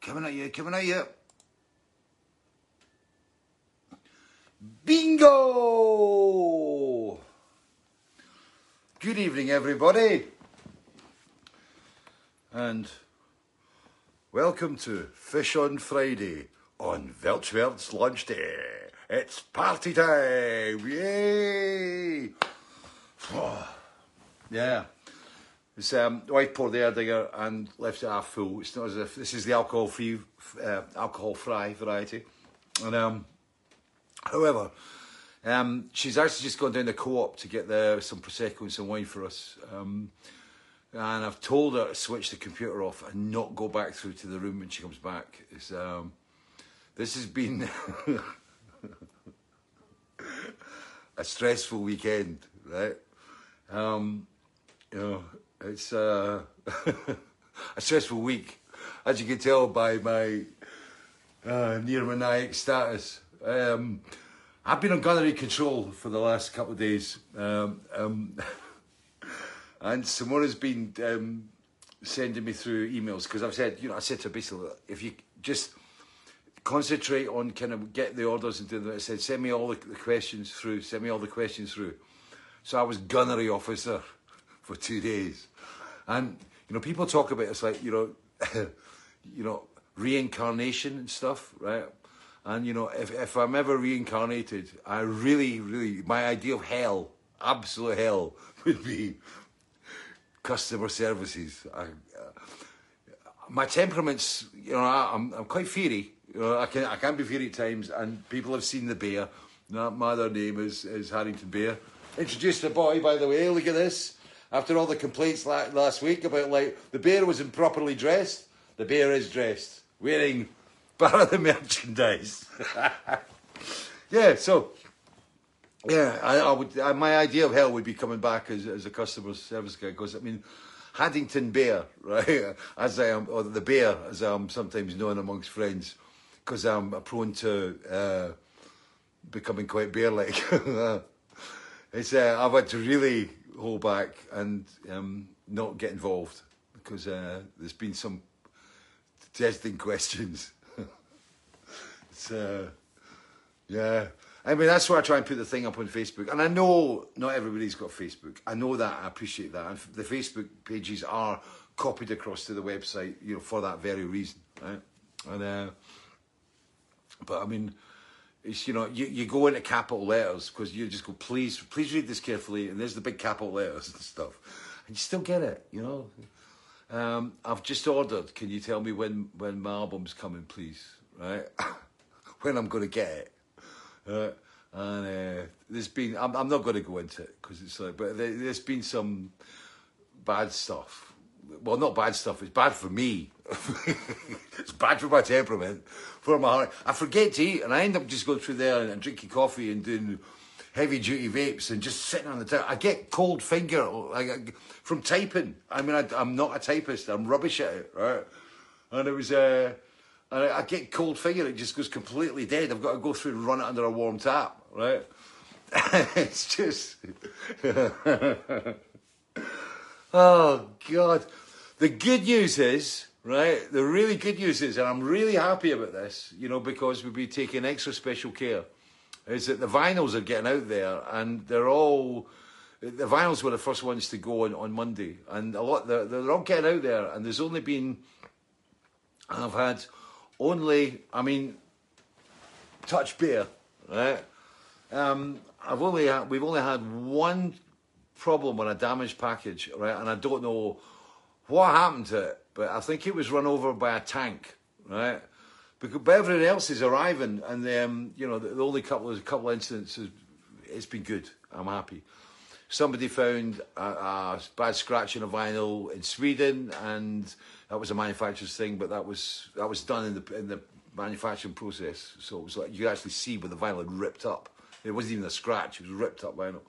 Coming at you, coming at you. Bingo! Good evening, everybody. And welcome to Fish on Friday on Weltschmerz Lunch Day. It's party time! Yay! yeah. It's, um, poured the air Erdinger and left it half full. It's not as if this is the alcohol free, uh, alcohol free variety. And um, however, um, she's actually just gone down the co-op to get the, some prosecco and some wine for us. Um, and I've told her to switch the computer off and not go back through to the room when she comes back. It's, um, this has been a stressful weekend, right? Um, you know, it's uh, a stressful week, as you can tell by my uh, near maniac status. Um, I've been on gunnery control for the last couple of days, um, um, and Simona's been um, sending me through emails because I've said, you know, I said to her basically, if you just concentrate on kind of get the orders and do that. I said, send me all the, the questions through. Send me all the questions through. So I was gunnery officer for two days, and you know, people talk about it's like you know, you know, reincarnation and stuff, right? And you know, if if I'm ever reincarnated, I really, really, my idea of hell, absolute hell, would be customer services. I, uh, my temperament's, you know, I, I'm I'm quite fiery. You know, I can I can be fiery at times, and people have seen the bear. My other name is is Harrington Bear. Introduced the boy, by the way. Look at this. After all the complaints la- last week about like the bear was improperly dressed, the bear is dressed, wearing part of the merchandise. yeah, so yeah, I, I would. I, my idea of hell would be coming back as, as a customer service guy because I mean, Haddington Bear, right? As I am, or the Bear, as I'm sometimes known amongst friends, because I'm prone to uh, becoming quite bear-like. it's uh, I've had to really hold back and um, not get involved because uh, there's been some testing questions. it's uh, yeah. I mean, that's why I try and put the thing up on Facebook. And I know not everybody's got Facebook. I know that. I appreciate that. And the Facebook pages are copied across to the website, you know, for that very reason, right? And uh, but I mean, it's you know, you, you go into capital letters because you just go, please, please read this carefully, and there's the big capital letters and stuff, and you still get it, you know. Um, I've just ordered. Can you tell me when when my album's coming, please? Right, when I'm going to get it. Uh, and uh, there's been, I'm, I'm not going to go into it because it's like, but there, there's been some bad stuff. Well, not bad stuff. It's bad for me. it's bad for my temperament, for my heart. I forget to eat, and I end up just going through there and, and drinking coffee and doing heavy duty vapes and just sitting on the table. I get cold finger like from typing. I mean, I, am not a typist. I'm rubbish at it, right? And it was. Uh, and I, I get cold finger, it just goes completely dead. I've got to go through and run it under a warm tap, right? it's just. oh, God. The good news is, right? The really good news is, and I'm really happy about this, you know, because we'll be taking extra special care, is that the vinyls are getting out there and they're all. The vinyls were the first ones to go on, on Monday, and a lot they're, they're all getting out there, and there's only been I've had only, I mean, touch beer, right? Um, I've only had, we've only had one problem on a damaged package, right? And I don't know what happened to it, but I think it was run over by a tank, right? Because but everything else is arriving, and um, you know the, the only couple of couple incidents, it's been good. I'm happy. Somebody found a, a bad scratch in a vinyl in Sweden, and that was a manufacturer's thing, but that was that was done in the in the manufacturing process. So it was like you actually see where the vinyl had ripped up. It wasn't even a scratch; it was ripped up vinyl.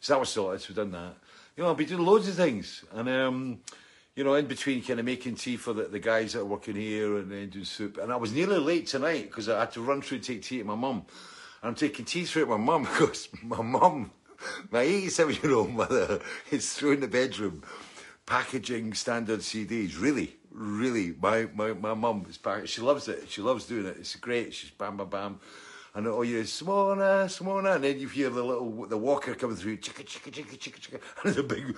So that was sorted. So we've done that. You know, I've been doing loads of things, and um, you know, in between kind of making tea for the, the guys that are working here and then doing soup. And I was nearly late tonight because I had to run through take tea to my mum. And I'm taking tea through to my mum because my mum, my 87 year old mother, is through in the bedroom packaging standard CDs. Really, really. My my, my mum is pack- She loves it. She loves doing it. It's great. She's bam, bam, bam. And oh, you Simona, Simona, and then you hear the little the walker coming through, chicka chicka chicka chicka chicka, and a big,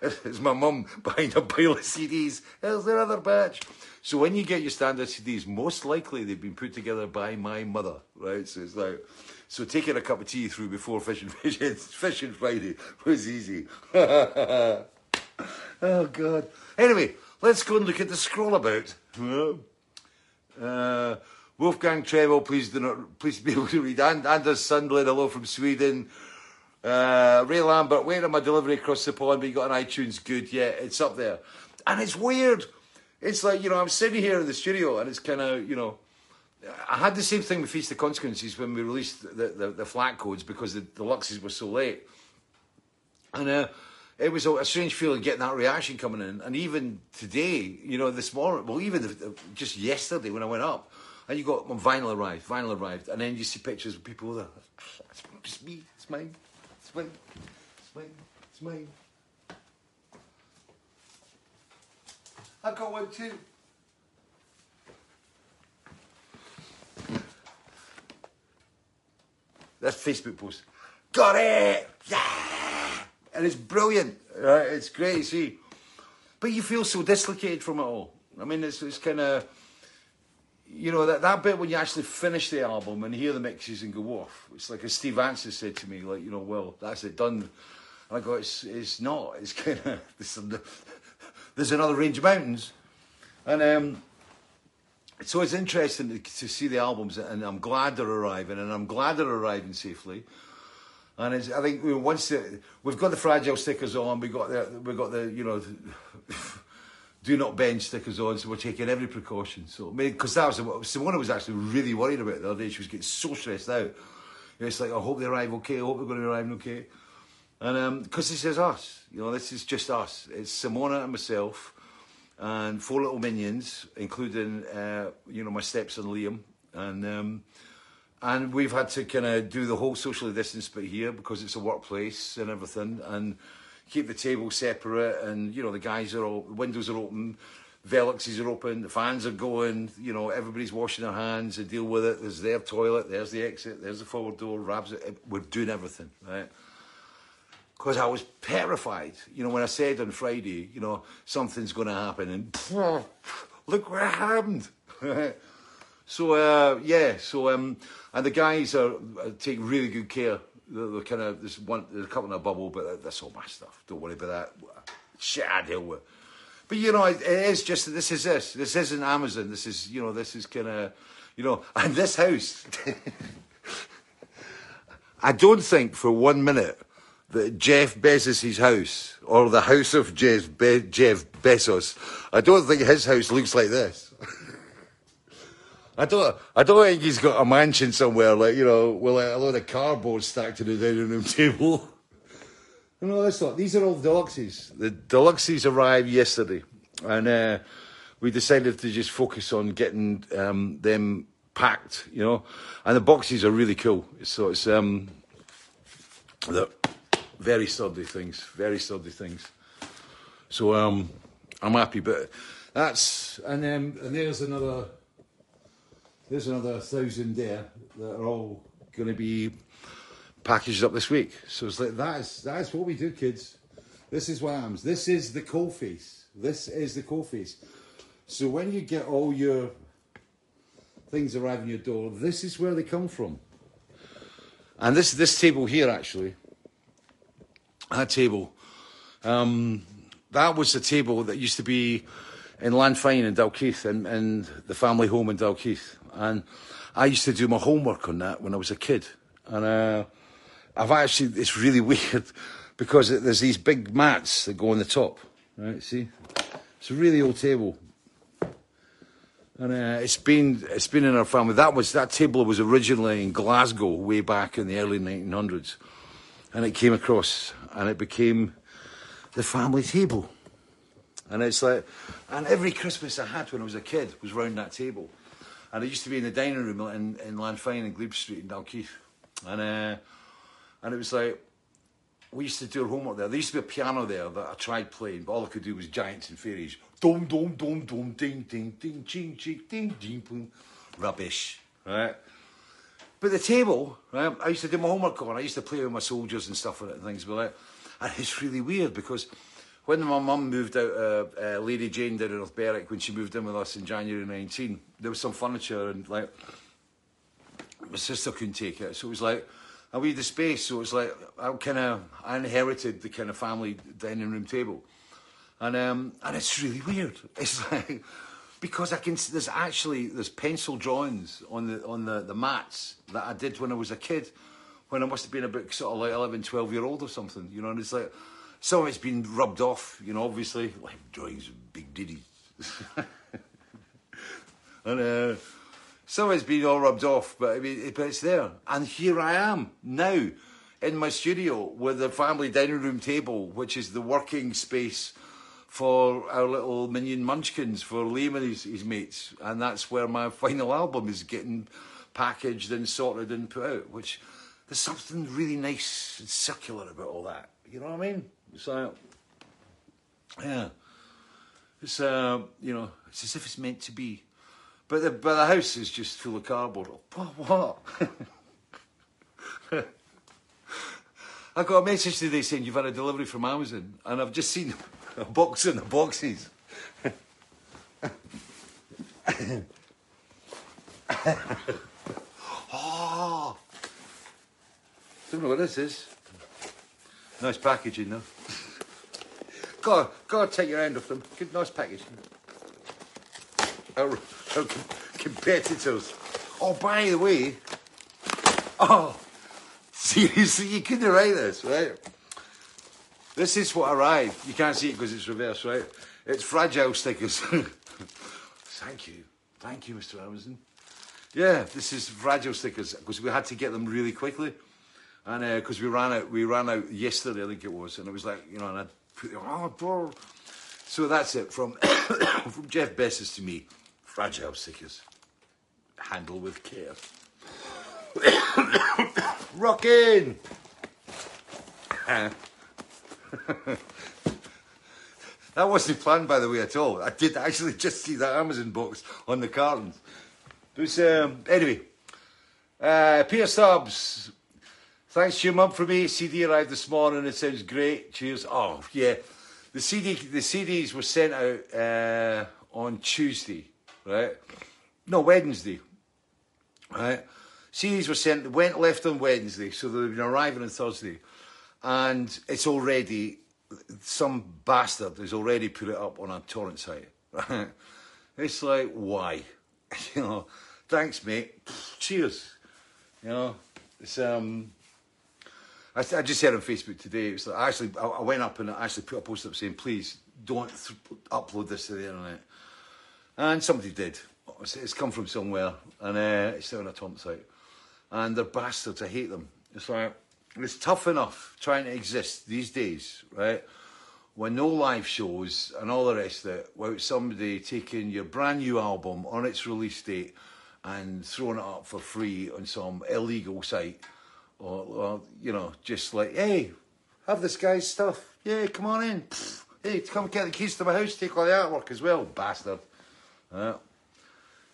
it's my mum behind a pile of CDs. There's another batch. So when you get your standard CDs, most likely they've been put together by my mother, right? So it's like, so taking a cup of tea through before fishing fishing fishing Friday was easy. Oh God. Anyway, let's go and look at the scroll about. Uh, Wolfgang Trevel, please do not, please be able to read. And Anders Sundled, hello from Sweden. Uh, Ray Lambert, where am I delivery across the pond? But you got an iTunes good, yeah, it's up there. And it's weird. It's like, you know, I'm sitting here in the studio and it's kind of, you know, I had the same thing with Feast of Consequences when we released the, the, the flat codes because the, the Luxes were so late. And uh, it was a, a, strange feeling getting that reaction coming in. And even today, you know, this morning, well, even the, just yesterday when I went up, and you got when vinyl arrived, vinyl arrived, and then you see pictures of people there. It's, it's me, it's mine, it's mine, it's mine, it's mine. I've got one too. That's Facebook post. Got it! Yeah! And it's brilliant. Right? It's great to see. But you feel so dislocated from it all. I mean, it's, it's kind of you know, that, that bit when you actually finish the album and hear the mixes and go off, it's like as Steve Vantsis said to me, like, you know, well, that's it, done. And I go, it's, it's not. It's kind of, there's, there's another range of mountains. And um, so it's interesting to, to, see the albums, and I'm glad they're arriving, and I'm glad they're arriving safely. And I think once the, we've got the fragile stickers on, we got the, we got the, you know, do not bend stickers on, so we're taking every precaution. So, because that was Simona was actually really worried about the other day. She was getting so stressed out. It's like, I hope they arrive okay. I hope they're going to arrive okay. And because um, this is us, you know, this is just us. It's Simona and myself, and four little minions, including uh, you know my stepson Liam, and um, and we've had to kind of do the whole socially distance bit here because it's a workplace and everything, and keep the table separate, and you know the guys are all the windows are open, Veluxes are open, the fans are going, you know everybody's washing their hands and deal with it. There's their toilet, there's the exit, there's the forward door, Rabs. We're doing everything right. Because I was terrified, you know, when I said on Friday, you know, something's going to happen, and look what happened. so uh, yeah, so um, and the guys are, are take really good care they're, kind of there's one there's a couple in a bubble, but that's all my stuff. Don't worry about that. Shit, I deal with. But you know, it, it is just this is this. This isn't Amazon. This is you know, this is kind of you know, and this house. I don't think for one minute that Jeff Bezos' house or the house of Jeff, Be- Jeff Bezos, I don't think his house looks like this. I don't, I don't think he's got a mansion somewhere, like, you know, with like a load of cardboard stacked to the dining room table. no, that's not. These are all deluxes. The deluxes arrived yesterday, and uh, we decided to just focus on getting um, them packed, you know. And the boxes are really cool. So it's um, the very sturdy things, very sturdy things. So um, I'm happy, but that's and then and there's another there's another thousand there that are all going to be packaged up this week. So it's like that's that's what we do, kids. This is WAMS. This is the coal face. This is the coal face. So when you get all your things arriving your door, this is where they come from. And this this table here actually, that table, um, that was the table that used to be in Llanfine in Dalkeith, and in the family home in Dalkeith. And I used to do my homework on that when I was a kid. And uh, I've actually, it's really weird because there's these big mats that go on the top. Right, see? It's a really old table. And uh, it's been it's been in our family. That was that table was originally in Glasgow way back in the early 1900s, and it came across and it became the family table. And it's like, and every Christmas I had when I was a kid was round that table. And it used to be in the dining room in, in Lanfine and Glebe Street in Dalkeith. And, uh, and it was like, we used to do our homework there. There used to be a piano there that I tried playing, but all I could do was giants and fairies. Dum, dum, dum, dum, ding, ding, ding, ching, ching, ding, ding, boom. Rubbish, right? But the table, right? I used to do my homework on. I used to play with my soldiers and stuff and things, but like, and it's really weird because when my mum moved out, uh, uh, Lady Jane down in Berwick, when she moved in with us in January 19, there was some furniture and like my sister couldn't take it, so it was like. And we the space, so it was like I kind of I inherited the kind of family dining room table, and um, and it's really weird. It's like because I can there's actually there's pencil drawings on the on the, the mats that I did when I was a kid, when I must have been about sort of like 11, 12 year old or something, you know. And it's like some of it's been rubbed off, you know. Obviously, like drawings of big diddies, and uh, some of it's been all rubbed off, but I mean, but it's there. And here I am now in my studio with the family dining room table, which is the working space for our little minion munchkins for Liam and his, his mates. And that's where my final album is getting packaged and sorted and put out, which there's something really nice and circular about all that. You know what I mean? It's like, yeah. It's, uh, you know, it's as if it's meant to be. But the, but the house is just full of cardboard. What? what? I got a message today saying you've had a delivery from Amazon, and I've just seen a box in the boxes. oh, don't know what this is. Nice packaging though. God, God, take your hand off them. Good, nice packaging. Our, oh, our oh, competitors. Oh, by the way, oh, seriously, you couldn't write this, right? This is what arrived. You can't see it because it's reversed, right? It's fragile stickers. Thank you. Thank you, Mr. Amazon. Yeah, this is fragile stickers because we had to get them really quickly. And because uh, we ran out, we ran out yesterday, I think it was, and it was like, you know, and I put oh, bro. So that's it from from Jeff Bezos to me. Fragile stickers. Handle with care. Rockin'! that wasn't planned, by the way, at all. I did actually just see that Amazon box on the cartons. But um, anyway, uh, Peter Stubbs, thanks to your mum for me. CD arrived this morning. It sounds great. Cheers. Oh yeah, the CD, the CDs were sent out uh, on Tuesday, right? No, Wednesday, right? CDs were sent, went left on Wednesday, so they've been arriving on Thursday and it's already some bastard has already put it up on a torrent site. Right? It's like why, you know? Thanks, mate. Cheers. You know, it's um. I, I just said on Facebook today. It was like, I actually I, I went up and I actually put a post up saying, please don't th- upload this to the internet. And somebody did. It's, it's come from somewhere, and uh, it's still on a torrent site. And they're bastards. I hate them. It's like it's tough enough trying to exist these days, right? When no live shows and all the rest of it, without somebody taking your brand new album on its release date and throwing it up for free on some illegal site, or, or you know, just like, hey, have this guy's stuff. Yeah, come on in. Hey, come get the keys to my house, take all the artwork as well, bastard. Uh,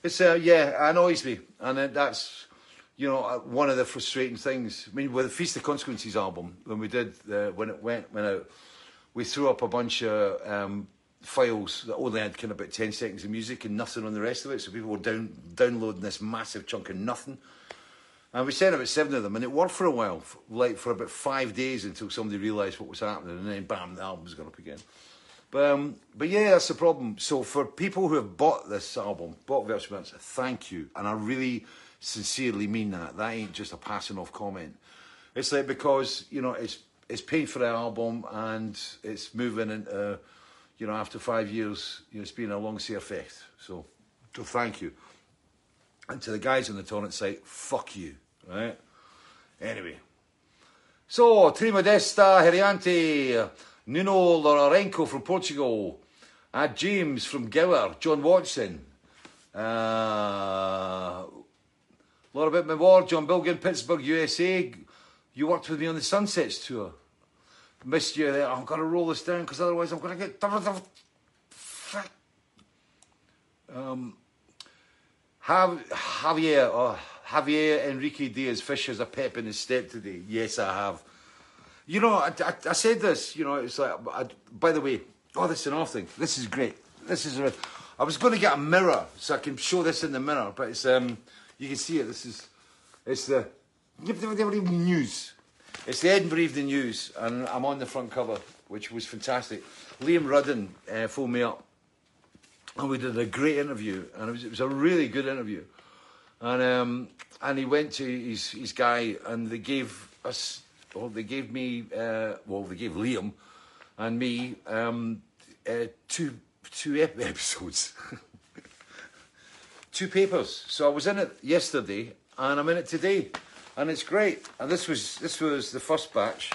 it's uh, yeah, annoys me, and uh, that's you know, uh, one of the frustrating things. I mean, with the Feast of Consequences album, when we did, uh, when it went went out, we threw up a bunch of um, files that only had kind of about ten seconds of music and nothing on the rest of it. So people were down downloading this massive chunk of nothing. And we sent about seven of them, and it worked for a while, like for about five days until somebody realised what was happening, and then bam, the album's gone up again. But um, but yeah, that's the problem. So for people who have bought this album, bought Virtual thank you, and I really sincerely mean that. That ain't just a passing off comment. It's like because you know it's it's paid for the album and it's moving into you know after five years, you know it's been a long effect. So, so thank you. And to the guys on the torrent site, fuck you, right? Anyway, so Trimodesta Heriante, Nuno Lorenco from Portugal. Uh, James from Gower, John Watson. Uh, Laura Bit Ward, John Bilgan, Pittsburgh, USA. You worked with me on the Sunsets tour. Missed you there. I'm going to roll this down because otherwise I'm going to get. Um, have Javier, oh, Javier Enrique Diaz Fish has a pep in his step today. Yes, I have. You know, I, I, I said this, you know, it's like, I, by the way, oh, this is an off thing. This is great. This is, a, I was going to get a mirror so I can show this in the mirror, but it's, um, you can see it. This is, it's the news. It's the Edinburgh Evening News, and I'm on the front cover, which was fantastic. Liam Rudden uh, phoned me up, and we did a great interview, and it was, it was a really good interview. And um, and he went to his his guy, and they gave us, well, they gave me, uh, well, they gave Liam and me um, uh, two two episodes, two papers. So I was in it yesterday, and I'm in it today, and it's great. And this was this was the first batch.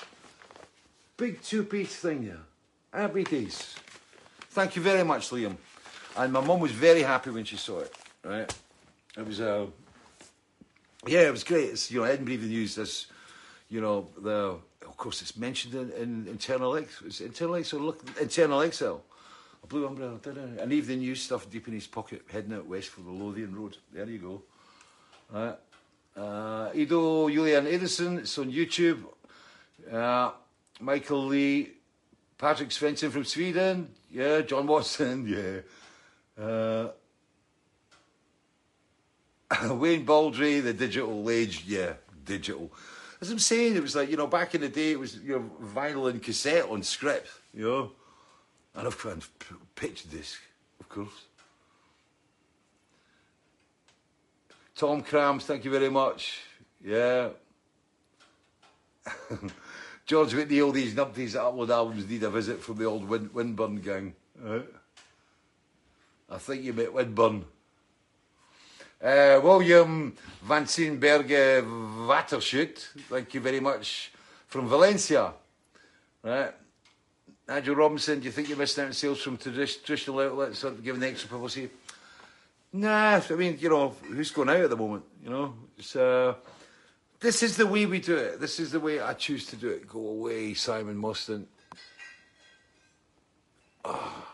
Big two piece thing here, happy days. Thank you very much, Liam. And my mum was very happy when she saw it. Right, it was a. Uh, yeah, it was great. It's you know Edinburgh Evening News. This, you know the of course it's mentioned in, in internal X. It's internal X or look Internal Exile. A blue umbrella, and even news stuff deep in his pocket, heading out west for the Lothian Road. There you go. Uh, Ido Julian Edison, it's on YouTube. Uh, Michael Lee, Patrick Svensson from Sweden. Yeah, John Watson. Yeah. Uh, Wayne Baldry, the digital age. Yeah, digital. As I'm saying, it was like, you know, back in the day, it was, you know, vinyl and cassette on script, you know. And of course, pitch disc, of course. Tom Crams, thank you very much. Yeah. George Whitney, all these numpties that upload albums need a visit from the old Win- Windburn gang. Right. I think you met Windburn. Uh, William Van Seenberg Watershoot, thank you very much, from Valencia. Right. Nigel Robinson, do you think you're missing out on sales from traditional outlets or giving the extra publicity? Nah, I mean, you know, who's going out at the moment? You know, it's, uh, this is the way we do it. This is the way I choose to do it. Go away, Simon Mostyn. Oh.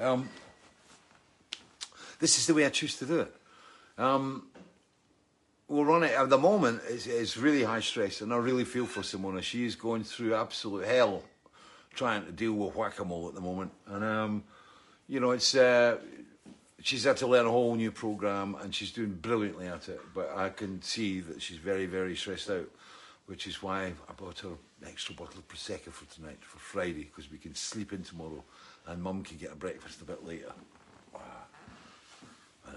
Um, this is the way I choose to do it. Um, we'll run it at the moment. It's, it's really high stress, and I really feel for Simona. She is going through absolute hell trying to deal with whack-a-mole at the moment. And, um, you know, it's uh, she's had to learn a whole new program and she's doing brilliantly at it. But I can see that she's very, very stressed out, which is why I bought her an extra bottle of Prosecco for tonight, for Friday, because we can sleep in tomorrow and Mum can get a breakfast a bit later.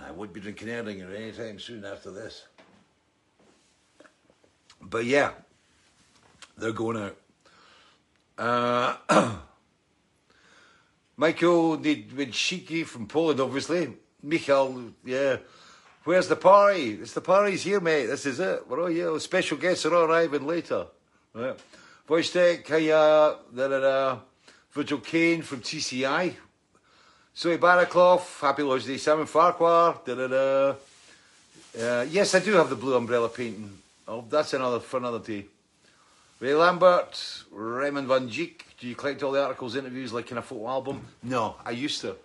I won't be drinking Erdinger anytime soon after this. But yeah, they're going out. Uh, Michael Niedwidziki from Poland, obviously. Michal, yeah. Where's the party? It's the party's here, mate. This is it. We're all here. Special guests are all arriving later. Right. Wojtek, hiya, da da da. Virgil Kane from TCI. Zoe Baraklov, Happy Lord's Day. Simon Farquhar. Uh, yes, I do have the blue umbrella painting. Oh, that's another for another day. Ray Lambert, Raymond Van Dijk. Do you collect all the articles, interviews like in a photo album? No, I used to.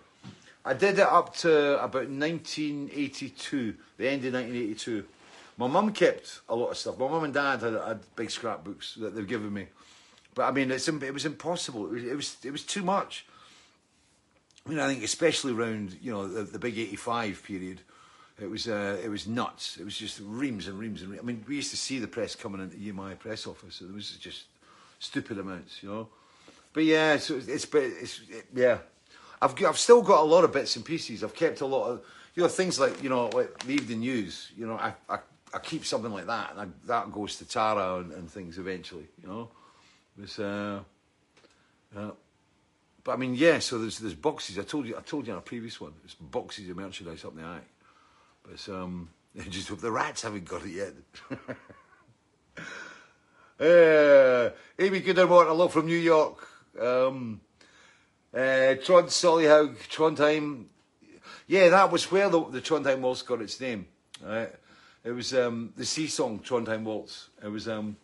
I did it up to about 1982, the end of 1982. My mum kept a lot of stuff. My mum and dad had, had big scrapbooks that they've given me. But I mean, it's, it was impossible. It was, it was, it was too much. I mean, I think especially around you know the, the big '85 period, it was uh, it was nuts. It was just reams and reams and reams. I mean, we used to see the press coming into the EMI press office, so there was just stupid amounts, you know. But yeah, so it's, it's, it's it, yeah. I've I've still got a lot of bits and pieces. I've kept a lot of you know things like you know like the news. You know, I I, I keep something like that, and I, that goes to Tara and, and things eventually. You know, it's uh, uh, but I mean, yeah. So there's there's boxes. I told you I told you on a previous one. There's boxes of merchandise up the attic. But um, just hope the rats haven't got it yet. uh, Amy Goodermore, hello from New York. Um, Uh, Trond Solihaug, Trondheim. Yeah, that was where the, the Trondheim Waltz got its name. Right? It was um, the sea song Trondheim Waltz. It was. Um,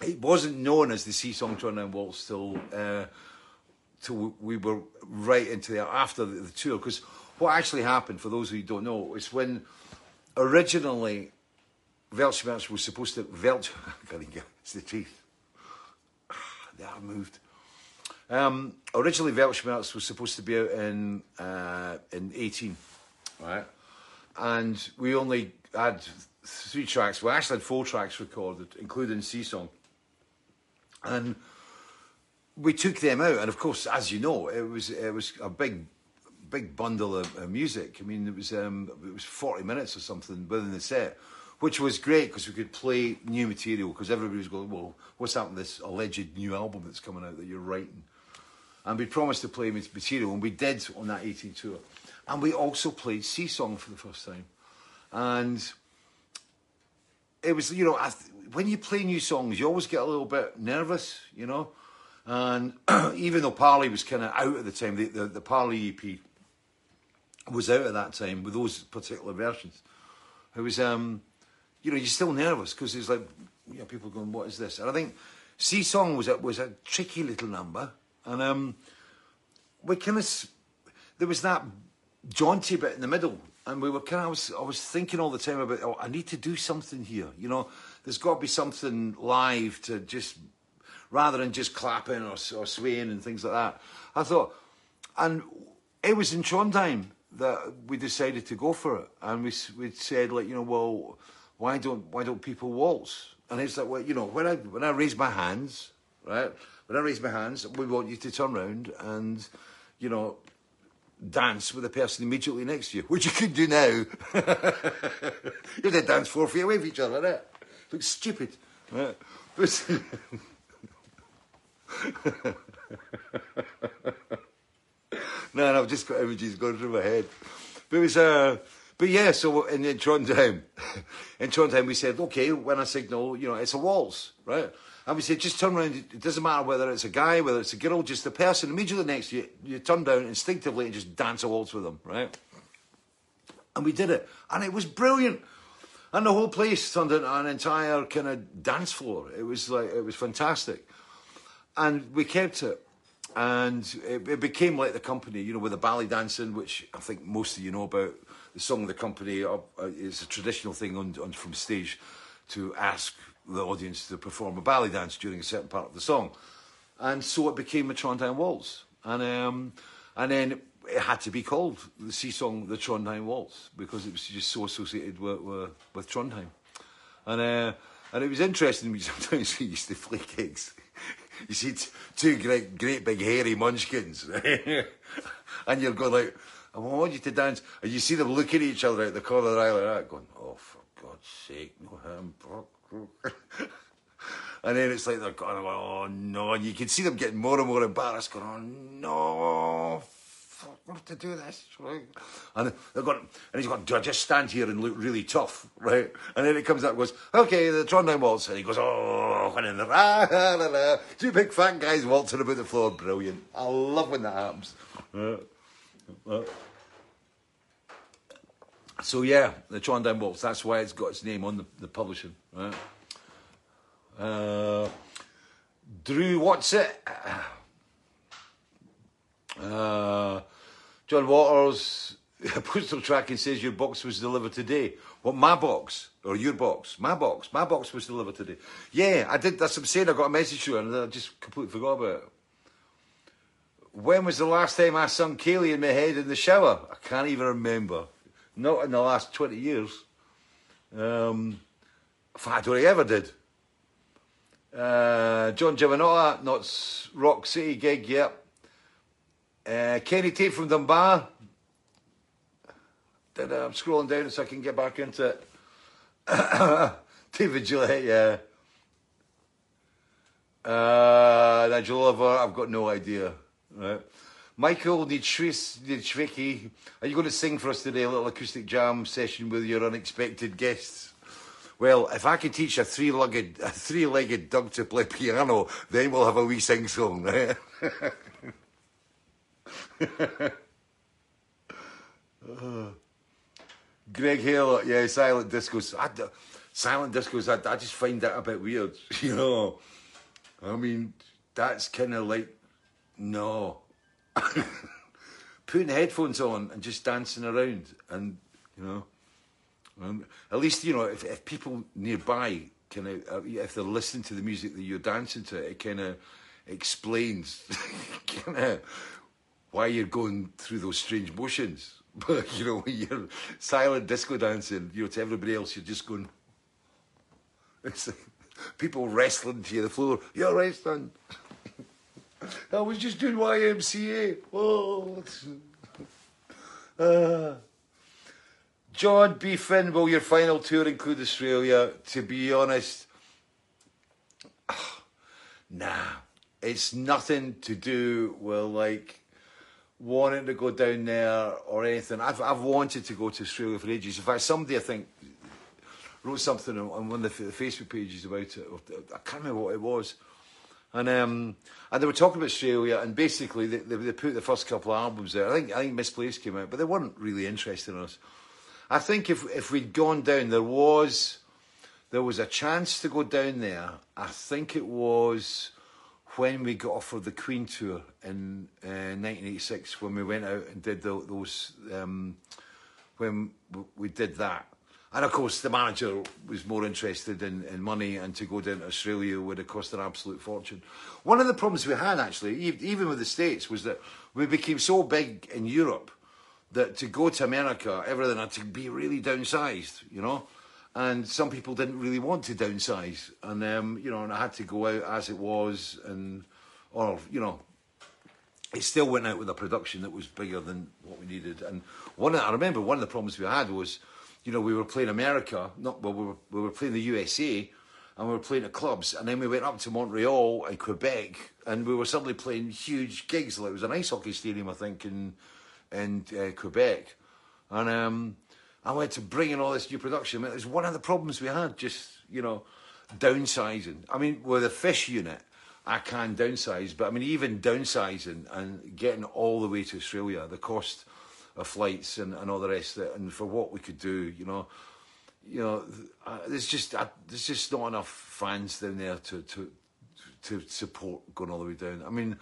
it wasn't known as the sea song Trondheim Waltz till uh, till we were right into the after the, the tour. Because what actually happened, for those of you who don't know, is when originally Weltschmerz was supposed to Welch. it's the teeth. They are moved. Um, originally, Weltschmerz was supposed to be out in uh, in 18, right? And we only had three tracks. We actually had four tracks recorded, including Sea Song. And we took them out, and of course, as you know, it was it was a big, big bundle of, of music. I mean, it was um, it was 40 minutes or something within the set which was great because we could play new material because everybody was going, well, what's happened to this alleged new album that's coming out that you're writing? And we promised to play material, and we did on that 18 tour. And we also played Sea Song for the first time. And it was, you know, when you play new songs, you always get a little bit nervous, you know. And even though Parley was kind of out at the time, the, the, the Parley EP was out at that time with those particular versions. It was, um, you know, you're still nervous because it's like, you know, people going, what is this? And I think Sea Song was a, was a tricky little number. And um, we kind of, there was that jaunty bit in the middle. And we were kind of, I was, I was thinking all the time about, oh, I need to do something here. You know, there's got to be something live to just, rather than just clapping or, or swaying and things like that. I thought, and it was in Trondheim that we decided to go for it. And we, we said, like, you know, well, why don't, why don't people waltz? And it's like, well, you know, when I, when I raise my hands, right, when I raise my hands, we want you to turn around and, you know, dance with the person immediately next to you, which you could do now. you have to dance four feet away from each other, right? Looks stupid. Right? But no, no, I've just got images going through my head. But it was, uh, but yeah, so in, in Trondheim, in Trondheim, we said, okay, when I signal, you know, it's a waltz, right? And we said, just turn around. It doesn't matter whether it's a guy, whether it's a girl, just the person immediately next you. You turn down instinctively and just dance a waltz with them, right? And we did it. And it was brilliant. And the whole place turned into an entire kind of dance floor. It was like, it was fantastic. And we kept it. And it, it became like the company, you know, with the ballet dancing, which I think most of you know about. The song of the company uh, is a traditional thing on, on from stage to ask the audience to perform a ballet dance during a certain part of the song. And so it became a Trondheim Waltz. And, um, and then it had to be called the sea song, the Trondheim Waltz, because it was just so associated with, with, Trondheim. And, uh, and it was interesting, sometimes we used to play gigs. You see two great, great big hairy munchkins, and you're going like, I want you to dance, and you see them looking at each other out the corner of the eye like that, going, oh, for God's sake, no him, and then it's like they're going, oh no, and you can see them getting more and more embarrassed, going, oh no, we have to do this, right? And they're going, and he's going, do I just stand here and look really tough, right? And then it comes out and goes, okay, the Trondheim waltz, and he goes, oh, and then the ah, la, la, la. two big fat guys waltzing about the floor, brilliant. I love when that happens. Uh, uh. So yeah, the Trondheim Waltz. That's why it's got its name on the, the publishing. Right? Uh, Drew, what's it? Uh, John Waters, puts postal track and says your box was delivered today. What, my box? Or your box? My box. My box was delivered today. Yeah, I did. That's what I'm saying. I got a message through and I just completely forgot about it. When was the last time I sung Kayleigh in my head in the shower? I can't even remember. Not in the last 20 years. Um, in fact, what I ever did. Uh, John Giovanotta, not Rock City gig, yep. Uh, Kenny Tate from Dunbar. Then I'm scrolling down so I can get back into it. David Gillette, yeah. Uh, Nigel Oliver, I've got no idea. Right. Michael Nitschwicki, are you going to sing for us today, a little acoustic jam session with your unexpected guests? Well, if I can teach a three-legged, a three-legged dog to play piano, then we'll have a wee sing-song, right? uh, Greg Hale, yeah, silent discos. I, silent discos, I, I just find that a bit weird, you know. I mean, that's kind of like, no. Putting headphones on and just dancing around, and you know, at least you know if, if people nearby kind of uh, if they're listening to the music that you're dancing to, it kind of explains kind of why you're going through those strange motions. But you know, you're silent disco dancing, you know, to everybody else, you're just going. It's like people wrestling to the floor. You're wrestling. I was just doing YMCA. Oh. Uh. John B. Finn, will your final tour include Australia? To be honest, nah. It's nothing to do with like wanting to go down there or anything. I've I've wanted to go to Australia for ages. In fact, somebody I think wrote something on one of the Facebook pages about it. I can't remember what it was. And um, and they were talking about Australia, and basically they, they, they put the first couple of albums there. I think I think Misplaced came out, but they weren't really interested in us. I think if if we'd gone down, there was there was a chance to go down there. I think it was when we got offered the Queen tour in uh, 1986 when we went out and did the, those um, when we did that. And of course, the manager was more interested in, in money, and to go down to Australia would have cost an absolute fortune. One of the problems we had, actually, even with the States, was that we became so big in Europe that to go to America, everything had to be really downsized, you know. And some people didn't really want to downsize, and um, you know, and I had to go out as it was, and or you know, it still went out with a production that was bigger than what we needed. And one, I remember one of the problems we had was, you know, we were playing America, not well, we were, we were playing the USA, and we were playing at clubs, and then we went up to Montreal and Quebec, and we were suddenly playing huge gigs. Like it was an ice hockey stadium, I think, in in uh, Quebec, and um, I went to bring in all this new production. It was one of the problems we had, just you know, downsizing. I mean, with a fish unit, I can downsize, but I mean, even downsizing and getting all the way to Australia, the cost of flights and, and all the rest of it, and for what we could do, you know, you know, there's just there's just not enough fans down there to to to support going all the way down. I mean,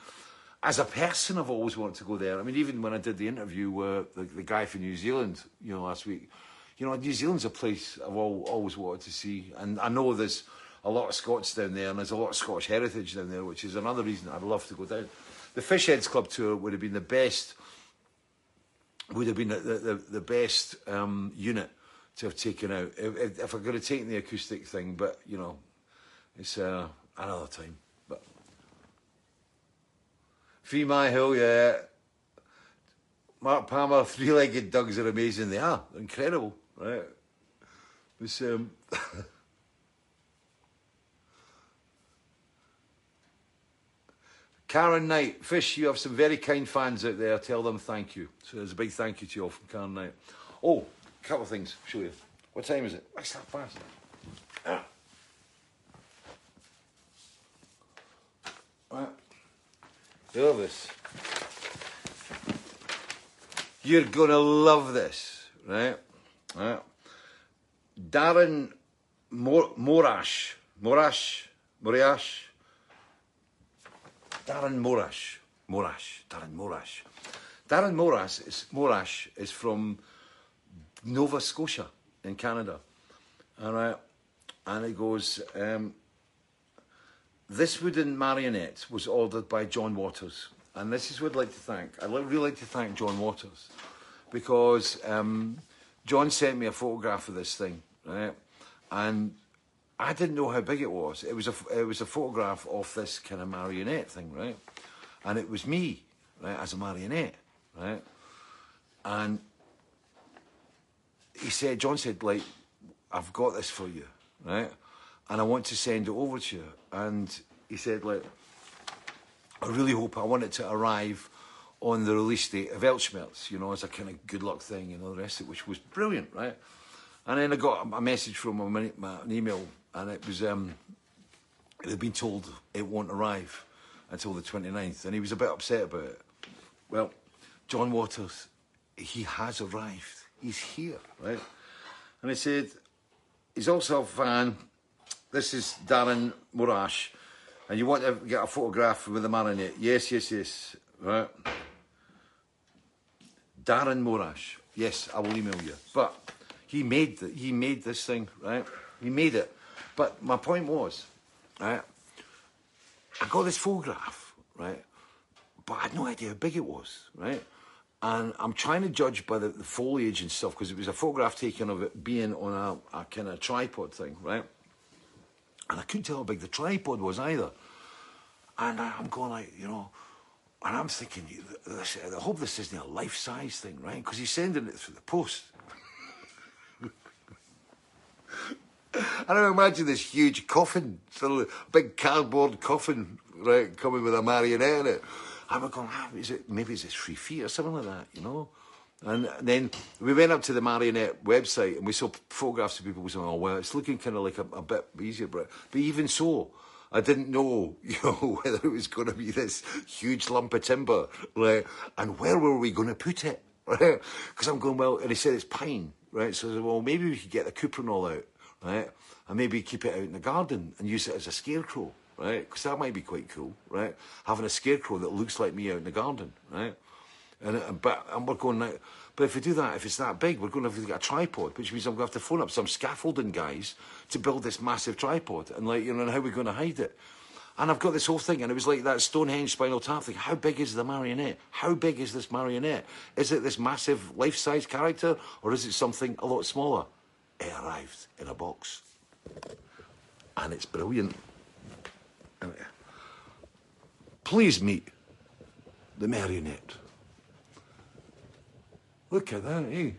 as a person, I've always wanted to go there. I mean, even when I did the interview with the, the guy from New Zealand, you know, last week, you know, New Zealand's a place I've all, always wanted to see. And I know there's a lot of Scots down there, and there's a lot of Scottish heritage down there, which is another reason I'd love to go down. The Fishheads Club tour would have been the best, would have been the, the, the best um, unit to have taken out. If, if I could have taken the acoustic thing, but, you know, it's uh, another time. Three Hill, yeah. Mark Palmer, three-legged dogs are amazing. They are incredible, right? It's, um, Karen Knight, Fish, you have some very kind fans out there. Tell them thank you. So there's a big thank you to you all from Karen Knight. Oh, a couple of things. Show you. What time is it? What's that fast? Ah. Right. Feel this. You're gonna love this, right? right. Darren Mor- Morash, Morash, Morash, Darren Morash, Morash, Darren Morash. Darren Morash is, Morash is from Nova Scotia in Canada. All right. And it goes, um, this wooden marionette was ordered by John Waters. And this is what I'd like to thank. I'd really like to thank John Waters because um, John sent me a photograph of this thing, right? And I didn't know how big it was. It was a, it was a photograph of this kind of marionette thing, right? And it was me, right, as a marionette, right? And he said, John said, like, I've got this for you, right? And I want to send it over to you. And he said, like, I really hope I want it to arrive on the release date of Weltschmerz, you know, as a kind of good luck thing and all the rest of it, which was brilliant, right? And then I got a message from a, my, an email, and it was, um, they'd been told it won't arrive until the 29th, and he was a bit upset about it. Well, John Waters, he has arrived. He's here, right? And I said, he's also a fan. This is Darren Morash. And you want to get a photograph with the marionette? Yes, yes, yes. Right. Darren Morash. Yes, I will email you. But he made the, he made this thing, right? He made it. But my point was, right? I got this photograph, right? But I had no idea how big it was, right? And I'm trying to judge by the, the foliage and stuff because it was a photograph taken of it being on a, a kind of tripod thing, right? And I couldn't tell how big the tripod was either. And I, I'm going like, you know, and I'm thinking, this, I hope this isn't a life size thing, right? Because he's sending it through the post. I don't imagine this huge coffin, of big cardboard coffin, right, coming with a marionette in it. I'm going, ah, is it, maybe it's three feet or something like that, you know? And then we went up to the Marionette website and we saw photographs of people saying, oh, well, it's looking kind of like a, a bit easier. But, but even so, I didn't know, you know, whether it was going to be this huge lump of timber, right? And where were we going to put it, right? Because I'm going, well, and he said it's pine, right? So I said, well, maybe we could get the cuprinol out, right? And maybe keep it out in the garden and use it as a scarecrow, right? Because that might be quite cool, right? Having a scarecrow that looks like me out in the garden, right? And, uh, but and we're going but if we do that, if it's that big, we're going to have to get a tripod, which means I'm going to have to phone up some scaffolding guys to build this massive tripod. And like, you know, how are we going to hide it? And I've got this whole thing, and it was like that Stonehenge spinal tap thing. How big is the marionette? How big is this marionette? Is it this massive life-size character, or is it something a lot smaller? It arrived in a box, and it's brilliant. Please meet the marionette. Look at that, eh?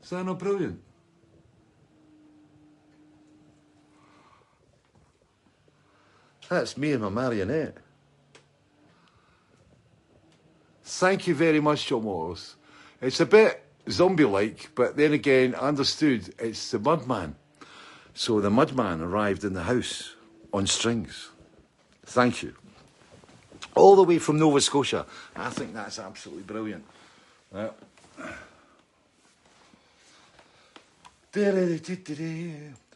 Is that not brilliant? That's me and my marionette. Thank you very much, John Morris. It's a bit zombie-like, but then again, understood it's the Mudman. So the Mudman arrived in the house on strings. Thank you. All the way from Nova Scotia. I think that's absolutely brilliant. Yeah.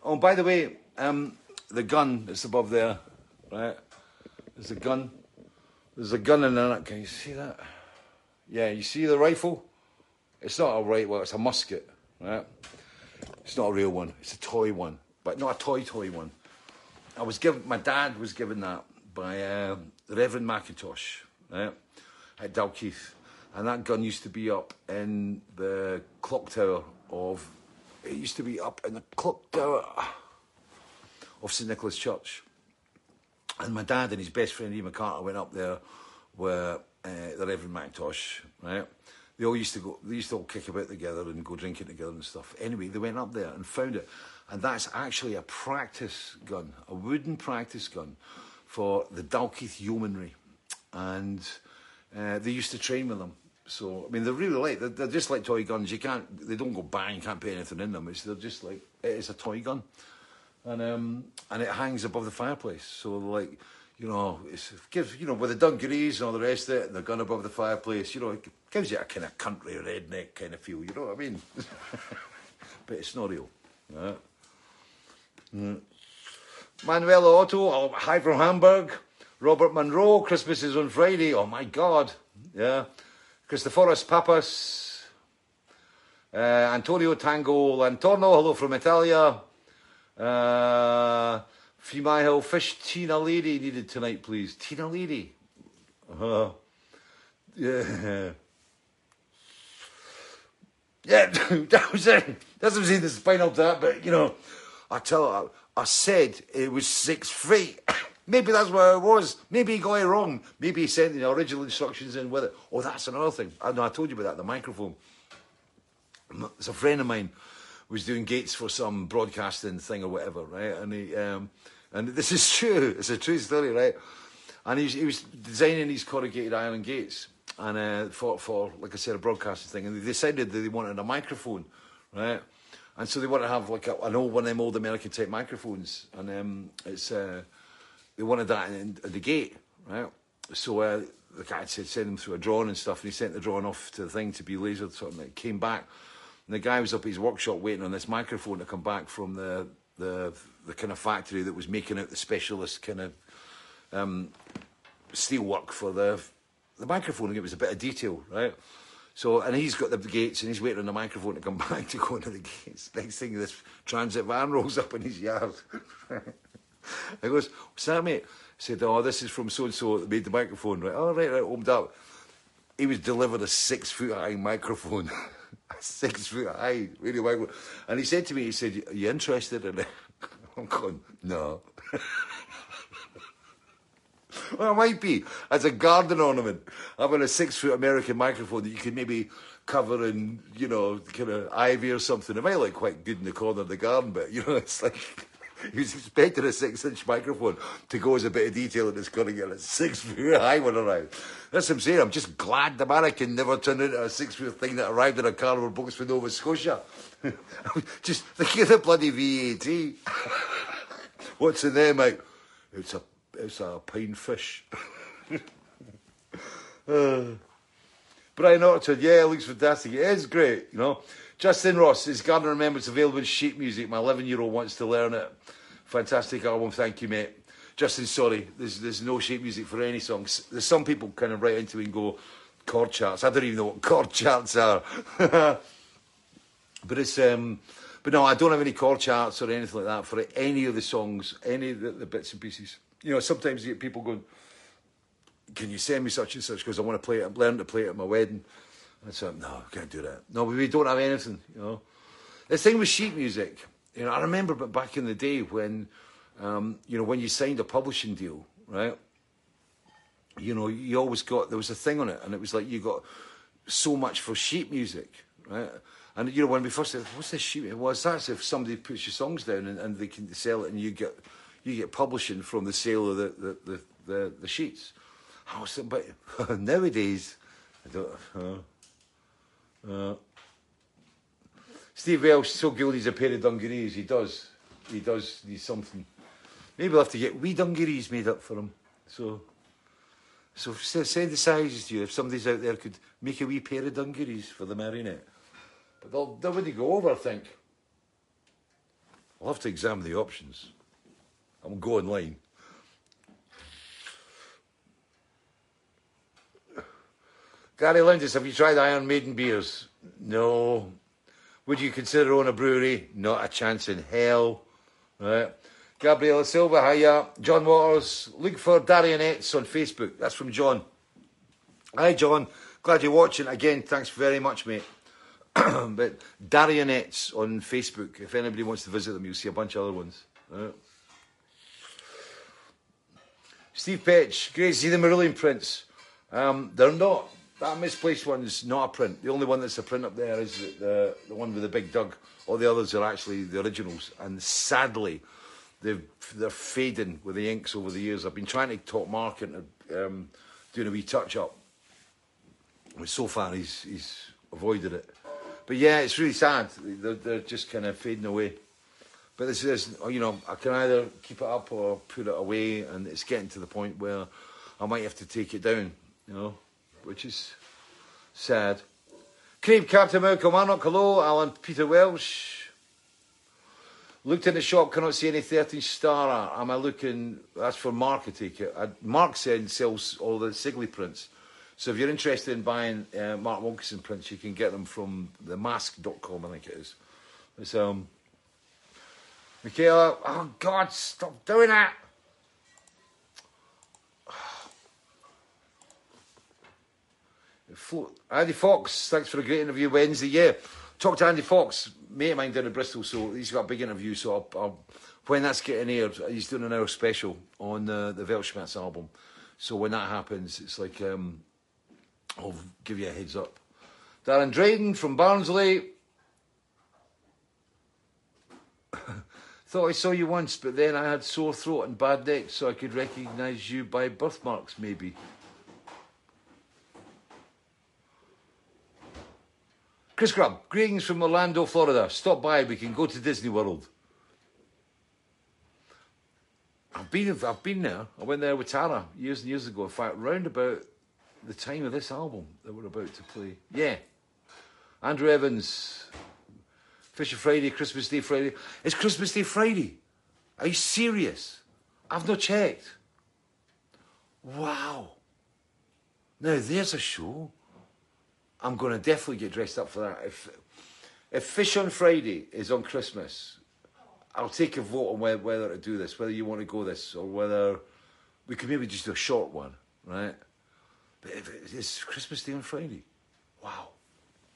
Oh, by the way, um, the gun that's above there, right? There's a gun. There's a gun in there. Can you see that? Yeah, you see the rifle? It's not a right, well, it's a musket, right? It's not a real one. It's a toy one, but not a toy toy one. I was given. My dad was given that by uh, Reverend Mackintosh right, at Dalkeith, and that gun used to be up in the clock tower of. It used to be up in the clock tower of St Nicholas Church, and my dad and his best friend Ian McCarter went up there with uh, the Reverend Mackintosh, right? They all used to go. They used to all kick about together and go drinking together and stuff. Anyway, they went up there and found it, and that's actually a practice gun, a wooden practice gun for the Dalkeith Yeomanry. And uh, they used to train with them. So, I mean, they're really like They're, they're, just like toy guns. You can't, they don't go bang, you can't put anything in them. It's, they're just like, it is a toy gun. And, um, and it hangs above the fireplace. So, like, you know, it's, it gives, you know, with the dungarees and all the rest of it, and the gun above the fireplace, you know, it gives you a kind of country redneck kind of feel, you know what I mean? but it's not real. Right? Mm. Manuela Otto, oh, hi from Hamburg. Robert Monroe, Christmas is on Friday. Oh my God. Yeah. Christoforos Papas. Uh, Antonio Tango Lantorno, hello from Italia. Uh, Female Fish, Tina Lady needed tonight, please. Tina Lady. Uh, yeah. Yeah, that was it. That's what I'm saying, the spinal tap, but you know, I tell I said it was six feet. Maybe that's where it was. Maybe he got it wrong. Maybe he sent the original instructions in with it. Oh, that's another thing. I know I told you about that, the microphone. It's a friend of mine was doing gates for some broadcasting thing or whatever, right? And he, um, and this is true. It's a true story, right? And he was, he was designing these corrugated iron gates, and uh, for for like I said, a broadcasting thing. And they decided that they wanted a microphone, right? And so they wanted to have like a, an old one of them old American type microphones, and um, it's uh, they wanted that in, in the gate, right? So uh, the guy said send him through a drawing and stuff, and he sent the drawing off to the thing to be lasered. Sort of, it came back, and the guy was up at his workshop waiting on this microphone to come back from the the the kind of factory that was making out the specialist kind of um, steel work for the the microphone. And it was a bit of detail, right? So, and he's got the gates and he's waiting on the microphone to come back to go into the gates. Next thing, this transit van rolls up in his yard. I goes, that, mate? I said, oh, this is from so-and-so that made the microphone. Right, oh, right, right, opened up. He was delivered a six-foot-high microphone. a six-foot-high radio microphone. And he said to me, he said, are you interested in it? I'm going, no. well, it might be as a garden ornament, having a six-foot American microphone that you can maybe cover in, you know, kind of ivy or something. It might look quite good in the corner of the garden, but you know, it's like he was expecting a six-inch microphone to go as a bit of detail, and it's going to get a six-foot high one around. That's what I'm saying. I'm just glad the mannequin never turned into a six-foot thing that arrived in a cardboard box from Nova Scotia. just think of the bloody VAT. What's in there, mate? It's a it's a pine fish. uh, Brian Orchard, yeah, it looks fantastic. It is great, you know. Justin Ross, is Garden of Remembrance available in sheet music? My 11 year old wants to learn it. Fantastic album, thank you, mate. Justin, sorry, there's, there's no sheet music for any songs. There's some people kind of write into it and go, chord charts. I don't even know what chord charts are. but it's, um, but no, I don't have any chord charts or anything like that for any of the songs, any of the, the bits and pieces you know, sometimes you get people going, can you send me such and such because I want to play it, I'm learning to play it at my wedding. And so, no, I can't do that. No, we don't have anything, you know. The thing with sheet music, you know, I remember back in the day when, um, you know, when you signed a publishing deal, right? You know, you always got, there was a thing on it and it was like you got so much for sheet music, right? And, you know, when we first said, what's this sheet? Well, that's if somebody puts your songs down and, and they can sell it and you get you get publishing from the sale of the, the, the, the, the sheets. I was but nowadays, I don't. Uh, uh, Steve Welsh so good he's a pair of dungarees. He does. He does need something. Maybe we'll have to get wee dungarees made up for him. So, so send the sizes to you. If somebody's out there could make a wee pair of dungarees for the marionette. But they'll, really go over, I think. I'll have to examine the options. I'm going line. Gary Lindis, have you tried Iron Maiden beers? No. Would you consider owning a brewery? Not a chance in hell. Right. Gabriela Silva, hiya. John Waters, look for Darionettes on Facebook. That's from John. Hi, John. Glad you're watching. Again, thanks very much, mate. but Darionettes on Facebook. If anybody wants to visit them, you'll see a bunch of other ones. Right. Steve Petch, great to see the Marillion prints. Um, they're not, that misplaced one's not a print. The only one that's a print up there is the, the one with the big Doug. All the others are actually the originals. And sadly, they've, they're fading with the inks over the years. I've been trying to talk Mark into um, doing a wee touch up. But so far, he's, he's avoided it. But yeah, it's really sad. They're, they're just kind of fading away. But this is, you know, I can either keep it up or put it away, and it's getting to the point where I might have to take it down, you know, which is sad. Cream Captain Malcolm Arnock, hello, Alan Peter Welsh. Looked in the shop, cannot see any 13 star. Am I looking? That's for Mark, I take it. Mark said sells all the Sigley prints. So if you're interested in buying uh, Mark Wilkinson prints, you can get them from themask.com, I think it is. It's, um, Michaela, oh God, stop doing that. Andy Fox, thanks for a great interview Wednesday. Yeah, talk to Andy Fox, mate of mine down in Bristol. So he's got a big interview. So I'll, I'll, when that's getting aired, he's doing an hour special on uh, the Weltschmerz album. So when that happens, it's like um, I'll give you a heads up. Darren Drayden from Barnsley. Thought I saw you once, but then I had sore throat and bad neck, so I could recognise you by birthmarks, maybe. Chris Grubb, greetings from Orlando, Florida. Stop by, we can go to Disney World. I've been, I've been there. I went there with Tara years and years ago. In fact, round about the time of this album that we're about to play. Yeah. Andrew Evans, Fisher Friday, Christmas Day Friday. It's Christmas Day Friday. Are you serious? I've not checked. Wow. Now there's a show. I'm going to definitely get dressed up for that. If if Fish on Friday is on Christmas, I'll take a vote on whether, whether to do this, whether you want to go this, or whether we could maybe just do a short one, right? But if it's Christmas Day on Friday, wow.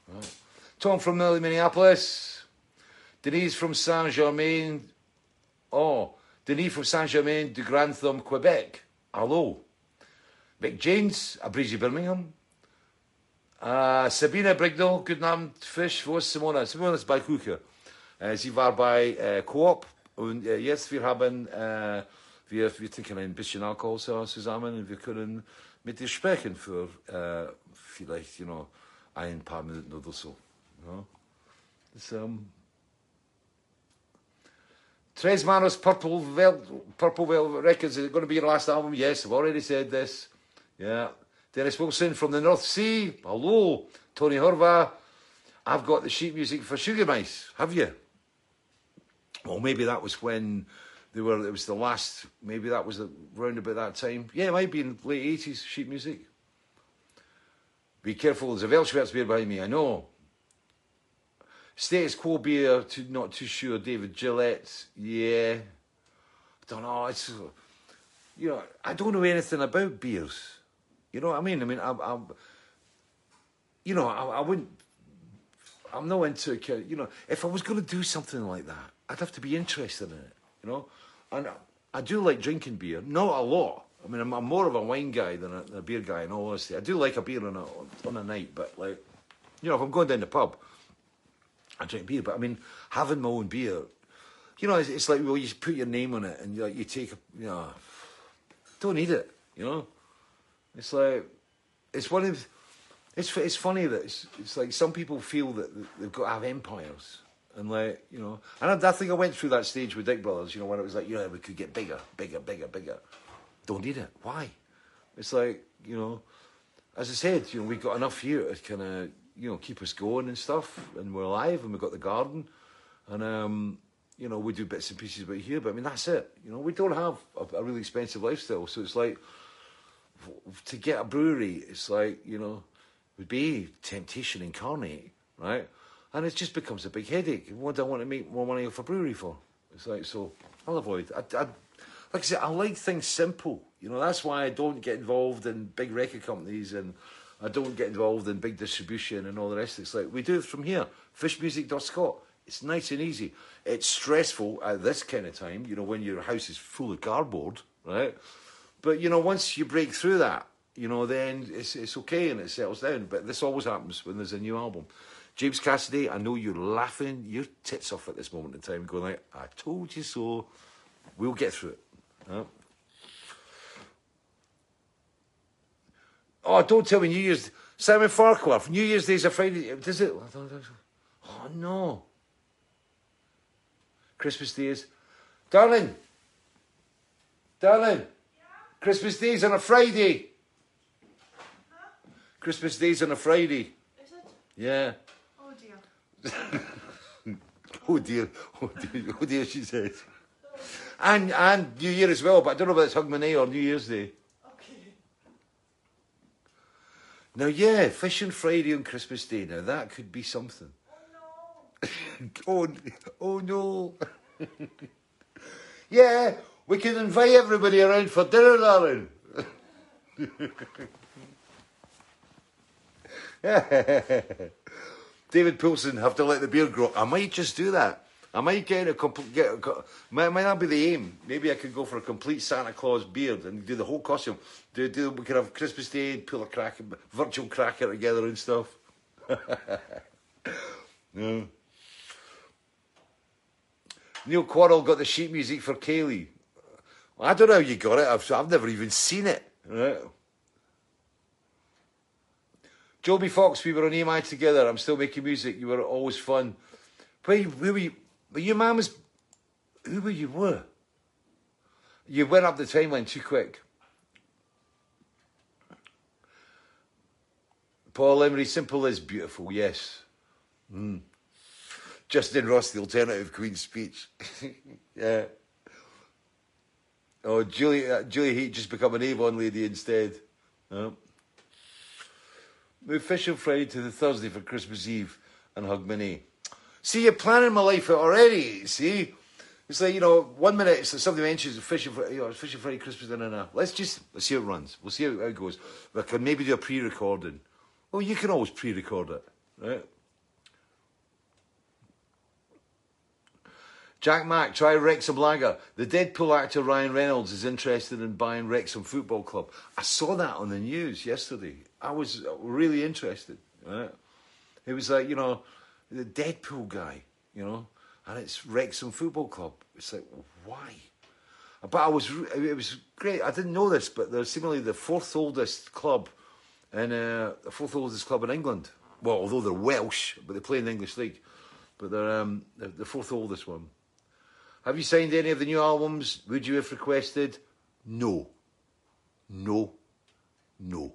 Right. Tom from nearly Minneapolis, Denise from Saint Germain, oh, Denise from Saint Germain de Grantham, Quebec. Hello. Mick James, Abrigi Birmingham. Uh, Sabine Brignall, guten Abend, Fisch, wo ist Simona? Simona ist bei Küche. Äh, sie war bei äh, Coop und jetzt wir haben, äh, wir, wir trinken ein bisschen Alkohol zusammen und wir können mit ihr sprechen für äh, vielleicht, you know, ein paar Minuten oder so. Ja. Das, um, Tres Manos Purple Veil, Purple Records is it going to be your last album? Yes, I've already said this. Yeah. Dennis Wilson from the North Sea. Hello. Tony Horva. I've got the sheet music for Sugar Mice. Have you? Well, maybe that was when they were. It was the last. Maybe that was around about that time. Yeah, it might be in the late eighties sheet music. Be careful. There's a Weltschmerz beer behind me. I know. Status quo beer. To, not too sure. David Gillette. Yeah. I don't know. It's you know. I don't know anything about beers. You know what I mean? I mean, I'm. I'm you know, I, I wouldn't. I'm not into you know. If I was going to do something like that, I'd have to be interested in it. You know, and I do like drinking beer, not a lot. I mean, I'm, I'm more of a wine guy than a, than a, beer guy. In all honesty, I do like a beer on a on a night, but like, you know, if I'm going down the pub, I drink beer. But I mean, having my own beer, you know, it's, it's like well, you put your name on it, and you like you take, a, you know, don't need it. You know, it's like it's one of it's it's funny that it's, it's like some people feel that they've got to have empires and like you know, and I, I, think I went through that stage with Dick Brothers. You know, when it was like, you know, we could get bigger, bigger, bigger, bigger. Don't need it. Why? It's like you know, as I said, you know, we've got enough here to kind of you know keep us going and stuff, and we're alive, and we've got the garden, and um, you know, we do bits and pieces about here, but I mean that's it. You know, we don't have a, a really expensive lifestyle, so it's like to get a brewery, it's like you know, would be temptation incarnate, right? and it just becomes a big headache. What do I want to make more money off a brewery for? It's like so. I'll avoid. I, I, like I said, I like things simple. You know, that's why I don't get involved in big record companies and I don't get involved in big distribution and all the rest. It's like we do it from here. Fishmusic.scot. It's nice and easy. It's stressful at this kind of time. You know, when your house is full of cardboard, right? But you know, once you break through that, you know, then it's it's okay and it settles down. But this always happens when there's a new album. James Cassidy, I know you're laughing your tits off at this moment in time, going like, I told you so. We'll get through it. Oh, don't tell me New Year's. Simon Farquhar, New Year's Day's a Friday. Does it? Oh, no. Christmas Day is. Darling. Darling. Yeah? Christmas Day's on a Friday. Huh? Christmas Day's on a Friday. Is it? Yeah. oh dear, oh, oh dear, oh dear, she said. And and New Year as well, but I don't know whether it's Hogmanay or New Year's Day. Okay. Now, yeah, fish Fishing Friday on Christmas Day. Now that could be something. Oh no. oh, oh no. yeah, we can invite everybody around for dinner, darling. David Pilson have to let the beard grow. I might just do that. I might get a complete. Get a, might, might not be the aim. Maybe I could go for a complete Santa Claus beard and do the whole costume. Do do we could have Christmas Day, pull a cracker, virtual cracker together and stuff. no. Neil Quarrell got the sheet music for Kayleigh. I don't know how you got it. I've, I've never even seen it. Right. Joby Fox, we were on EMI together. I'm still making music. You were always fun. Where, where were you? Were your mama's? Who were you? Were you went up the timeline too quick? Paul Emery, simple is beautiful, yes. Mm. Justin Ross, the alternative Queen's speech. yeah. Oh, Julie, uh, Julie Heat just become an Avon lady instead. Yeah. Move Fishing Friday to the Thursday for Christmas Eve and Hogmanay. See, you're planning my life out already. See, it's like you know, one minute it's like somebody mentions fishing for you know, fishing Friday, Christmas, and then let's just let's see how it runs. We'll see how, how it goes. We can maybe do a pre-recording. Well, you can always pre-record it, right? Jack Mack, try Wrexham Lager. The Deadpool actor Ryan Reynolds is interested in buying Wrexham Football Club. I saw that on the news yesterday. I was really interested. Right? It was like, you know, the Deadpool guy, you know, and it's Wrexham Football Club. It's like, why? But I was, it was great. I didn't know this, but they're seemingly the fourth oldest club in, uh, the fourth oldest club in England. Well, although they're Welsh, but they play in the English League. But they're um, the fourth oldest one. Have you signed any of the new albums? Would you have requested? No. No. No.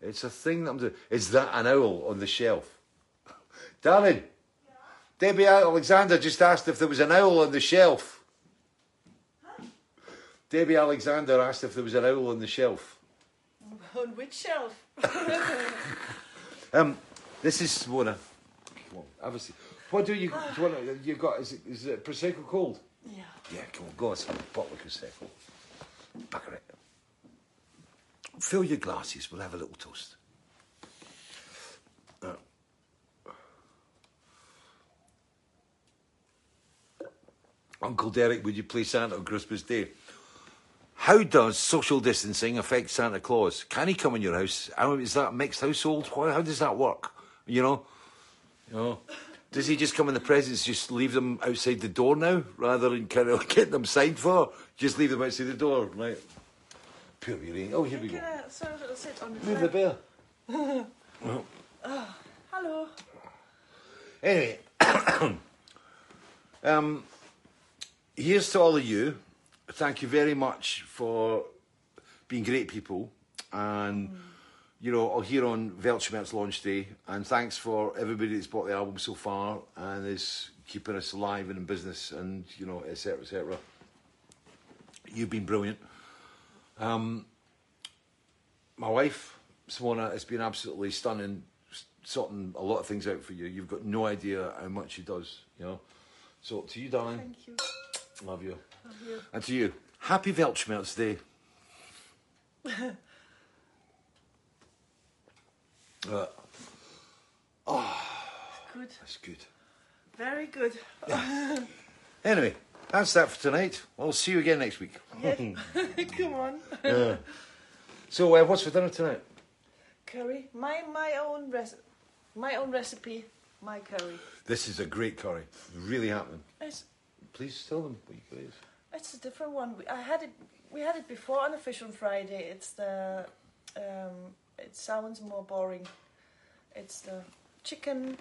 It's a thing that I'm doing. Is that an owl on the shelf? Darling, yeah. Debbie Alexander just asked if there was an owl on the shelf. Huh? Debbie Alexander asked if there was an owl on the shelf. On which shelf? um, this is. Come on, have. What do you, do you want? You got? Is it, is it prosecco cold? Yeah. Yeah, come on, go and have a bottle of prosecco. Bugger it. Fill your glasses. We'll have a little toast. Uh. Uncle Derek, would you play Santa on Christmas Day? How does social distancing affect Santa Claus? Can he come in your house? Is that a mixed household? How does that work? You know, you know. Does he just come in the presents, just leave them outside the door now, rather than kind of getting them signed for? Just leave them outside the door, right? Pure beauty. Oh, here we go. So sit on the Move the bear. oh. oh, hello. Anyway, um, here's to all of you. Thank you very much for being great people and. Mm you know, here on Weltschmerz launch day. And thanks for everybody that's bought the album so far and is keeping us alive and in business and, you know, etc. etc. You've been brilliant. Um, my wife, Simona, has been absolutely stunning, sorting a lot of things out for you. You've got no idea how much she does, you know. So to you, darling. Thank you. Love you. Love you. And to you, happy Weltschmerz Day. Uh, oh, good. That's good. Very good. anyway, that's that for tonight. I'll see you again next week. Yeah. Come on. yeah. So, uh, what's for dinner tonight? Curry. My my own recipe. My own recipe. My curry. This is a great curry. Really happening. It's, Please tell them what you guys. It's a different one. I had it. We had it before on a fish on Friday. It's the um, it sounds more boring. It's the chicken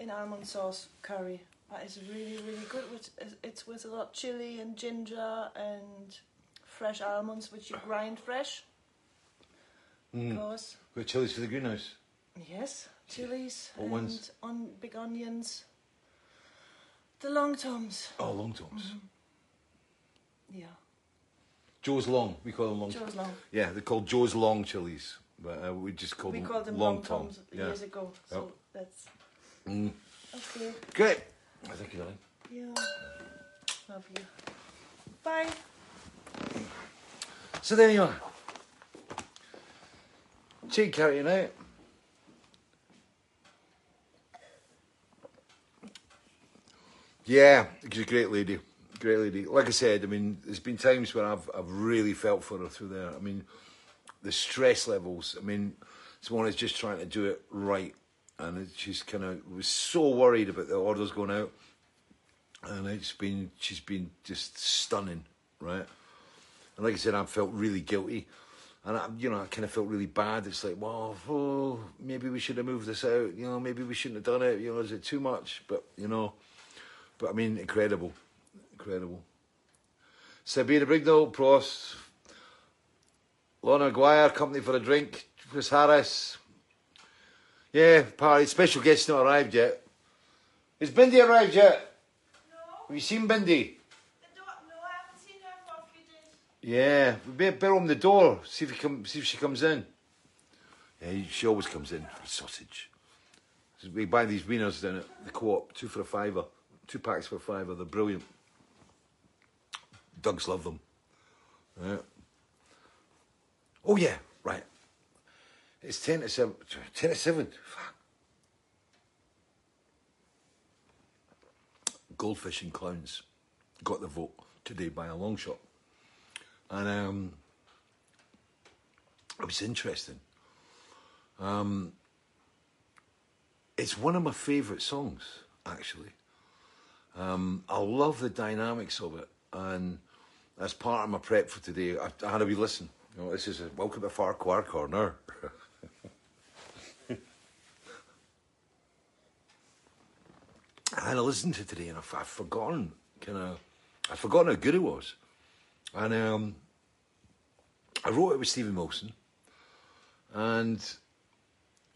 in almond sauce curry. That is really, really good. With, it's with a lot of chili and ginger and fresh almonds, which you grind fresh. Mm. Of course. With chilies for the greenhouse. Yes, chilies and ones? on big onions. The long toms. Oh, long toms. Mm -hmm. Yeah. Joe's long. We call them long. Joe's long. Yeah, they're called Joe's long chilies. But uh, we just called we them called them long, long toms yeah. years ago. So yep. that's mm. okay. Great. Thank you, darling. Yeah. Love you. Bye. So there you are. Cheek out. Yeah, she's a great lady. Great lady. Like I said, I mean, there's been times when I've I've really felt for her through there. I mean, the stress levels. I mean, someone is just trying to do it right, and she's kind of was so worried about the orders going out, and it's been she's been just stunning, right? And like I said, I felt really guilty, and I, you know, I kind of felt really bad. It's like, well, oh, maybe we should have moved this out. You know, maybe we shouldn't have done it. You know, is it too much? But you know, but I mean, incredible, incredible. Sabina Brignall, Prost, Lorna Aguirre, company for a drink. Chris Harris, Yeah, party. Special guest not arrived yet. Has Bindi arrived yet? No, Have you seen Bindi? I don't know. I haven't seen her for a few days. Yeah, we better better open the door. See if he come. See if she comes in. Yeah, she always comes in for sausage. We buy these wieners down at the co-op, two for a fiver, two packs for five fiver. They're brilliant. Dogs love them. Yeah. Oh yeah, right. It's ten to seven. Ten to seven. Fuck. Goldfish and clowns got the vote today by a long shot. And um, it was interesting. Um, it's one of my favourite songs, actually. Um, I love the dynamics of it, and as part of my prep for today, I, I had a wee listen. You know, this is a welcome to Farquhar Corner. I had a listen to today, and I've, I've forgotten kind of, I've forgotten how good it was, and um, I wrote it with Steven Wilson, and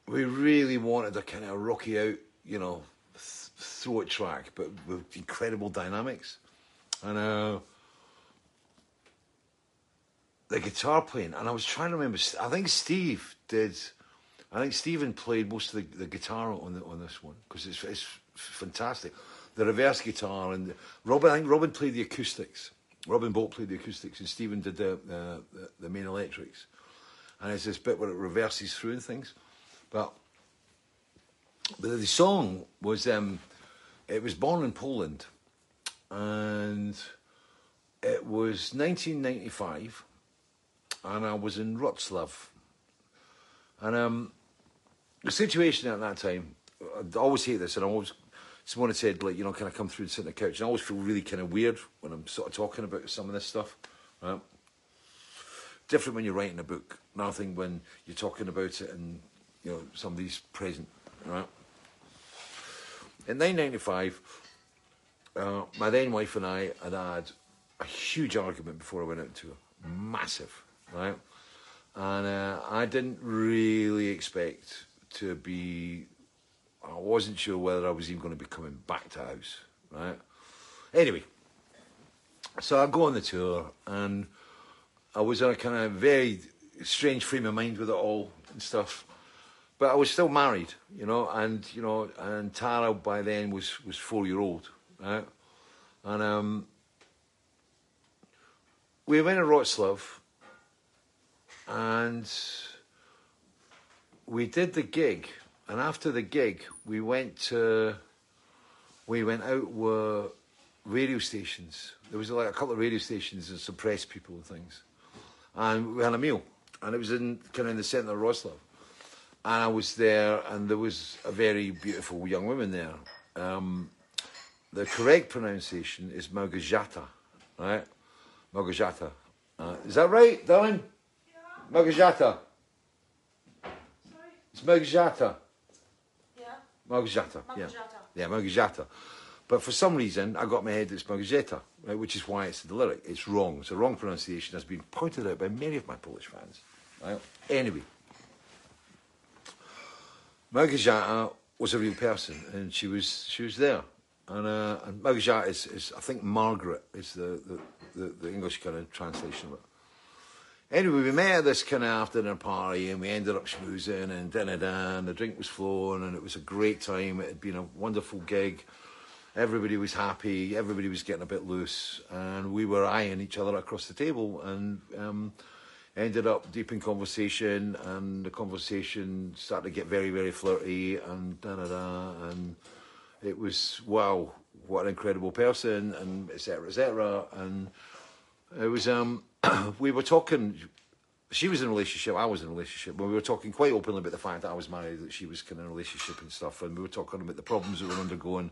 we really wanted a kind of rocky out, you know, th- it track, but with incredible dynamics. And uh, the guitar playing, and I was trying to remember. I think Steve did. I think Steven played most of the, the guitar on the, on this one because it's it's fantastic. The reverse guitar and Robin. I think Robin played the acoustics. Robin Boult played the acoustics, and Steven did the uh, the, the main electrics. And it's this bit where it reverses through and things. But the, the song was um, it was born in Poland, and it was 1995, and I was in Wrocław, and um, the situation at that time, I always hate this, and I always someone had said like you know can I come through and sit on the couch, and I always feel really kind of weird when I'm sort of talking about some of this stuff, right? Different when you're writing a book, another thing when you're talking about it and you know somebody's present, right? In 1995, uh, my then wife and I had had a huge argument before I went out to tour, massive, right? And uh, I didn't really expect to be. I wasn't sure whether I was even going to be coming back to house, right? Anyway, so I go on the tour and I was in a kind of very strange frame of mind with it all and stuff. But I was still married, you know, and you know, and Tara by then was was four year old, right? And um, we went to Wrocław, and we did the gig. And after the gig, we went to, we went out with radio stations. There was like a couple of radio stations and some press people and things, and we had a meal. And it was in kind of in the centre of Wrocław and I was there, and there was a very beautiful young woman there. Um, the correct pronunciation is Małgorzata, right? Małgorzata. Uh, is that right, darling? Yeah, Małgorzata. sorry. It's Małgorzata. Yeah, Małgorzata. Yeah. Yeah, Małgorzata. But for some reason, I got my head it's Małgorzata, right? Which is why it's in the lyric. It's wrong. It's a wrong pronunciation. Has been pointed out by many of my Polish fans. Right? Anyway, Małgorzata was a real person, and she was she was there. And, uh, and Małgorzata is, is, I think, Margaret is the, the, the, the English kind of translation of it. Anyway, we met at this kind of after dinner party and we ended up schmoozing and da da, and the drink was flowing and it was a great time. It had been a wonderful gig. Everybody was happy, everybody was getting a bit loose, and we were eyeing each other across the table and um, ended up deep in conversation. And the conversation started to get very, very flirty and da da da, and it was wow, what an incredible person, and etc. etc. And it was um we were talking she was in a relationship, I was in a relationship, but we were talking quite openly about the fact that I was married, that she was kind of in a relationship and stuff, and we were talking about the problems that we were undergoing,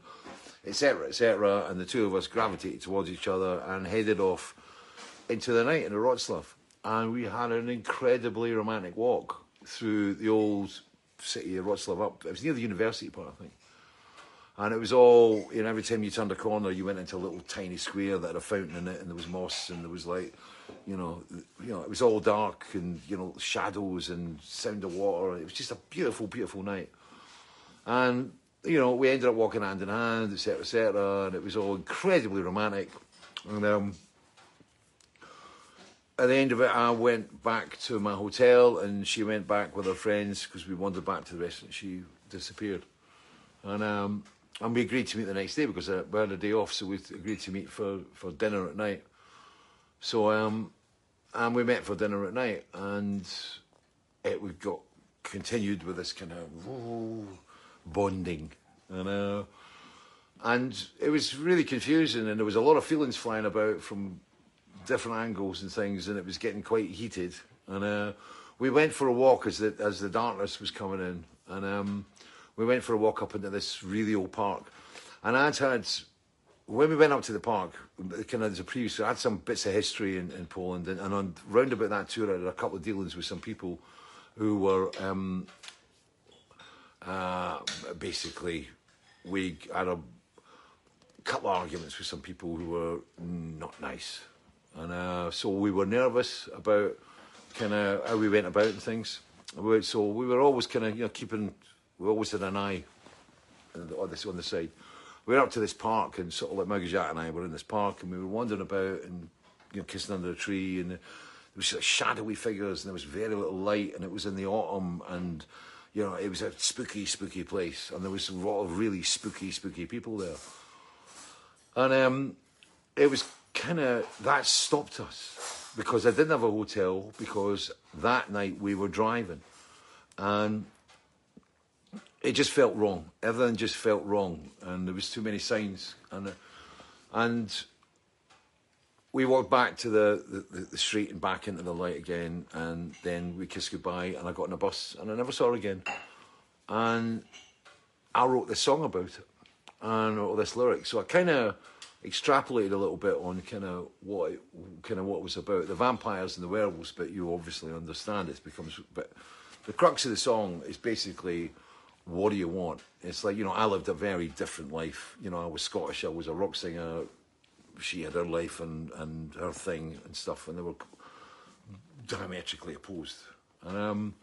etc., etc., and the two of us gravitated towards each other and headed off into the night in the Wrocław, and we had an incredibly romantic walk through the old city of Wrocław up, it was near the university part, I think. And it was all, you know, every time you turned a corner, you went into a little tiny square that had a fountain in it, and there was moss, and there was like, you know, you know, it was all dark and you know shadows and sound of water. It was just a beautiful, beautiful night. And you know, we ended up walking hand in hand, etc., etc., and it was all incredibly romantic. And um, at the end of it, I went back to my hotel, and she went back with her friends because we wandered back to the restaurant. She disappeared, and um, and we agreed to meet the next day because uh, we had a day off, so we agreed to meet for, for dinner at night. So um, and we met for dinner at night, and it we got continued with this kind of bonding, and uh, and it was really confusing, and there was a lot of feelings flying about from different angles and things, and it was getting quite heated. And uh, we went for a walk as the as the darkness was coming in, and um, we went for a walk up into this really old park. And I'd had when we went up to the park, kind of as a previous, I had some bits of history in, in Poland, and, and on round about that tour, I had a couple of dealings with some people who were um, uh, basically we had a couple of arguments with some people who were not nice, and uh, so we were nervous about kind of how we went about and things. So we were always kind of you know keeping, we always had an eye on this on the side. We went up to this park and sort of like Maggie Jack and I were in this park and we were wandering about and you know kissing under a tree and there was like shadowy figures and there was very little light and it was in the autumn and you know it was a spooky spooky place and there was a lot of really spooky spooky people there and um, it was kind of that stopped us because I didn't have a hotel because that night we were driving and it just felt wrong. Everything just felt wrong, and there was too many signs. And and we walked back to the, the, the, street and back into the light again, and then we kissed goodbye. And I got on a bus, and I never saw her again. And I wrote this song about it, and all this lyric. So I kind of extrapolated a little bit on kind of what kind of what was about the vampires and the werewolves. But you obviously understand it becomes. But the crux of the song is basically what do you want? It's like, you know, I lived a very different life. You know, I was Scottish, I was a rock singer. She had her life and, and her thing and stuff, and they were diametrically opposed. And, um,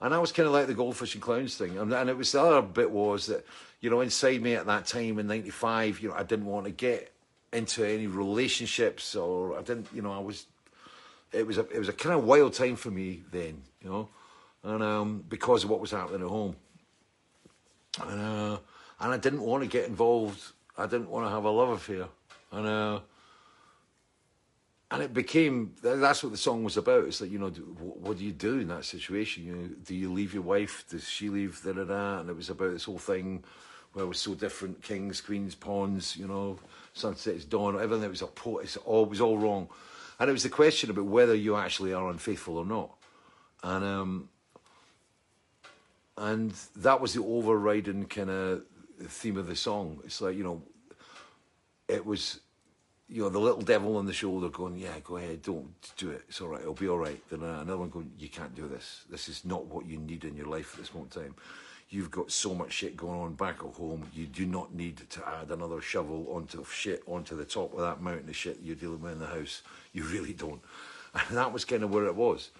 and I was kind of like the goldfish and clowns thing. And, and it was the other bit was that, you know, inside me at that time in 95, you know, I didn't want to get into any relationships or I didn't, you know, I was, it was a, it was a kind of wild time for me then, you know, and um, because of what was happening at home. And, uh, and I didn't want to get involved. I didn't want to have a love affair. And, uh, and it became, that's what the song was about. It's like, you know, what do you do in that situation? You know, do you leave your wife? Does she leave? Da, da, da. And it was about this whole thing where it was so different kings, queens, pawns, you know, sunsets, dawn, everything. It was, a it's all, it was all wrong. And it was the question about whether you actually are unfaithful or not. And um, and that was the overriding kind of theme of the song. It's like you know, it was, you know, the little devil on the shoulder going, "Yeah, go ahead, don't do it. It's all right. It'll be all right." Then another one going, "You can't do this. This is not what you need in your life at this moment in time." You've got so much shit going on back at home. You do not need to add another shovel onto shit onto the top of that mountain of shit you're dealing with in the house. You really don't. And that was kind of where it was.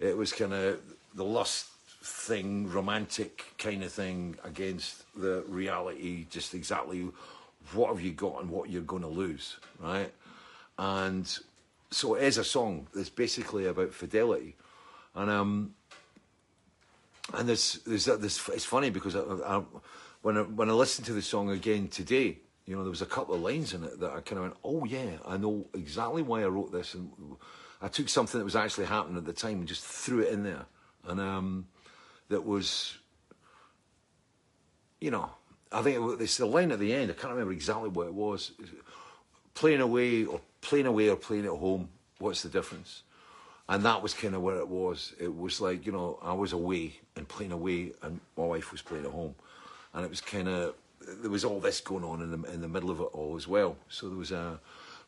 It was kind of the lust thing, romantic kind of thing against the reality, just exactly what have you got and what you're going to lose, right? And so it is a song that's basically about fidelity, and um, and there's there's this. It's funny because I, I, when I, when I listened to the song again today, you know, there was a couple of lines in it that I kind of went, oh yeah, I know exactly why I wrote this, and I took something that was actually happening at the time and just threw it in there, and um, that was, you know, I think it's the line at the end. I can't remember exactly what it was. Playing away or playing away or playing at home. What's the difference? And that was kind of where it was. It was like you know I was away and playing away, and my wife was playing at home, and it was kind of there was all this going on in the in the middle of it all as well. So there was a,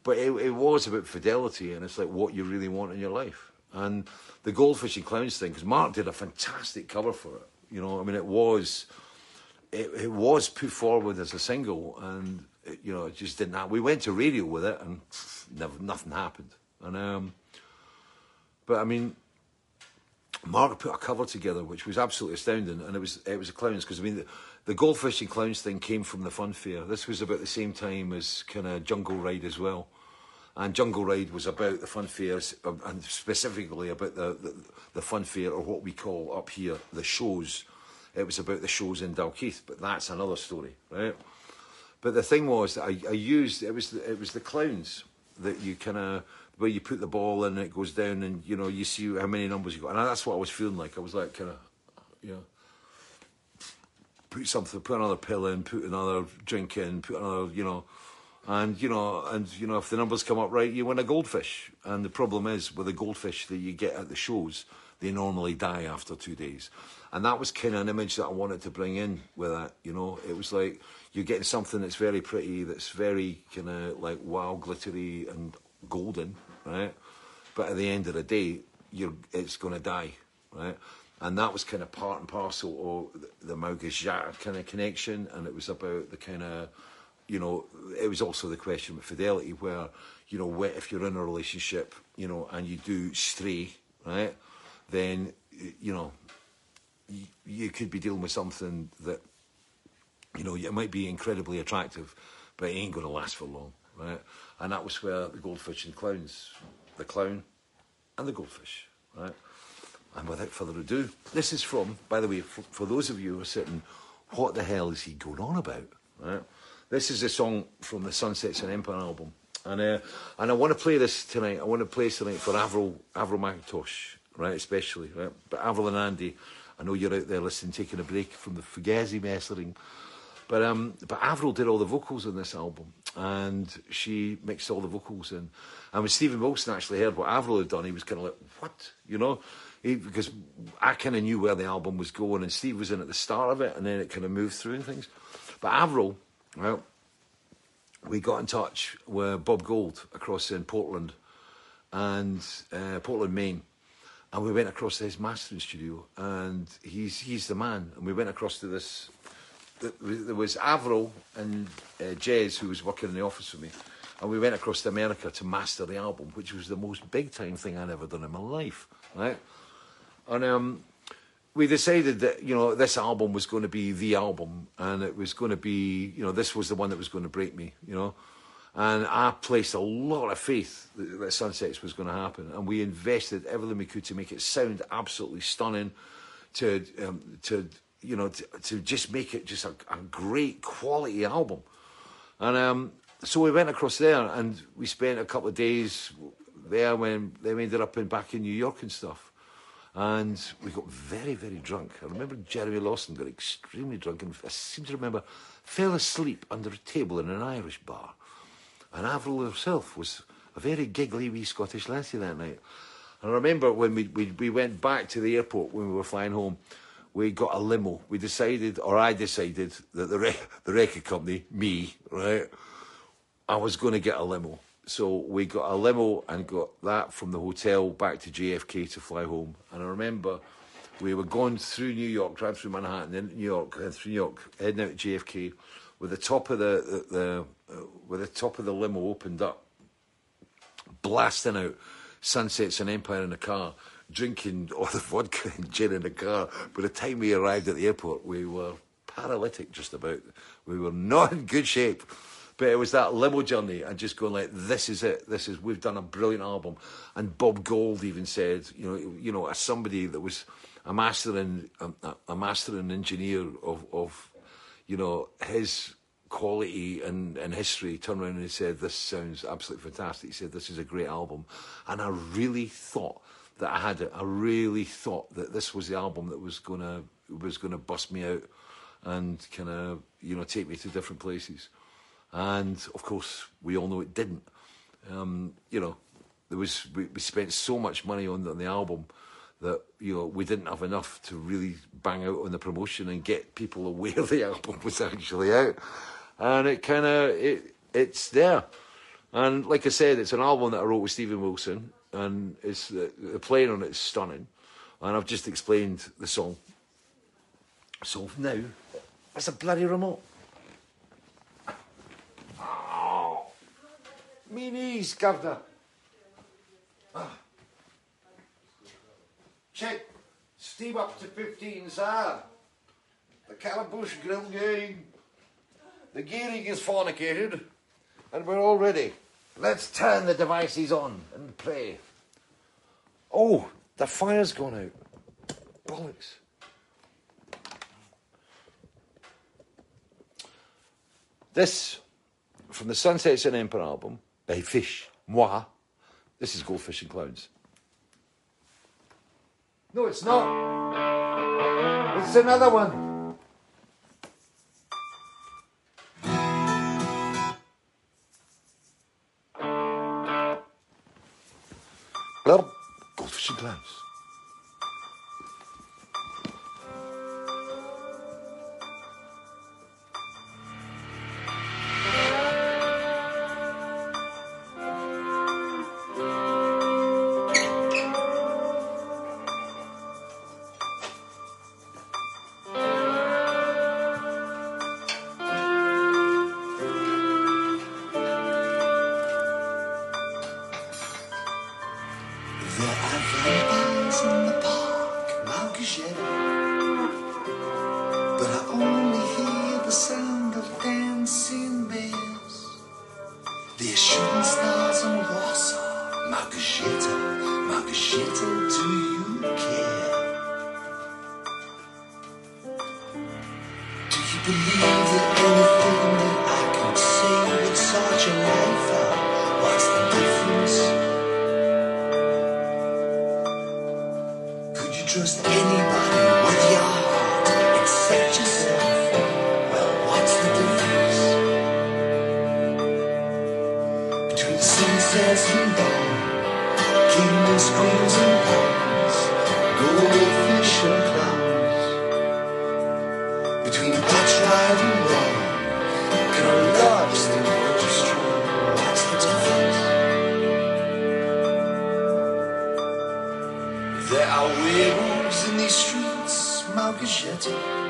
but it, it was about fidelity, and it's like what you really want in your life. And the goldfish and clowns thing, because Mark did a fantastic cover for it. You know, I mean, it was it, it was put forward as a single, and it, you know, it just didn't. Happen. We went to radio with it, and never nothing happened. And um, but I mean, Mark put a cover together, which was absolutely astounding, and it was it was the clowns because I mean the, the goldfish and clowns thing came from the fun fair. This was about the same time as kind of Jungle Ride as well, and Jungle Ride was about the fun fairs um, and specifically about the, the the fun fair or what we call up here the shows. It was about the shows in Dalkeith, but that's another story, right? But the thing was that I, I used it was the, it was the clowns that you kind of where you put the ball and it goes down and you know you see how many numbers you got. And that's what I was feeling like. I was like kind of you know put something put another pill in put another drink in put another you know. And you know and you know if the numbers come up right you win a goldfish. And the problem is with the goldfish that you get at the shows they normally die after two days and that was kind of an image that I wanted to bring in with that you know it was like you're getting something that's very pretty that's very kind of like wow glittery and golden, right? But at the end of the day, you're it's going to die, right? And that was kind of part and parcel of the Maugas kind of connection, and it was about the kind of, you know, it was also the question of fidelity, where, you know, if you're in a relationship, you know, and you do stray, right, then, you know, you, could be dealing with something that, you know, it might be incredibly attractive, but it ain't going to last for long, right? And that was where the goldfish and clowns, the clown and the goldfish, right? And without further ado, this is from, by the way, for, for those of you who are sitting, what the hell is he going on about, right? This is a song from the Sunsets on Empire album. And, uh, and I want to play this tonight. I want to play this tonight for Avril, Avril McIntosh, right, especially, right? But Avril and Andy, I know you're out there listening, taking a break from the Fugazi messering. But um, but Avril did all the vocals on this album, and she mixed all the vocals in. And when Steven Wilson actually heard what Avril had done, he was kind of like, "What?" You know, he, because I kind of knew where the album was going, and Steve was in at the start of it, and then it kind of moved through and things. But Avril, well, we got in touch with Bob Gold across in Portland, and uh, Portland, Maine. And we went across to his mastering studio, and he's he's the man. And we went across to this there was Avril and uh, Jez who was working in the office with me, and we went across to America to master the album, which was the most big time thing I'd ever done in my life, right? And um, we decided that you know this album was going to be the album, and it was going to be you know this was the one that was going to break me, you know. And I placed a lot of faith that, Sunsets was going to happen, and we invested everything we could to make it sound absolutely stunning, to um, to you know, to, to just make it just a, a great quality album. And um, so we went across there and we spent a couple of days there when they ended up in back in New York and stuff. And we got very, very drunk. I remember Jeremy Lawson got extremely drunk and I seem to remember fell asleep under a table in an Irish bar. And Avril herself was a very giggly wee Scottish lassie that night. And I remember when we, we, we went back to the airport when we were flying home, we got a limo. We decided, or I decided, that the rec- the record company, me, right, I was going to get a limo. So we got a limo and got that from the hotel back to JFK to fly home. And I remember we were going through New York, driving through Manhattan, then New York, and through New York, heading out to JFK, with the top of the, the, the Uh, with the top of the limo opened up, blasting out Sunsets on Empire in the car drinking all the vodka and gin in the car. By the time we arrived at the airport, we were paralytic just about. We were not in good shape. But it was that limo journey and just going like, this is it. This is we've done a brilliant album. And Bob Gold even said, you know, you know, as somebody that was a mastering a, a mastering engineer of, of, you know, his quality and, and history, turned around and he said, this sounds absolutely fantastic. He said, this is a great album. And I really thought that I had it. I really thought that this was the album that was gonna was gonna bust me out and kind of you know take me to different places. And of course, we all know it didn't. Um, you know, there was we, we spent so much money on, on the album that you know we didn't have enough to really bang out on the promotion and get people aware the album was actually out and it kind of it it's there. And like I said, it's an album that I wrote with Steven Wilson, and it's the, playing on it is stunning. And I've just explained the song. So now, it's a bloody remote. Oh, me knees, ah. Check steam up to 15, sir. The Calabush Grill the gearing is fornicated, and we're all ready. Let's turn the devices on and play. Oh, the fire's gone out. Bollocks. This, from the Sunsets on Empire album, They Fish, Moi, this is Goldfish and Clowns. No, it's not. It's another one. Goldfish and. Sunsets and dawn, kingdom screams and ponds, goldfish and clowns. Between touch right and wrong, can our love still grow strong? That's the difference. There are werewolves in these streets, Malgashetta.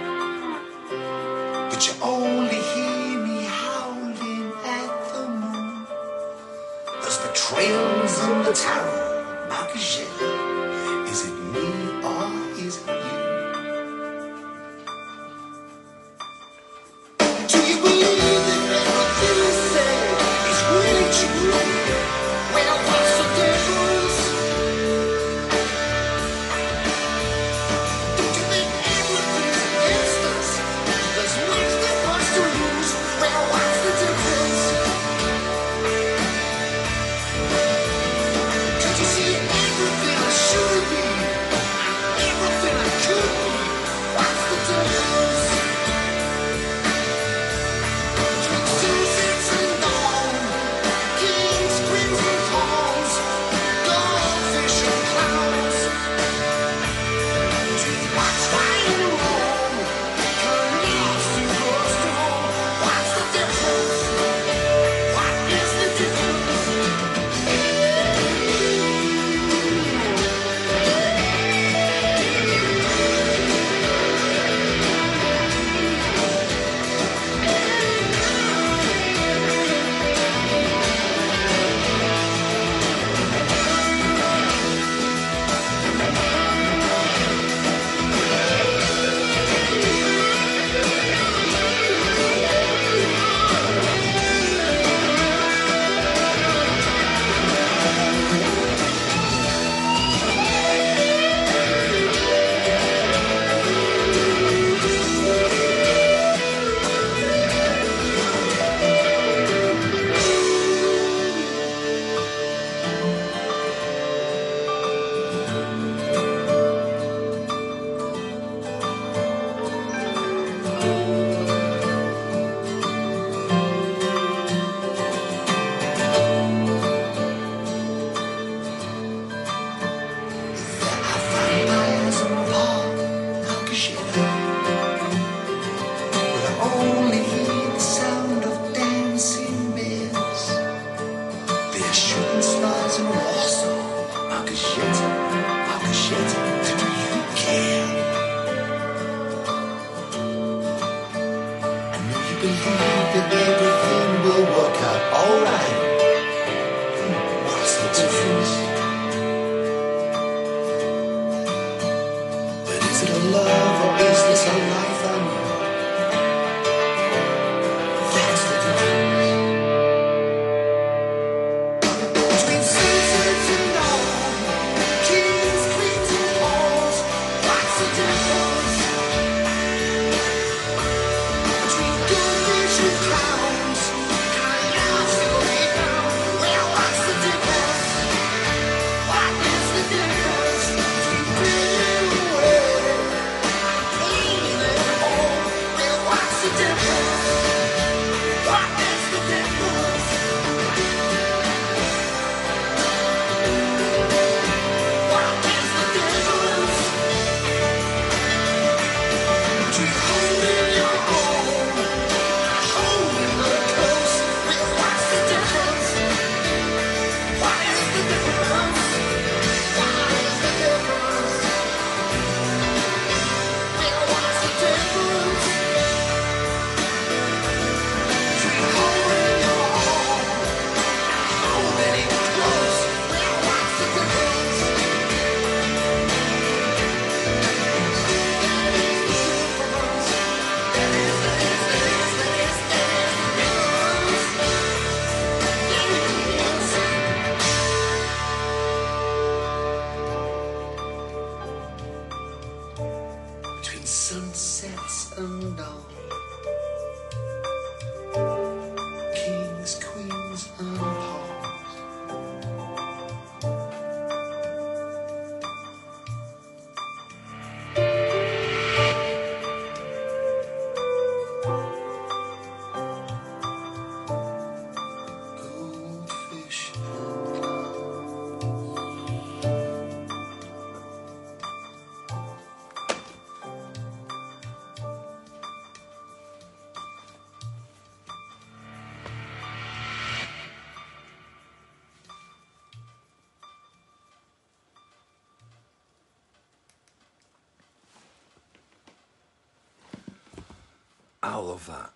Love that.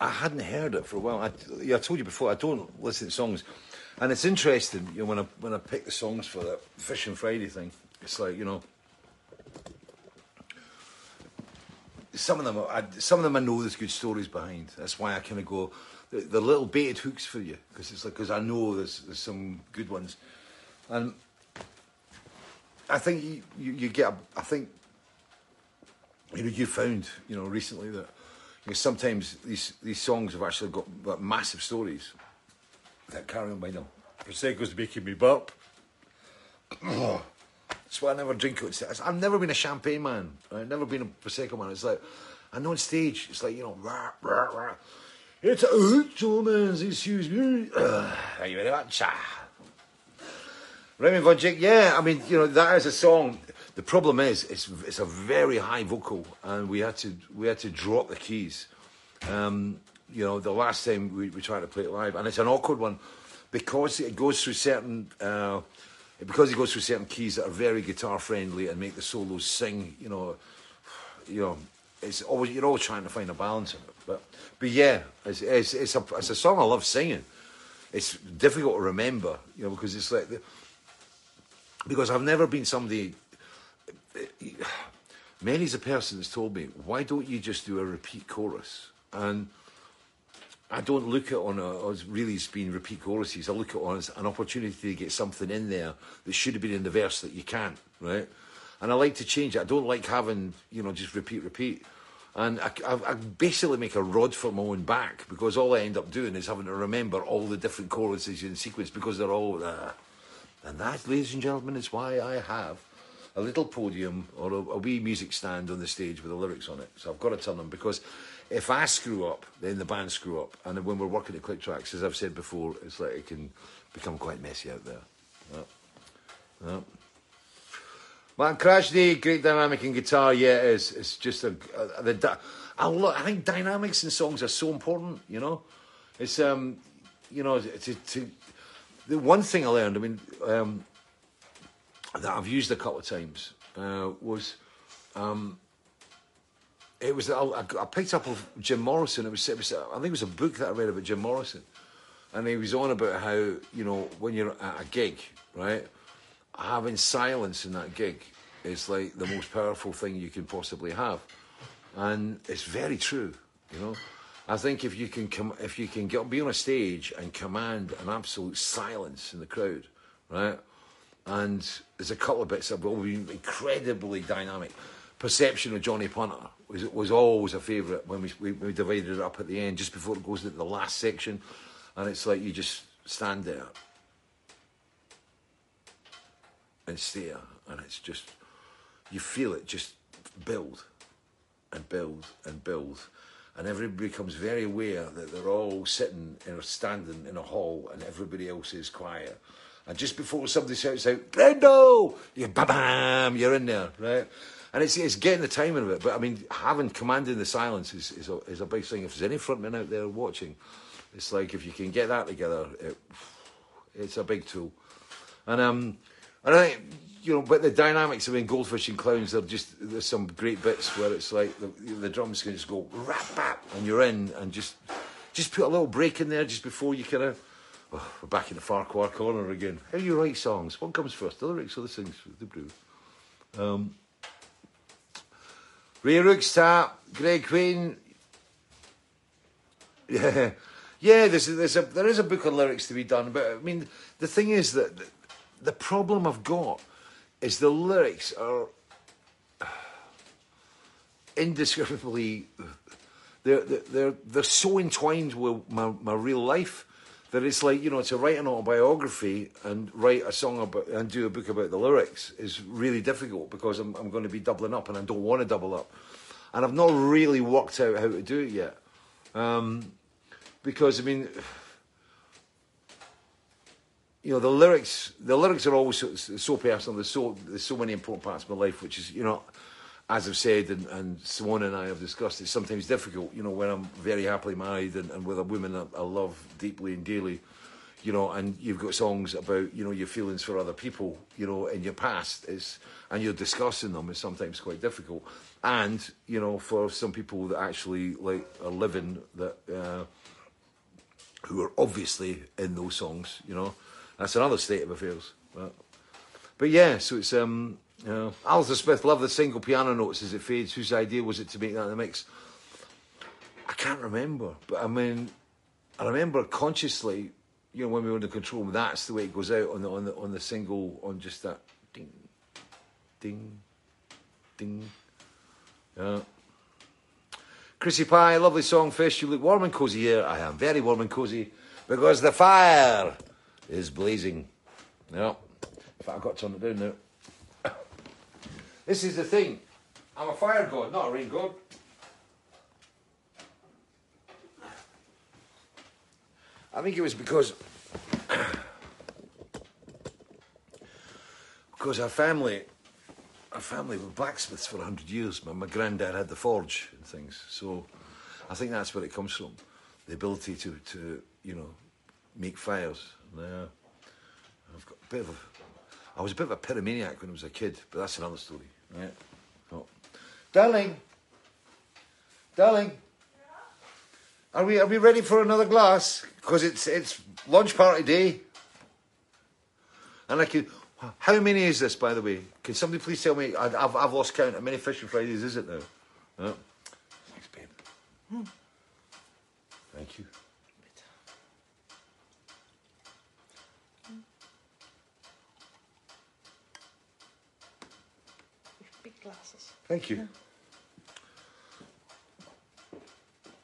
I hadn't heard it for a while. I, I told you before, I don't listen to songs. And it's interesting, you know, when I when I pick the songs for that Fish and Friday thing, it's like, you know, some of them, I, some of them I know there's good stories behind. That's why I kind of go, the, the little baited hooks for you, because it's like, because I know there's, there's some good ones. And I think you, you, you get, a, I think you know, you found, you know, recently that you know, sometimes these these songs have actually got, got massive stories that carry on by them. Prosecco's making me burp. That's why I never drink it. I've never been a champagne man. I've never been a prosecco man. It's like I know on stage, it's like you know, rah, rah, rah. It's a gentleman's excuse me. Thank you very much. Remy Von Jake, yeah, I mean, you know, that is a song. The problem is, it's it's a very high vocal, and we had to we had to drop the keys. Um, you know, the last time we, we tried to play it live, and it's an awkward one because it goes through certain uh, because it goes through certain keys that are very guitar friendly and make the solos sing. You know, you know, it's always you're always trying to find a balance in it. But but yeah, it's it's, it's a it's a song I love singing. It's difficult to remember, you know, because it's like the, because I've never been somebody. Many's a person that's told me, why don't you just do a repeat chorus? And I don't look at it on a, as really as being repeat choruses. I look at it on as an opportunity to get something in there that should have been in the verse that you can't, right? And I like to change it. I don't like having, you know, just repeat, repeat. And I, I, I basically make a rod for my own back because all I end up doing is having to remember all the different choruses in sequence because they're all. Uh, and that, ladies and gentlemen, is why I have a little podium or a, a wee music stand on the stage with the lyrics on it. So I've got to turn them because if I screw up, then the band screw up. And when we're working at Click Tracks, as I've said before, it's like it can become quite messy out there. Yep. Yep. Man, Krasny, great dynamic in guitar. Yeah, it is. It's just a, I think dynamics in songs are so important. You know, it's um, you know, to, to the one thing I learned. I mean, um, that I've used a couple of times uh, was um, it was I, I picked up of Jim Morrison. It was, it was I think it was a book that I read about Jim Morrison, and he was on about how you know when you're at a gig, right, having silence in that gig is like the most powerful thing you can possibly have, and it's very true. You know, I think if you can come, if you can get be on a stage and command an absolute silence in the crowd, right, and there's a couple of bits that will be incredibly dynamic. Perception of Johnny Punter was was always a favourite when we, we we divided it up at the end, just before it goes into the last section, and it's like you just stand there and stare, and it's just you feel it just build and build and build, and everybody becomes very aware that they're all sitting or standing in a hall, and everybody else is quiet. And just before somebody shouts out, Brendo, you bam, you're in there, right? And it's, it's getting the timing of it. But I mean, having commanding the silence is, is, a, is a big thing. If there's any frontmen out there watching, it's like if you can get that together, it, it's a big tool. And um, and I think you know, but the dynamics of in Goldfish and Clowns, they're just there's some great bits where it's like the, the drums can just go rap bap, and you're in, and just just put a little break in there just before you kind of. Oh, we're back in the Farquhar corner again. How do you write songs? What comes first, the lyrics or the things? The brew. Um, Ray Rooks tap, Greg Queen. Yeah, yeah. There's there's a there is a book of lyrics to be done, but I mean the thing is that the, the problem I've got is the lyrics are indescribably they're they're they're, so entwined with my, my real life that it's like you know to write an autobiography and write a song about and do a book about the lyrics is really difficult because I'm I'm going to be doubling up and I don't want to double up, and I've not really worked out how to do it yet, um, because I mean. You know the lyrics. The lyrics are always so, so personal. There's so there's so many important parts of my life, which is you know as I've said, and, and Simone and I have discussed, it's sometimes difficult, you know, when I'm very happily married and, and with a woman that I love deeply and dearly, you know, and you've got songs about, you know, your feelings for other people, you know, in your past, is, and you're discussing them is sometimes quite difficult. And, you know, for some people that actually, like, are living, that, uh, who are obviously in those songs, you know, that's another state of affairs. But, but yeah, so it's, um, you know, Alistair Smith loved the single piano notes as it fades. Whose idea was it to make that in the mix? I can't remember, but I mean, I remember consciously, you know, when we were under control, that's the way it goes out on the on the on the single on just that ding, ding, ding. Yeah. Chrissy Pie, lovely song, Fish. You look warm and cosy here. I am very warm and cosy because the fire is blazing. No, fact, I've got to turn it down now. This is the thing. I'm a fire god, not a rain god. I think it was because because our family our family were blacksmiths for hundred years. My, my granddad had the forge and things, so I think that's where it comes from. The ability to, to you know make fires. Yeah. I've got a bit of a, I was a bit of a pyromaniac when I was a kid, but that's another story. Right. Oh. Darling. Darling. Are we are we ready for another glass? Because it's it's lunch party day. And I could. How many is this, by the way? Can somebody please tell me? I, I've I've lost count. How many fishing Fridays is it now? Thanks, babe. Thank you. With big glasses. Thank you.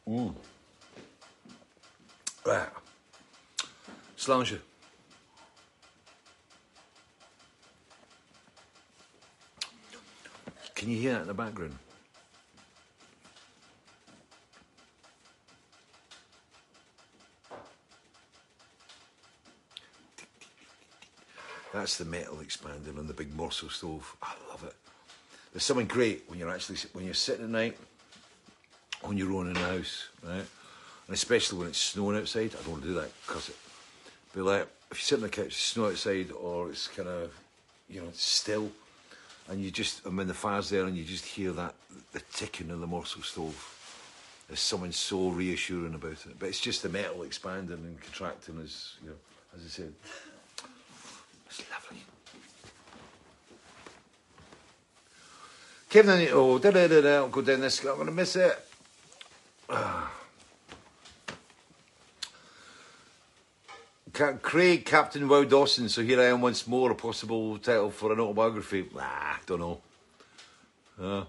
Mm. Right. Sláinte. Can you hear that in the background? That's the metal expanding on the big Morsø stove. I love it. There's something great when you're actually when you're sitting at night on your own in the house, right? And especially when it's snowing outside. I don't want to do that because it. But like if you sit on the couch, it's snow outside, or it's kind of, you know, still, and you just, I mean, the fire's there, and you just hear that the ticking of the Morsø stove. There's something so reassuring about it. But it's just the metal expanding and contracting, as you know, as I said. It's lovely. Kevin, oh, da da da da, I'll go down this. I'm going to miss it. Craig, Captain Wow Dawson. So here I am once more, a possible title for an autobiography. Ah, don't know. Uh,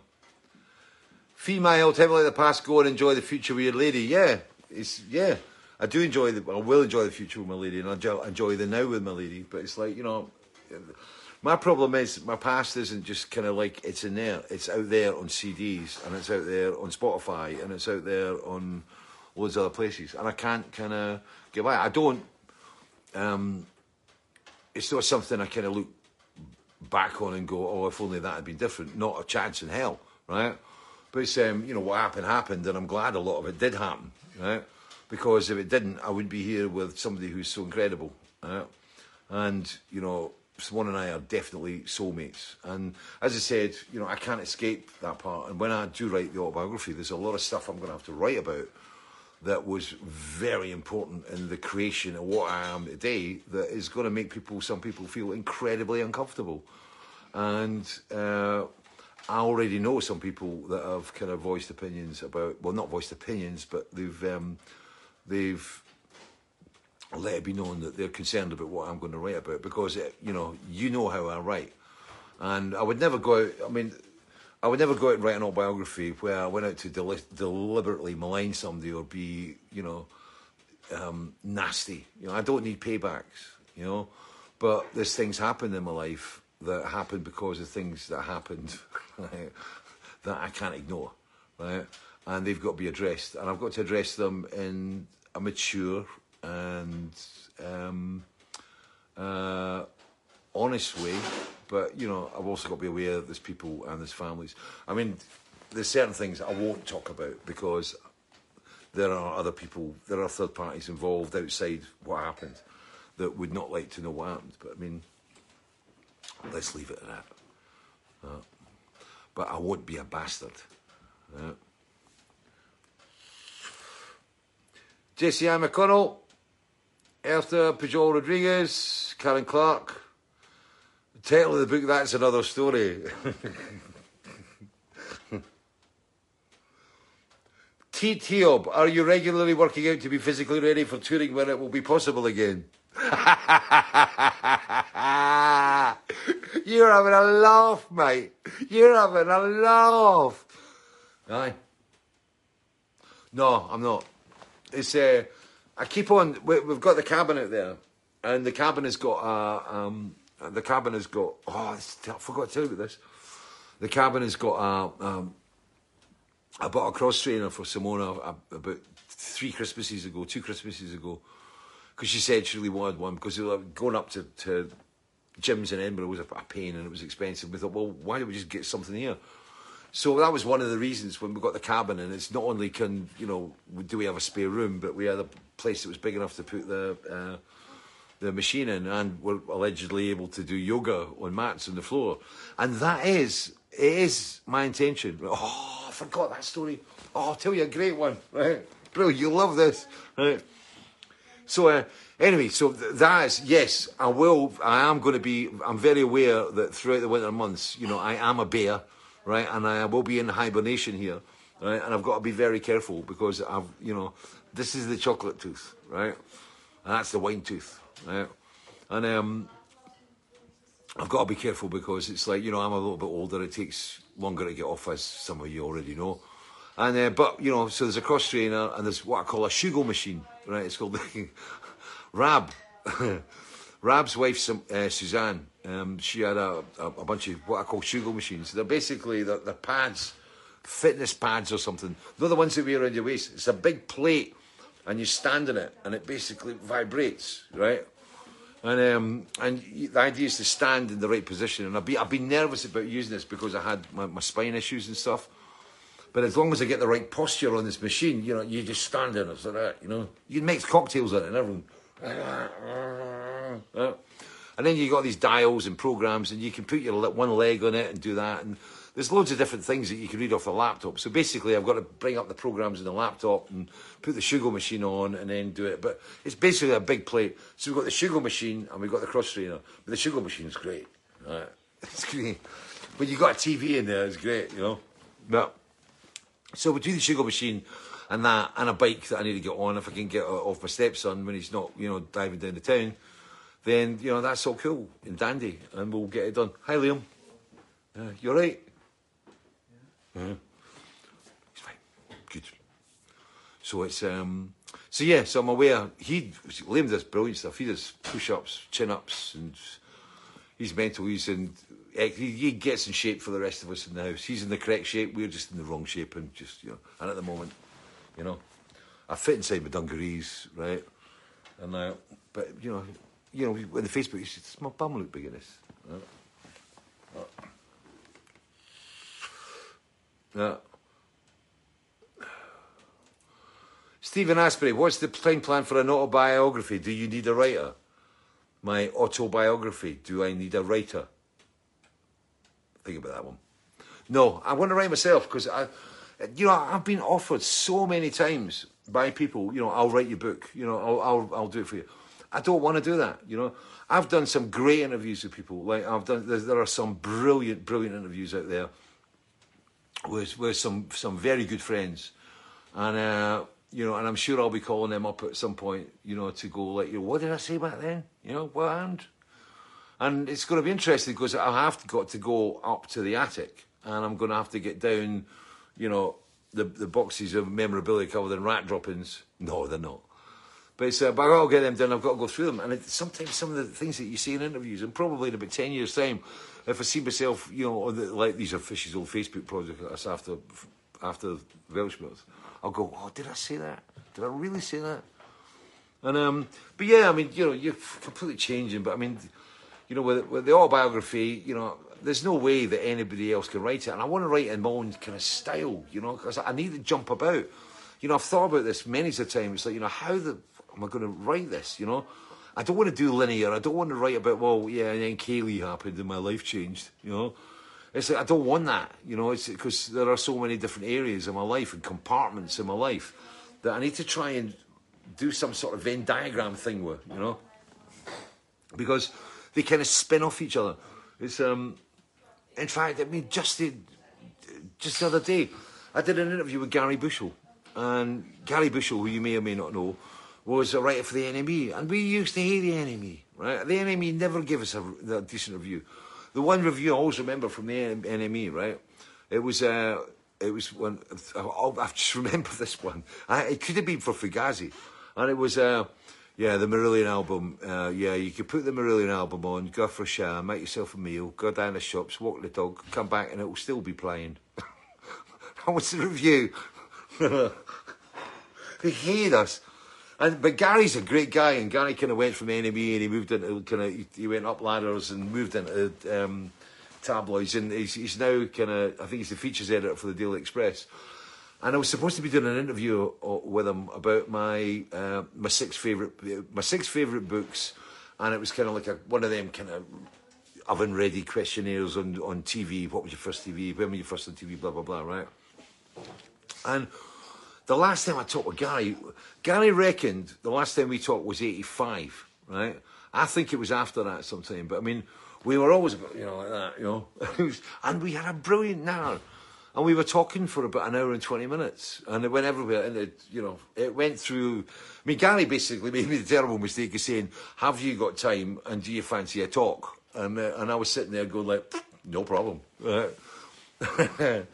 female, tell me like the past, go and enjoy the future with your lady. Yeah, it's yeah. I do enjoy the. I will enjoy the future with my lady, and I enjoy the now with my lady. But it's like you know, my problem is my past isn't just kind of like it's in there. It's out there on CDs, and it's out there on Spotify, and it's out there on loads of other places, and I can't kind of get by. I don't. Um, it's not something I kind of look back on and go, oh, if only that had been different. Not a chance in hell, right? But it's, um, you know, what happened happened, and I'm glad a lot of it did happen, right? Because if it didn't, I wouldn't be here with somebody who's so incredible, right? And, you know, Simone and I are definitely soulmates. And as I said, you know, I can't escape that part. And when I do write the autobiography, there's a lot of stuff I'm going to have to write about that was very important in the creation of what I am today that is going to make people, some people feel incredibly uncomfortable. And uh, I already know some people that have kind of voiced opinions about, well, not voiced opinions, but they've, um, they've let it be known that they're concerned about what I'm going to write about because, it, you know, you know how I write. And I would never go out, I mean, I would never go out and write an autobiography where I went out to deli- deliberately malign somebody or be, you know, um, nasty. You know, I don't need paybacks. You know, but there's things happened in my life that happened because of things that happened that I can't ignore, right? And they've got to be addressed, and I've got to address them in a mature and um, uh, honest way. But you know, I've also got to be aware that there's people and there's families. I mean, there's certain things I won't talk about because there are other people, there are third parties involved outside what happened that would not like to know what happened. But I mean, let's leave it at that. Uh, but I won't be a bastard. Uh, Jesse I. McConnell, after Peugeot Rodriguez, Karen Clark. The title of the book, that's another story. T. Tiob, are you regularly working out to be physically ready for touring when it will be possible again? You're having a laugh, mate. You're having a laugh. Aye. No, I'm not. It's uh, I keep on. We, we've got the cabin out there, and the cabin has got uh, um, the cabin has got. Oh, I forgot to tell you about this. The cabin has got uh, um, I bought a cross trainer for Simona about three Christmases ago, two Christmases ago, because she said she really wanted one because going up to, to gyms in Edinburgh was a, a pain and it was expensive. We thought, well, why don't we just get something here? So that was one of the reasons when we got the cabin, and it's not only can you know do we have a spare room, but we had a place that was big enough to put the uh, the machine in, and we're allegedly able to do yoga on mats on the floor, and that is it is my intention. Oh, I forgot that story. Oh, I'll tell you a great one. Right, bro? You'll love this. Right. So uh, anyway, so th- that is yes, I will. I am going to be. I'm very aware that throughout the winter months, you know, I am a bear, right, and I will be in hibernation here, right, and I've got to be very careful because I've, you know, this is the chocolate tooth, right, and that's the wine tooth, right, and um. I've got to be careful because it's like you know I'm a little bit older. It takes longer to get off, as some of you already know. And uh, but you know, so there's a cross trainer and there's what I call a Shugo machine, right? It's called Rab. Rab's wife, uh, Suzanne, um, she had a, a, a bunch of what I call Shugo machines. They're basically the, the pads, fitness pads or something. They're the ones that wear around your waist. It's a big plate, and you stand in it, and it basically vibrates, right? And um, and the idea is to stand in the right position. And I've been, I've been nervous about using this because I had my, my spine issues and stuff. But as long as I get the right posture on this machine, you know, you just stand in it like that, you know. You can mix cocktails in it and everything. And then you've got these dials and programs, and you can put your one leg on it and do that. And there's loads of different things that you can read off the laptop. So basically, I've got to bring up the programs in the laptop and put the Shugo machine on and then do it. But it's basically a big plate. So we've got the Shugo machine and we've got the cross trainer. But the Shugo machine's great. Right? It's great. When you've got a TV in there, it's great, you know. But so between the Shugo machine and that, and a bike that I need to get on, if I can get uh, off my stepson when he's not, you know, diving down the town, then you know that's all cool and dandy, and we'll get it done. Hi, Liam. Uh, you all right? Yeah. He's fine. Good. So it's um. So yeah, so I'm aware he Liam does brilliant stuff. He does push-ups, chin-ups, and he's mental. He's in. eh, He, he gets in shape for the rest of us in the house. He's in the correct shape. We're just in the wrong shape, and just you know. And at the moment, you know, I fit inside my dungarees, right? And now, but you know, you know, in the Facebook, you said, "Does my bum look big in this?" Right? Yeah. Stephen Asprey, what's the time plan for an autobiography? Do you need a writer? My autobiography, do I need a writer? Think about that one. No, I want to write myself because I, you know, I've been offered so many times by people. You know, I'll write your book. You know, I'll I'll, I'll do it for you. I don't want to do that. You know, I've done some great interviews with people. Like I've done, there are some brilliant, brilliant interviews out there with with some some very good friends, and uh, you know, and I'm sure I'll be calling them up at some point. You know, to go like, you know, what did I say back then? You know, what happened? And it's going to be interesting because I have got to go up to the attic and I'm going to have to get down, you know, the the boxes of memorabilia covered in rat droppings. No, they're not. But it's, uh, but I'll get them done. I've got to go through them. And it, sometimes some of the things that you see in interviews, and probably in about ten years' time, if I see myself, you know, the, like these are Fish's old Facebook project us after after Welshmills, I'll go, oh, did I say that? Did I really say that? And um, but yeah, I mean, you know, you're completely changing. But I mean, you know, with, with the autobiography, you know, there's no way that anybody else can write it, and I want to write in my own kind of style, you know, because I need to jump about. You know, I've thought about this many a time. It's like, you know, how the am I going to write this? You know, I don't want to do linear. I don't want to write about, well, yeah, and then Kayleigh happened and my life changed. You know, it's like I don't want that. You know, it's because there are so many different areas of my life and compartments in my life that I need to try and do some sort of Venn diagram thing with. You know, because they kind of spin off each other. It's um, in fact, I mean, just the just the other day, I did an interview with Gary Bushell, and Gary Bushell, who you may or may not know, was a writer for the NME, and we used to hate the NME. Right, the NME never gave us a, a decent review. The one review I always remember from the NME, right? It was uh, it was one. I just remember this one. I, it could have been for Fugazi, and it was. Uh, yeah, the Marillion album. Uh, yeah, you could put the Marillion album on, go for a shower, make yourself a meal, go down the shops, walk the dog, come back, and it will still be playing. that was the review. they hate us. And but Gary's a great guy, and Gary kind of went from NME and he moved into kind of he went up ladders and moved into um, tabloids, and he's, he's now kind of I think he's the features editor for the Daily Express. And I was supposed to be doing an interview uh, with him about my uh, my six favorite my six favorite books, and it was kind of like a one of them kind of oven ready questionnaires on on TV. What was your first TV? When were you first on TV? Blah blah blah. Right. And the last time I talked with Gary, Gary reckoned the last time we talked was 85, right? I think it was after that sometime, but I mean, we were always, you know, like that, you know. and we had a brilliant hour. And we were talking for about an hour and 20 minutes. And it went everywhere. And it, you know, it went through. I mean, Gary basically made me the terrible mistake of saying, Have you got time and do you fancy a talk? And, uh, and I was sitting there going, like, No problem.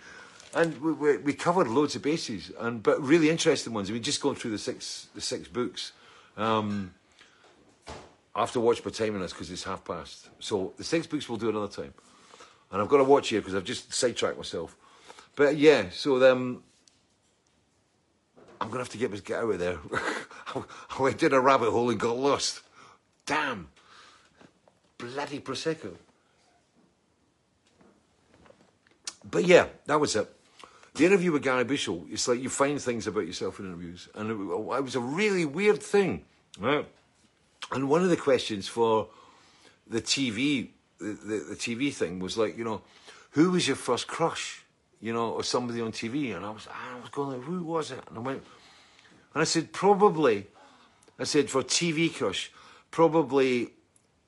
and we, we, we, covered loads of bases, and but really interesting ones. I mean, just going through the six the six books. Um, I have to watch my time on this because it's half past. So the six books we'll do another time, and I've got to watch here because I've just sidetracked myself. But yeah, so um, I'm gonna have to get get out of there. I went in a rabbit hole and got lost. Damn, bloody prosecco. But yeah, that was it the interview with Gary Bushell, it's like you find things about yourself in interviews. And it, it was a really weird thing. Right? And one of the questions for the TV, the, the, the, TV thing was like, you know, who was your first crush? You know, or somebody on TV. And I was, I was going like, who was it? And I went, and I said, probably, I said, for TV crush, probably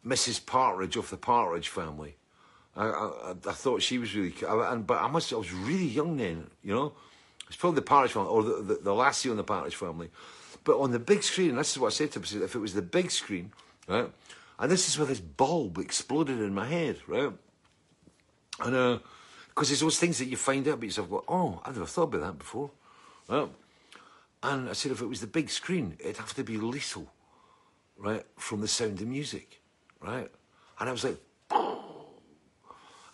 Mrs. Partridge of the Partridge family. I, I, I thought she was really, I, and, but I must, I was really young then, you know. It's probably the Partridge family or the, the, the lassie on the Partridge family. But on the big screen, and this is what I said to him, if it was the big screen, right, and this is where this bulb exploded in my head, right, and uh, because there's those things that you find out about yourself, go, oh, I've never thought about that before, right, and I said if it was the big screen, it'd have to be Liesl, right, from The Sound of Music, right, and I was like,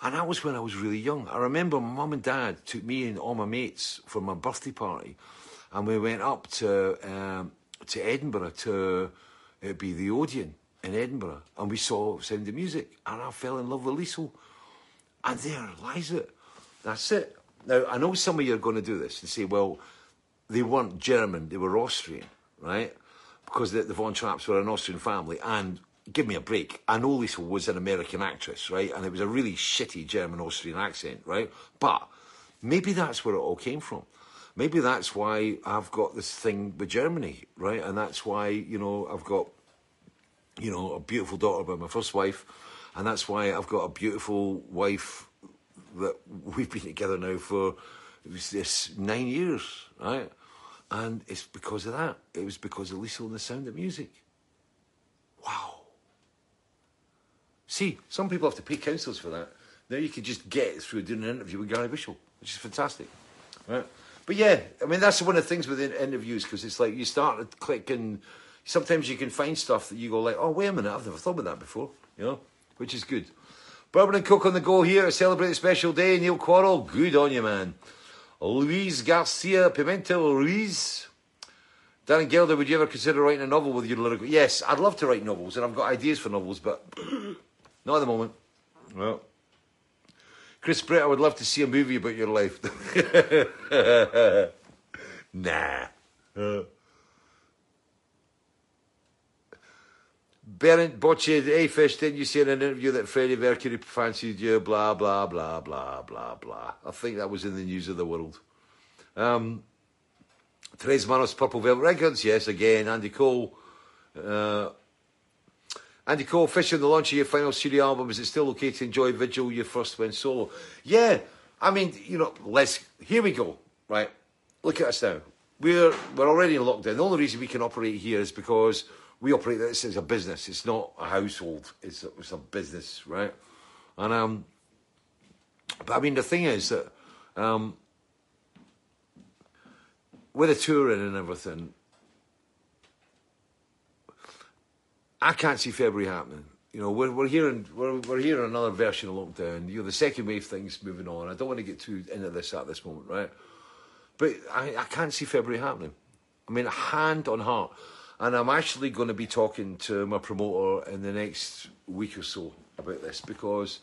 and that was when I was really young. I remember my mum and dad took me and all my mates for my birthday party, and we went up to um, to Edinburgh to uh, be the Odeon in Edinburgh, and we saw Sound of the Music, and I fell in love with Liesl. And there lies it. That's it. Now I know some of you are going to do this and say, well, they weren't German; they were Austrian, right? Because the, the Von Trapps were an Austrian family, and give me a break. I know Liesl was an American actress, right? And it was a really shitty German Austrian accent, right? But maybe that's where it all came from. Maybe that's why I've got this thing with Germany, right? And that's why, you know, I've got, you know, a beautiful daughter by my first wife. And that's why I've got a beautiful wife that we've been together now for this nine years, right? And it's because of that. It was because of Lisa and the sound of music. Wow. See, some people have to pay councils for that. Now you can just get it through doing an interview with Gary Bishop, which is fantastic. Right? But yeah, I mean that's one of the things with in- interviews because it's like you start to click and sometimes you can find stuff that you go like, oh wait a minute, I've never thought about that before, you know, which is good. Bourbon and Coke on the go here to celebrate a special day. Neil Quarrell, good on you, man. Luis Garcia Pimentel Ruiz. Darren Gelder, would you ever consider writing a novel with your lyrical? Yes, I'd love to write novels, and I've got ideas for novels, but not at the moment. Well, Chris Brett, I would love to see a movie about your life. nah. Uh. Berend Bocce, hey Fish, didn't you say in an interview that Freddie Mercury fancied you? Blah, blah, blah, blah, blah, blah. I think that was in the news of the world. Um, Tres Manos, Purple Velvet Records, yes, again, Andy Cole. Uh, Andy Cole, Fish on the launch of your final studio album, is it still okay to enjoy Vigil, your first went solo? Yeah, I mean, you know, let's, here we go, right? Look at us now. We're, we're already in lockdown. The only reason we can operate here is because we operate this as a business. It's not a household. It's a, it's a business, right? And um, but I mean, the thing is that um, with a touring and everything, I can't see February happening. You know, we're we're hearing we're we're hearing another version of lockdown. You know, the second wave thing's moving on. I don't want to get too into this at this moment, right? But I, I can't see February happening. I mean, hand on heart. And I'm actually going to be talking to my promoter in the next week or so about this because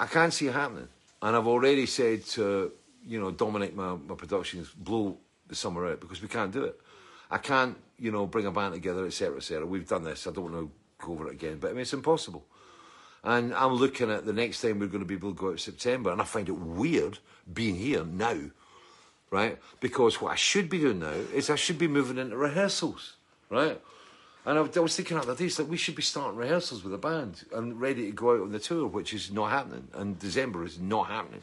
I can't see it happening. And I've already said to, you know, Dominic, my, my productions, blow the summer out because we can't do it. I can't, you know, bring a band together, etc., etc. We've done this. I don't want to go over it again, but I mean, it's impossible. And I'm looking at the next time we're going to be able to go out in September, and I find it weird being here now, right? Because what I should be doing now is I should be moving into rehearsals, right? And I, I was thinking the other day, it's like we should be starting rehearsals with a band and ready to go out on the tour, which is not happening. And December is not happening.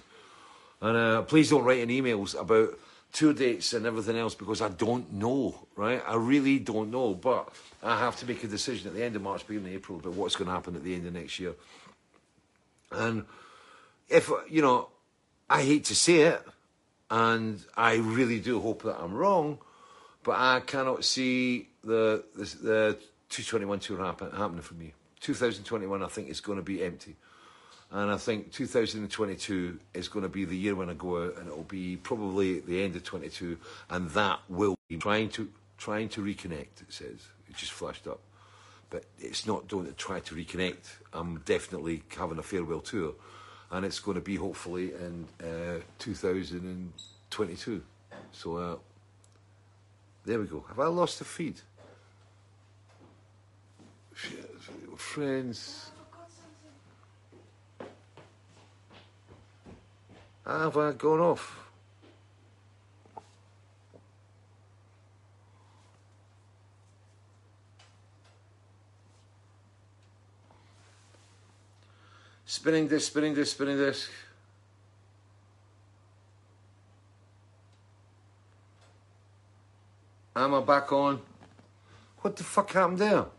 And uh, please don't write any emails about tour dates and everything else because I don't know, right? I really don't know. But I have to make a decision at the end of March, beginning of April about what's going to happen at the end of next year. And if, you know, I hate to say it, and I really do hope that I'm wrong, but I cannot see the the, the 221 tour happen, happening for me. 2021, I think, is going to be empty. And I think 2022 is going to be the year when I go out, and it'll be probably the end of 22, and that will be trying to trying to reconnect. It says it just flashed up, but it's not doing to try to reconnect. I'm definitely having a farewell tour, and it's going to be hopefully in uh, 2022. So uh, there we go. Have I lost the feed? Friends. Have I gone off? Spinning this, spinning this, spinning this. Am I back on? What the fuck happened there? Are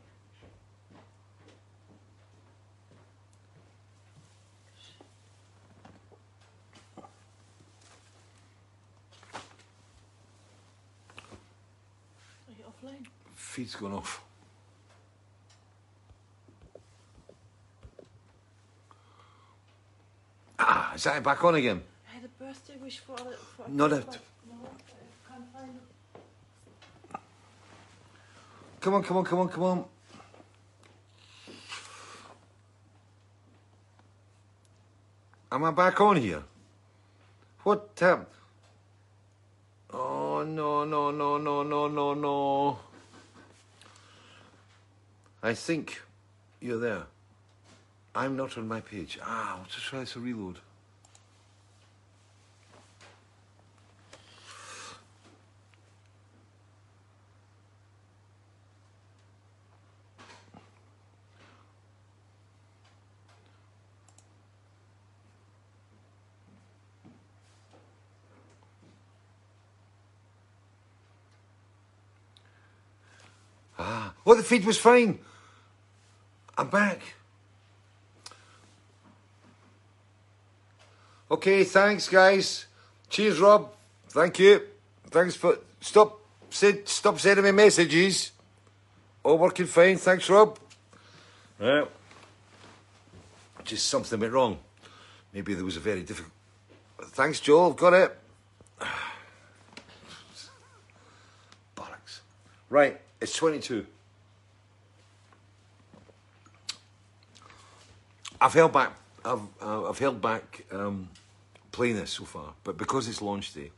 you offline? Feed's gone off. Ah, is that back on again? I had a birthday wish for, for Not but out. No, I it. Come on, come on, come on, come on. Am I back on here? What happened? Oh, no, no, no, no, no, no, no. I think you're there. I'm not on my page. Ah, I'll just try this to reload. Ah, well, the feed was fine. I'm back. Okay, thanks, guys. Cheers, Rob. Thank you. Thanks for stop. Send, stop sending me messages. All working fine. Thanks, Rob. Yeah. Just something went wrong. Maybe there was a very difficult. Thanks, Joel. Got it. Bollocks. Right, it's 22. I've held back. I've uh, I've held back um, playing this so far, but because it's launch day,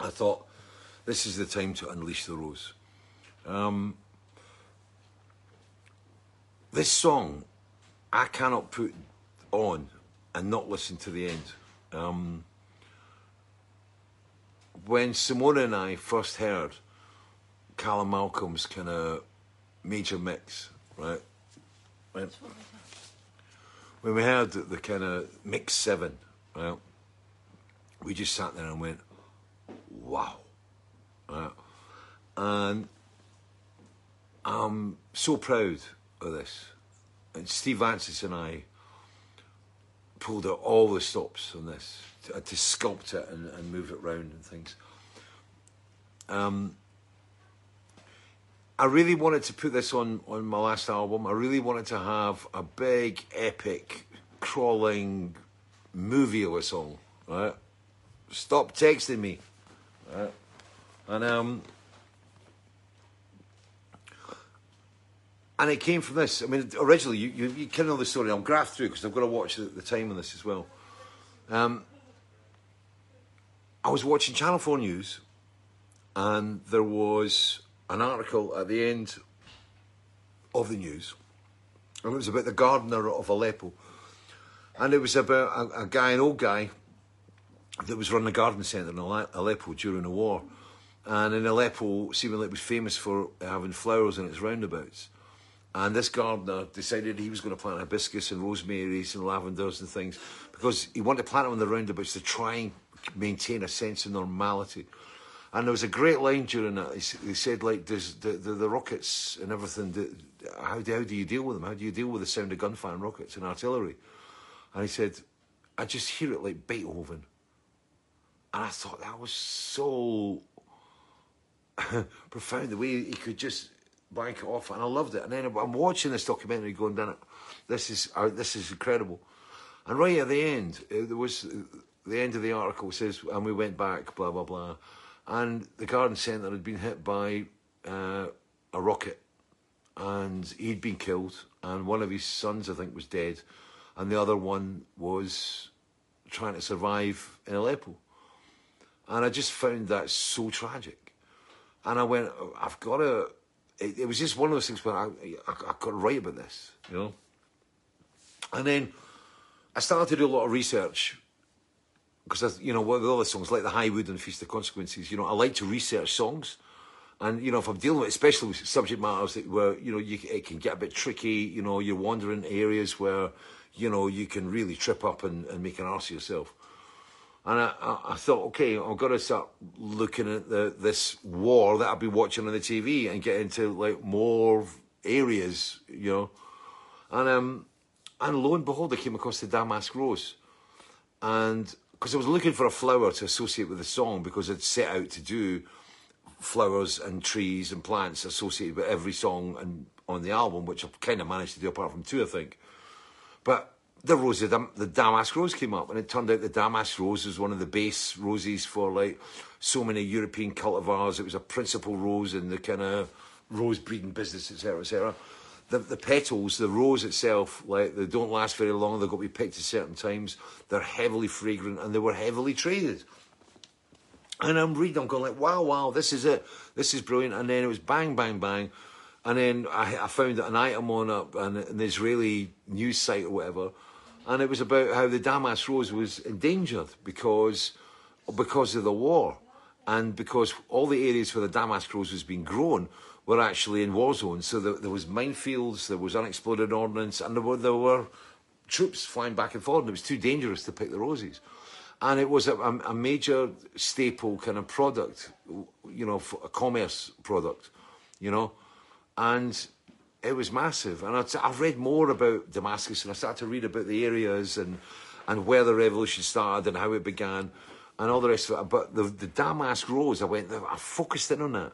I thought this is the time to unleash the rose. Um, this song, I cannot put on and not listen to the end. Um, when Simona and I first heard Callum Malcolm's kind of major mix, right? When, when we heard the, the kind of mix seven, right? We just sat there and went, wow. Right? And I'm so proud of this. And Steve Vantsis and I pulled out all the stops on this to, to sculpt it and, and move it round and things. Um, I really wanted to put this on on my last album. I really wanted to have a big, epic, crawling movie of a song. Right? Stop texting me. Right? And um, and it came from this. I mean, originally you you, you kind of know the story. I'll graph through because I've got to watch the, the time on this as well. Um, I was watching Channel Four News, and there was an article at the end of the news, and it was about the gardener of Aleppo, and it was about a, a guy, an old guy, that was running a garden centre in Aleppo during the war, and in Aleppo, seemingly it was famous for having flowers in its roundabouts. And this gardener decided he was going to plant hibiscus and rosemaries and lavenders and things because he wanted to plant them in the roundabouts to try and maintain a sense of normality. And there was a great line during that. He, said, like, does the, the, the rockets and everything, how, do, how do you deal with them? How do you deal with the sound of gunfire and rockets and artillery? And he said, I just hear it like Beethoven. And I thought that was so profound, the way he could just bank it off, and I loved it. And then I'm watching this documentary, going, "Damn it, this is uh, this is incredible." And right at the end, uh, there was uh, the end of the article says, "And we went back, blah blah blah," and the garden centre had been hit by uh, a rocket, and he'd been killed, and one of his sons, I think, was dead, and the other one was trying to survive in Aleppo. And I just found that so tragic. And I went, I've got to. It, it was just one of those things where I, I, I got to write about this, you know. And then I started to do a lot of research because, you know, with all the other songs like the High Wood and Feast of Consequences, you know, I like to research songs. And you know, if I'm dealing with, especially with subject matters that where you know you, it can get a bit tricky, you know, you're wandering areas where you know you can really trip up and, and make an arse of yourself. And I, I, I thought, okay, I've got to start looking at the, this war that I've been watching on the TV and get into like more areas, you know. And um, and lo and behold, I came across the Damask Rose, and because I was looking for a flower to associate with the song because I'd set out to do flowers and trees and plants associated with every song and on the album, which I've kind of managed to do apart from two, I think. But the rose, the, the damask rose came up, and it turned out the damask rose was one of the base roses for like so many European cultivars. It was a principal rose in the kind of rose breeding business, etc., etc. The, the petals, the rose itself, like they don't last very long. They've got to be picked at certain times. They're heavily fragrant, and they were heavily traded. And I'm reading, I'm going like, wow, wow, this is it. This is brilliant. And then it was bang, bang, bang. And then I, I found an item on a, an, an Israeli news site or whatever. And it was about how the damask rose was endangered because, because of the war. And because all the areas where the damask rose was being grown were actually in war zones. So there, there was minefields, there was unexploded ordnance, and there were, there were troops flying back and forth. And it was too dangerous to pick the roses and it was a, a, major staple kind of product, you know, for a commerce product, you know, and it was massive. And I'd, I've read more about Damascus, and I started to read about the areas, and and where the revolution started and how it began and all the rest of it. But the, the Damask Rose, I went, I focused in on that.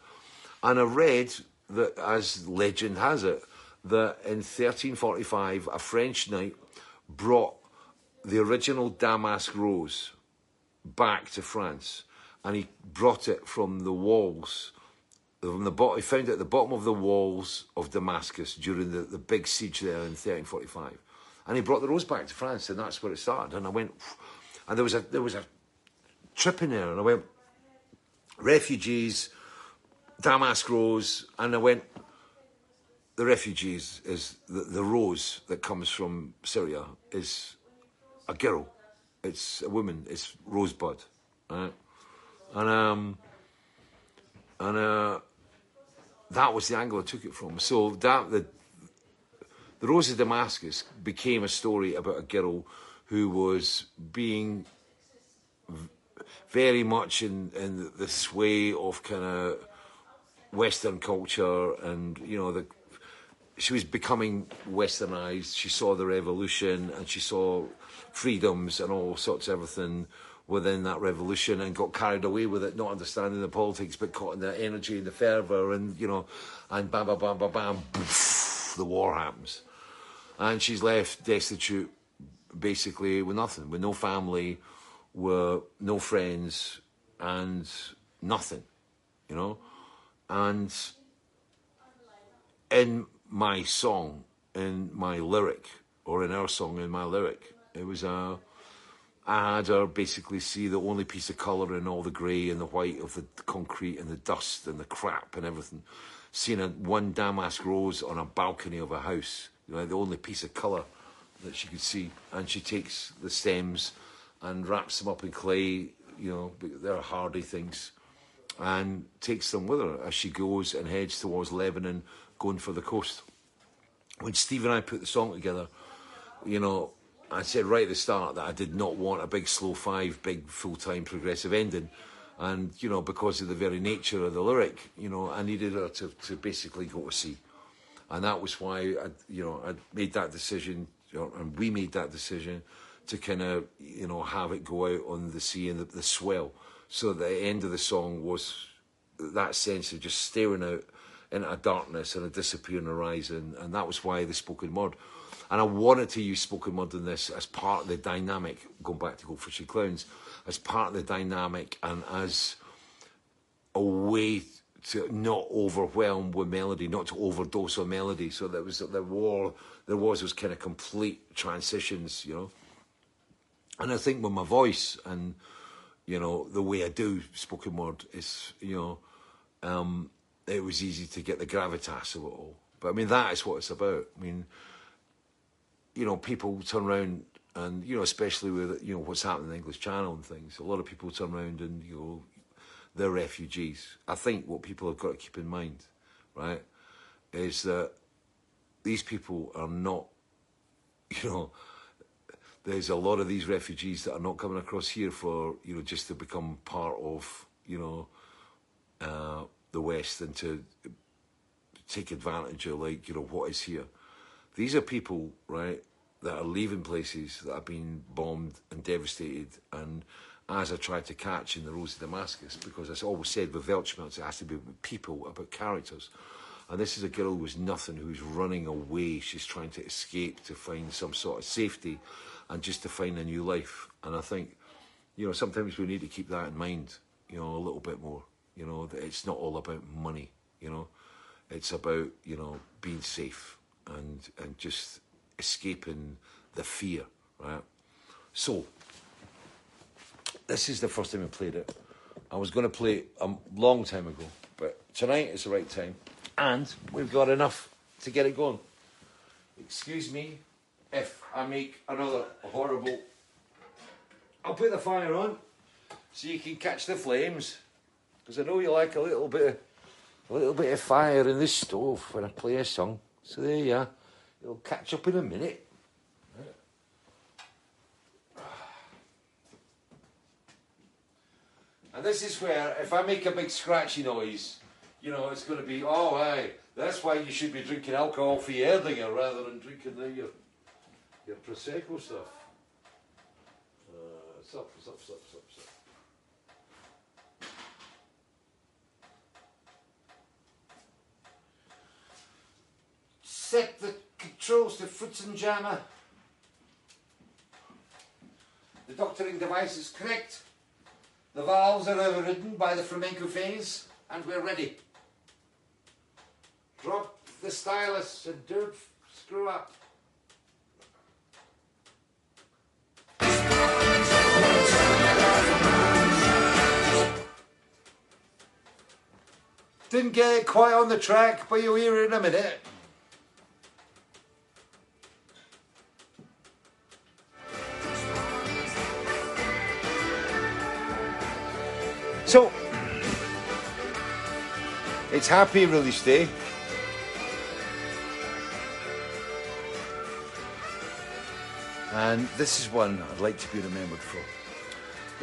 And I read that, as legend has it, that in 1345, a French knight brought the original Damask Rose back to France. And he brought it from the walls from the bottom, he found it at the bottom of the walls of Damascus during the, the big siege there in 1345. And he brought the rose back to France, and that's where it started. And I went, and there was a there was a trip in there, and I went, refugees, Damask rose, and I went, the refugees is the, the rose that comes from Syria is a girl, it's a woman, it's rosebud, right? And um, and uh, that was the angle I took it from. So that the the Rose of Damascus became a story about a girl who was being very much in in the sway of kind of Western culture, and you know the she was becoming westernized. She saw the revolution and she saw freedoms and all sorts of everything within that revolution and got carried away with it, not understanding the politics, but caught in the energy and the fervour and, you know, and bam, bam, bam, bam, bam, poof, the war happens. And she's left destitute, basically, with nothing, with no family, with no friends, and nothing, you know? And in my song, in my lyric, or in our song, in my lyric, it was a. I had her basically see the only piece of colour in all the grey and the white of the concrete and the dust and the crap and everything. Seeing a one damask rose on a balcony of a house, you know, the only piece of colour that she could see. And she takes the stems and wraps them up in clay, you know, they're hardy things, and takes them with her as she goes and heads towards Lebanon, going for the coast. When Steve and I put the song together, you know, I said right at the start that I did not want a big slow five, big full time progressive ending. And, you know, because of the very nature of the lyric, you know, I needed her to, to basically go to sea. And that was why, I, you know, I made that decision, you know, and we made that decision to kind of, you know, have it go out on the sea and the, the swell. So the end of the song was that sense of just staring out into a darkness and a disappearing horizon. And that was why the spoken word. And I wanted to use spoken word in this as part of the dynamic, going back to Goldfish and Clowns, as part of the dynamic and as a way to not overwhelm with melody, not to overdose on melody. So there was there were there was those kind of complete transitions, you know. And I think with my voice and you know the way I do spoken word is you know um, it was easy to get the gravitas of it all. But I mean that is what it's about. I mean you know, people turn around and, you know, especially with, you know, what's happening in the English Channel and things, a lot of people turn around and, you know, they're refugees. I think what people have got to keep in mind, right, is that these people are not, you know, there's a lot of these refugees that are not coming across here for, you know, just to become part of, you know, uh, the West and to take advantage of, like, you know, what is here. These are people, right, that are leaving places that have been bombed and devastated. And as I tried to catch in the Rose of Damascus, because I always said with Weltschmerz, it has to be about people, about characters. And this is a girl who's nothing, who's running away. She's trying to escape to find some sort of safety and just to find a new life. And I think, you know, sometimes we need to keep that in mind, you know, a little bit more. You know, that it's not all about money, you know, it's about, you know, being safe and and just escaping the fear, right? So this is the first time I played it. I was going to play it a long time ago, but tonight is the right time, and we've got enough to get it going. Excuse me if I make another horrible. I'll put the fire on so you can catch the flames, because I know you like a little bit of a little bit of fire in the stove when I play a song. So there you are. It'll catch up in a minute. And this is where, if I make a big scratchy noise, you know, it's going to be, oh, hey, that's why you should be drinking alcohol for your Erdinger rather than drinking the, your, your Prosecco stuff. Uh, What's up? What's up? What's up? What's up? What's up? Set the controls to Fritz and Jammer. The doctoring device is correct. The valves are overridden by the flamenco phase, and we're ready. Drop the stylus and don't screw up. Didn't get it quite on the track, but you'll hear it in a minute. So, it's happy release day. And this is one I'd like to be remembered for.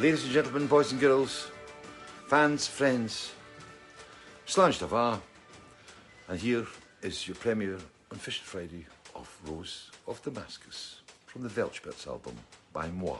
Ladies and gentlemen, boys and girls, fans, friends, Slange Davar, and here is your premiere on Fish Friday of Rose of Damascus from the Weltschmerz album by Moi.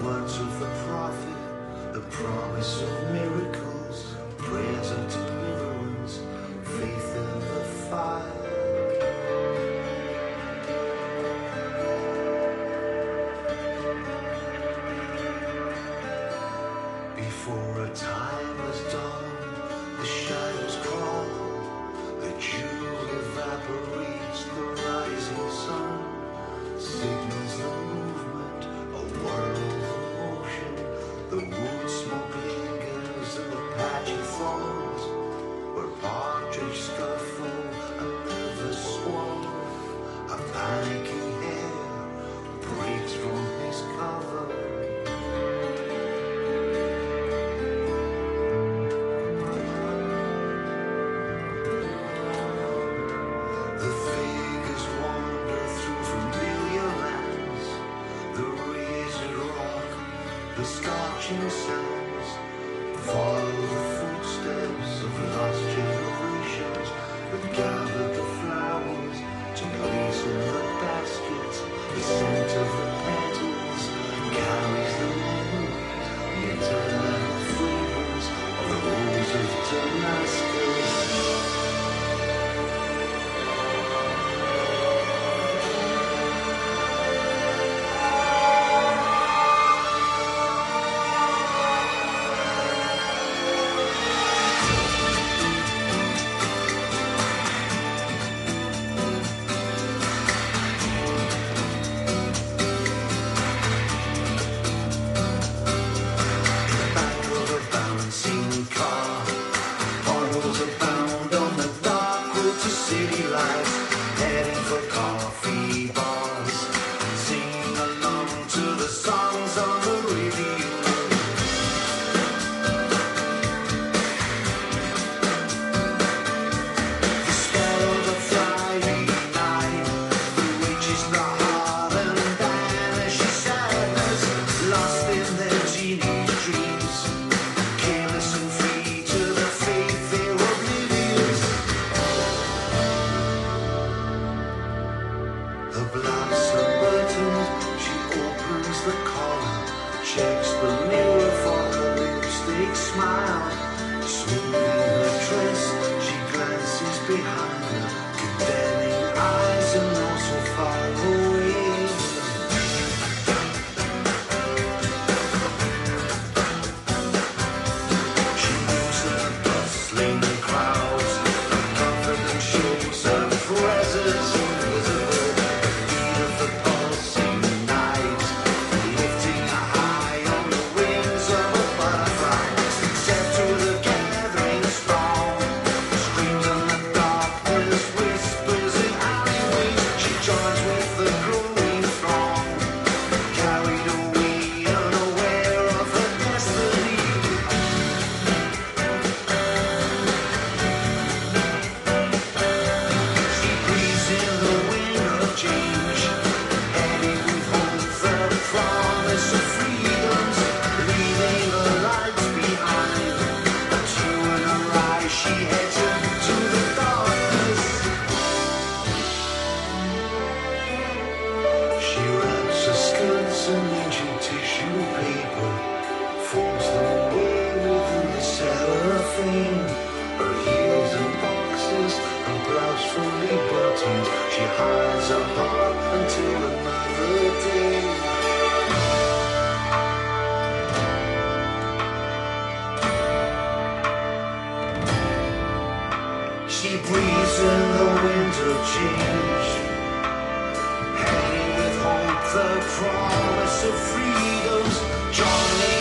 Words of the prophet, the promise of miracles, prayers of deliverance, the promise of freedoms, joining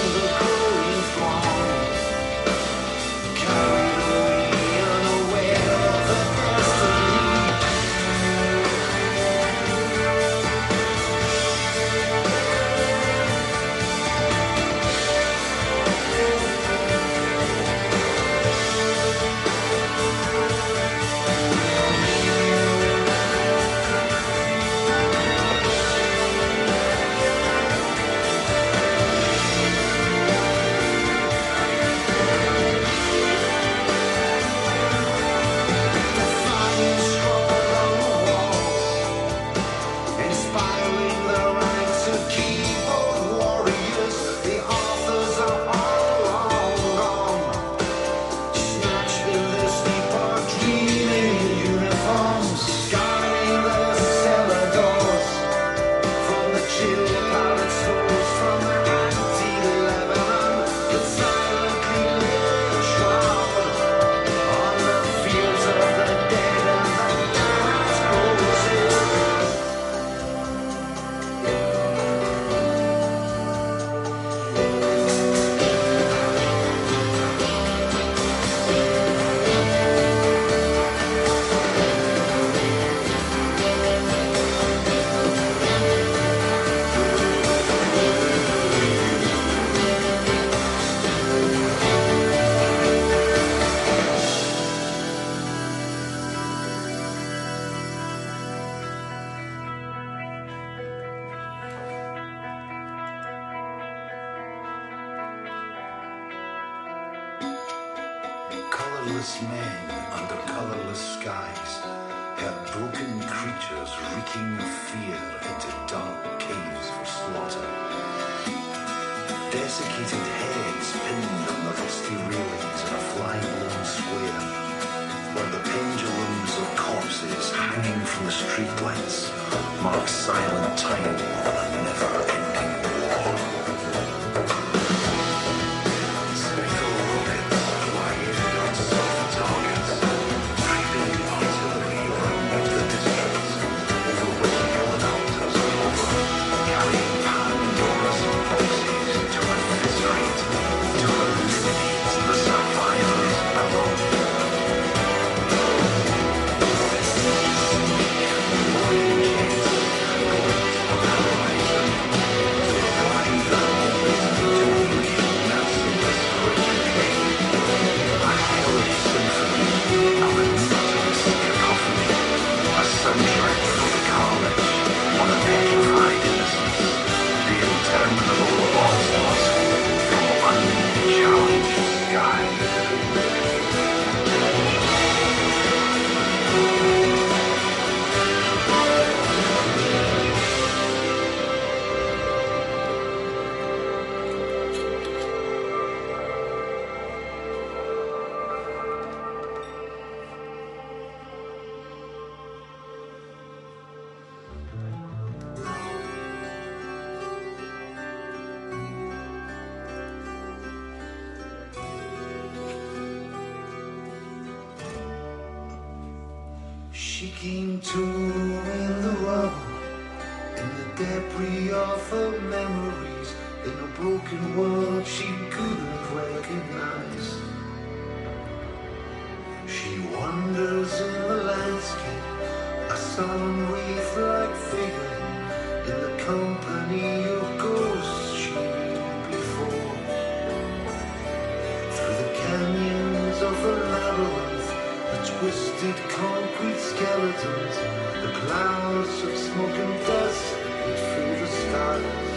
concrete skeletons, the clouds of smoke and dust that fill the skies.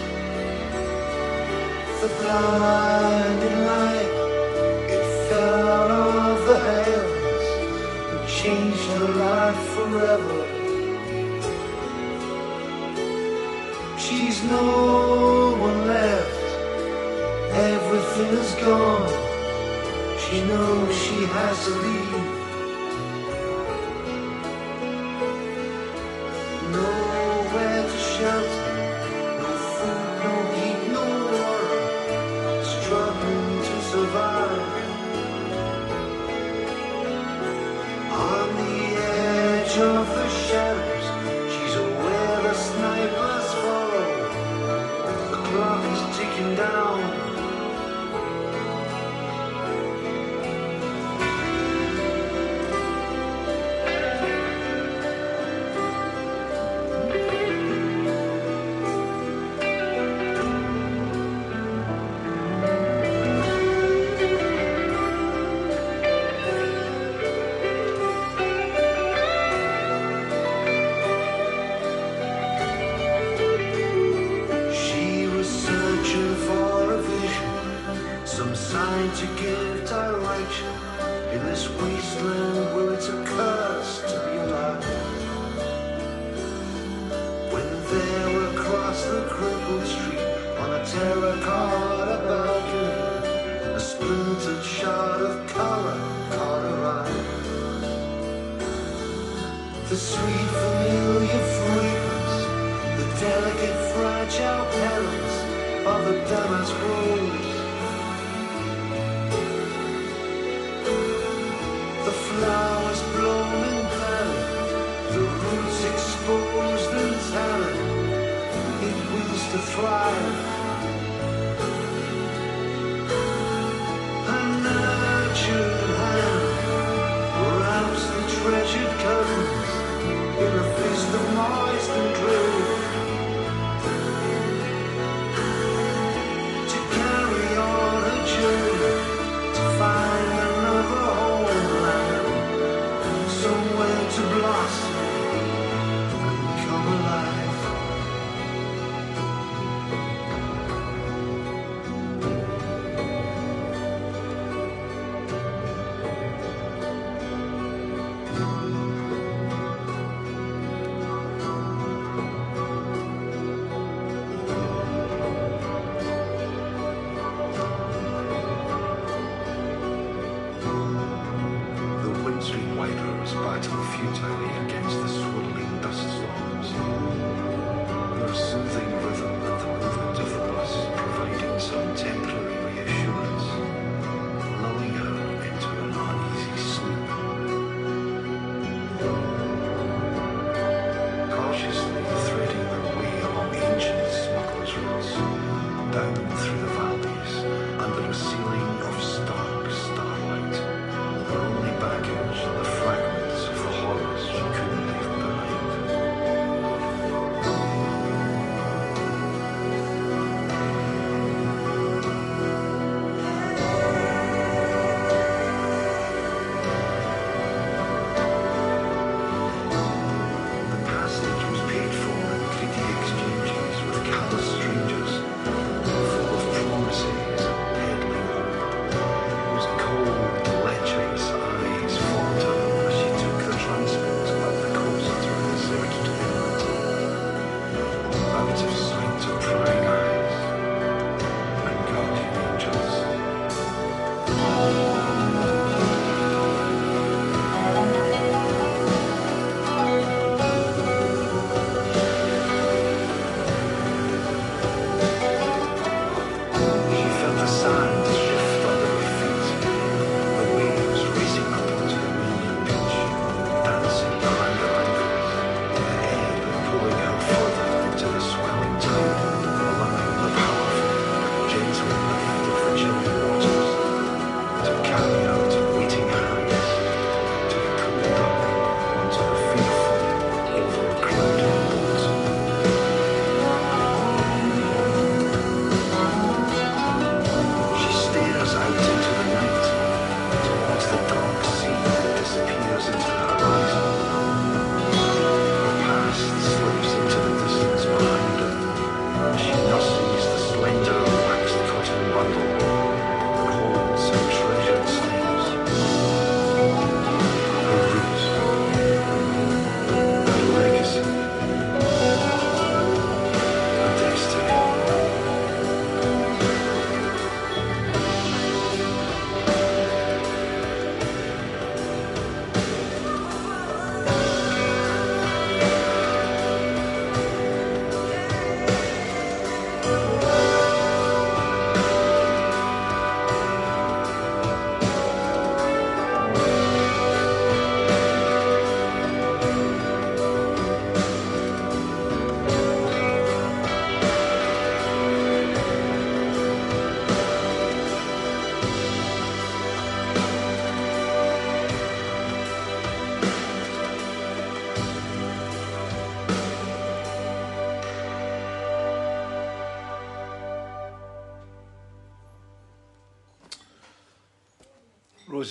The blinding light, it fell out of the heavens and changed her life forever. She's no one left, everything is gone. She knows she has to leave.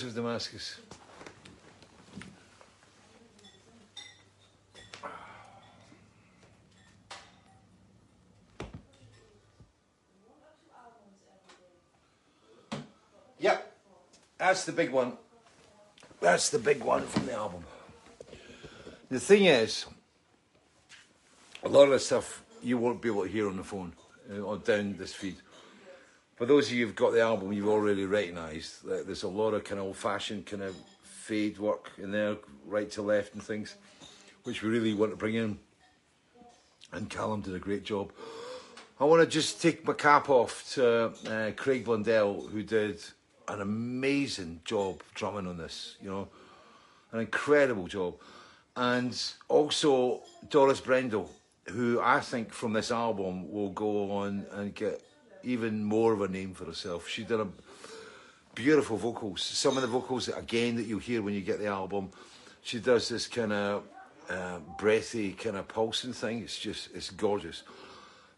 Damascus. Yep, that's the big one. That's the big one from the album. The thing is, a lot of the stuff you won't be able to hear on the phone uh, or down this feed. For those of you who've got the album, you've already recognised that there's a lot of kind of old-fashioned kind of fade work in there, right to left and things, which we really want to bring in. And Callum did a great job. I want to just take my cap off to uh, Craig Blundell, who did an amazing job drumming on this. You know, an incredible job, and also Doris Brendel, who I think from this album will go on and get even more of a name for herself. She did a beautiful vocals. Some of the vocals again that you'll hear when you get the album. She does this kind of uh, breathy kind of pulsing thing. It's just it's gorgeous.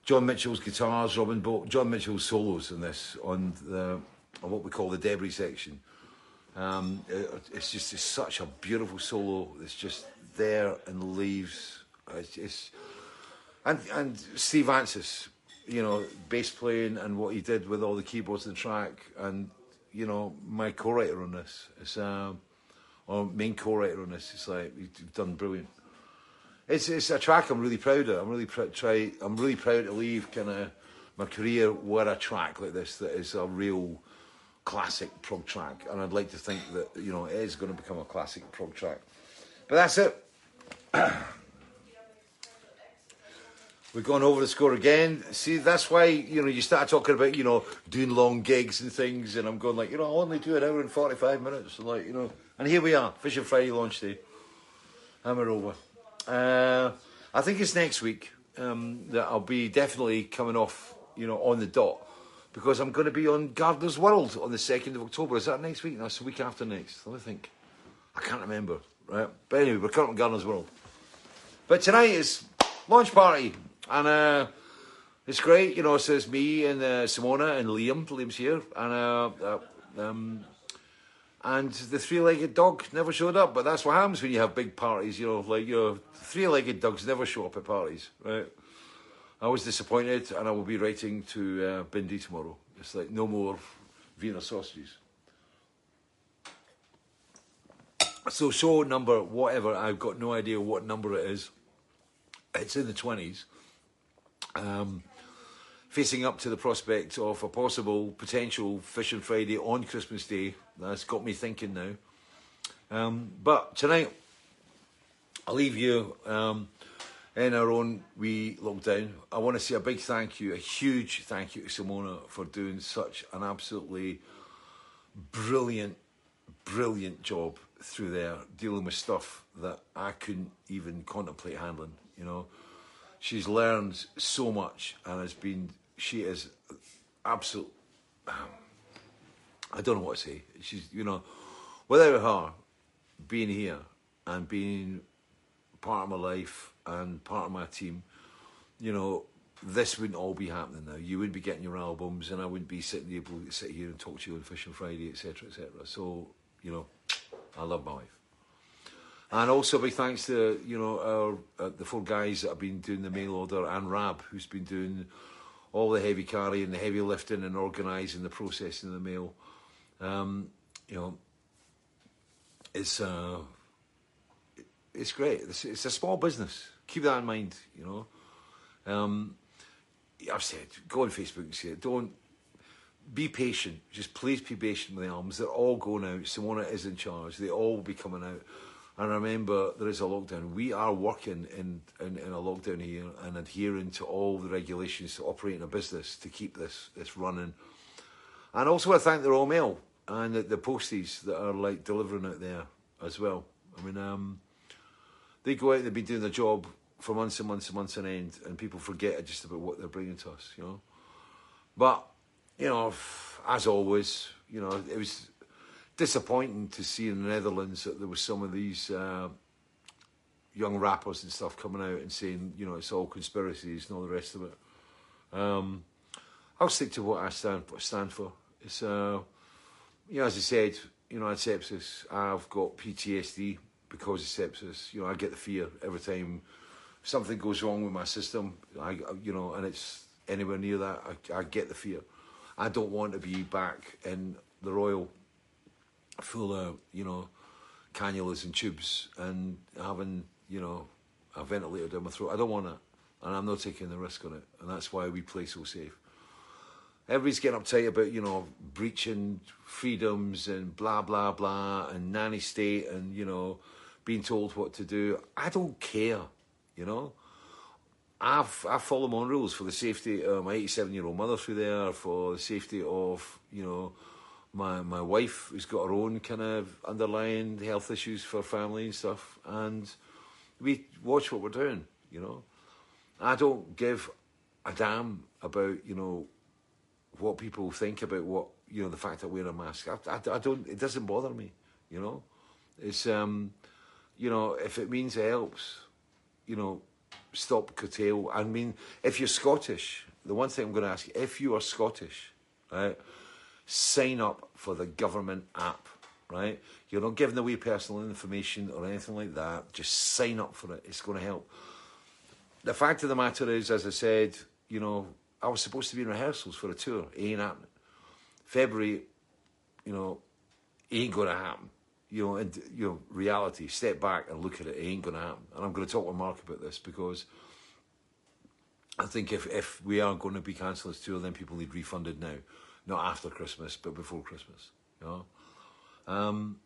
John Mitchell's guitars, Robin Bo- John Mitchell's solos in this on the on what we call the debris section. Um, it- it's just it's such a beautiful solo. It's just there and leaves. It's, it's and and Steve Vantsis, you know, bass playing and what he did with all the keyboards the track, and you know, my co-writer on this is um, or main co-writer on this. It's like you've done brilliant. It's it's a track I'm really proud of. I'm really pr- try. I'm really proud to leave kind of my career with a track like this that is a real classic prog track, and I'd like to think that you know it is going to become a classic prog track. But that's it. We've gone over the score again. See, that's why you know you start talking about you know doing long gigs and things, and I'm going like you know I only do an hour and forty five minutes, and like you know, and here we are, Fishing Friday launch day. Hammer over. Uh, I think it's next week um, that I'll be definitely coming off, you know, on the dot because I'm going to be on Gardener's World on the second of October. Is that next week? That's the week after next. Let me think. I can't remember. Right, but anyway, we're coming on Gardener's World. But tonight is launch party, and uh, it's great. You know, so it's me and uh, Simona and Liam. Liam's here, and uh, uh, um, and the three-legged dog never showed up. But that's what happens when you have big parties. You know, like your three-legged dogs never show up at parties, right? I was disappointed, and I will be writing to uh, Bindi tomorrow. It's like no more Wiener sausages. So show number whatever, I've got no idea what number it is. It's in the twenties. Um, facing up to the prospect of a possible potential Fishing Friday on Christmas Day. That's got me thinking now. Um, but tonight, I'll leave you um, in our own wee lockdown. I want to say a big thank you, a huge thank you to Simona for doing such an absolutely brilliant, brilliant job through there, dealing with stuff that I couldn't even contemplate handling. You know, she's learned so much and has been. She is absolute. um, I don't know what to say. She's, you know, without her being here and being part of my life and part of my team, you know, this wouldn't all be happening now. You wouldn't be getting your albums, and I wouldn't be sitting able to sit here and talk to you on Fishing Friday, etc., etc. So, you know, I love my wife. And also big thanks to you know our uh, the four guys that have been doing the mail order and Rab who's been doing all the heavy carrying, the heavy lifting, and organising the processing of the mail. Um, you know, it's uh, it's great. It's, it's a small business. Keep that in mind. You know, um, I've said go on Facebook and say it. Don't be patient. Just please be patient with the albums. They're all going out. Simona is in charge. They all will be coming out. And remember, there is a lockdown. We are working in, in, in a lockdown here and adhering to all the regulations to operate in a business to keep this, this running. And also, I thank the Royal Mail and the, the posties that are like delivering out there as well. I mean, um, they go out and they've been doing their job for months and months and months on end, and people forget just about what they're bringing to us, you know. But you know, as always, you know, it was disappointing to see in the Netherlands that there was some of these uh, young rappers and stuff coming out and saying, you know, it's all conspiracies and all the rest of it. Um, I'll stick to what I stand stand for. It's, uh, you know, as I said, you know, I had sepsis. I've got PTSD because of sepsis. You know, I get the fear every time something goes wrong with my system. I, you know, and it's anywhere near that. I, I get the fear. I don't want to be back in the Royal, full of you know, cannulas and tubes and having you know a ventilator down my throat. I don't want that, and I'm not taking the risk on it. And that's why we play so safe everybody's getting uptight about you know breaching freedoms and blah blah blah and nanny state and you know being told what to do. I don't care, you know. I've I follow my own rules for the safety of my 87 year old mother through there, for the safety of you know my my wife who's got her own kind of underlying health issues for family and stuff, and we watch what we're doing, you know. I don't give a damn about you know what people think about what you know the fact that I wear a mask. I, I, I don't. It doesn't bother me. You know, it's um, you know, if it means it helps, you know, stop curtail. I mean, if you're Scottish, the one thing I'm going to ask you, if you are Scottish, right, sign up for the government app. Right, you're not giving away personal information or anything like that. Just sign up for it. It's going to help. The fact of the matter is, as I said, you know, I was supposed to be in rehearsals for a tour. It ain't happening. February, you know, ain't going to happen. You know, and you know, reality. Step back and look at it. It ain't going to happen. And I'm going to talk with Mark about this because I think if if we are going to be cancelling this tour, then people need refunded now, not after Christmas, but before Christmas. You know. Um,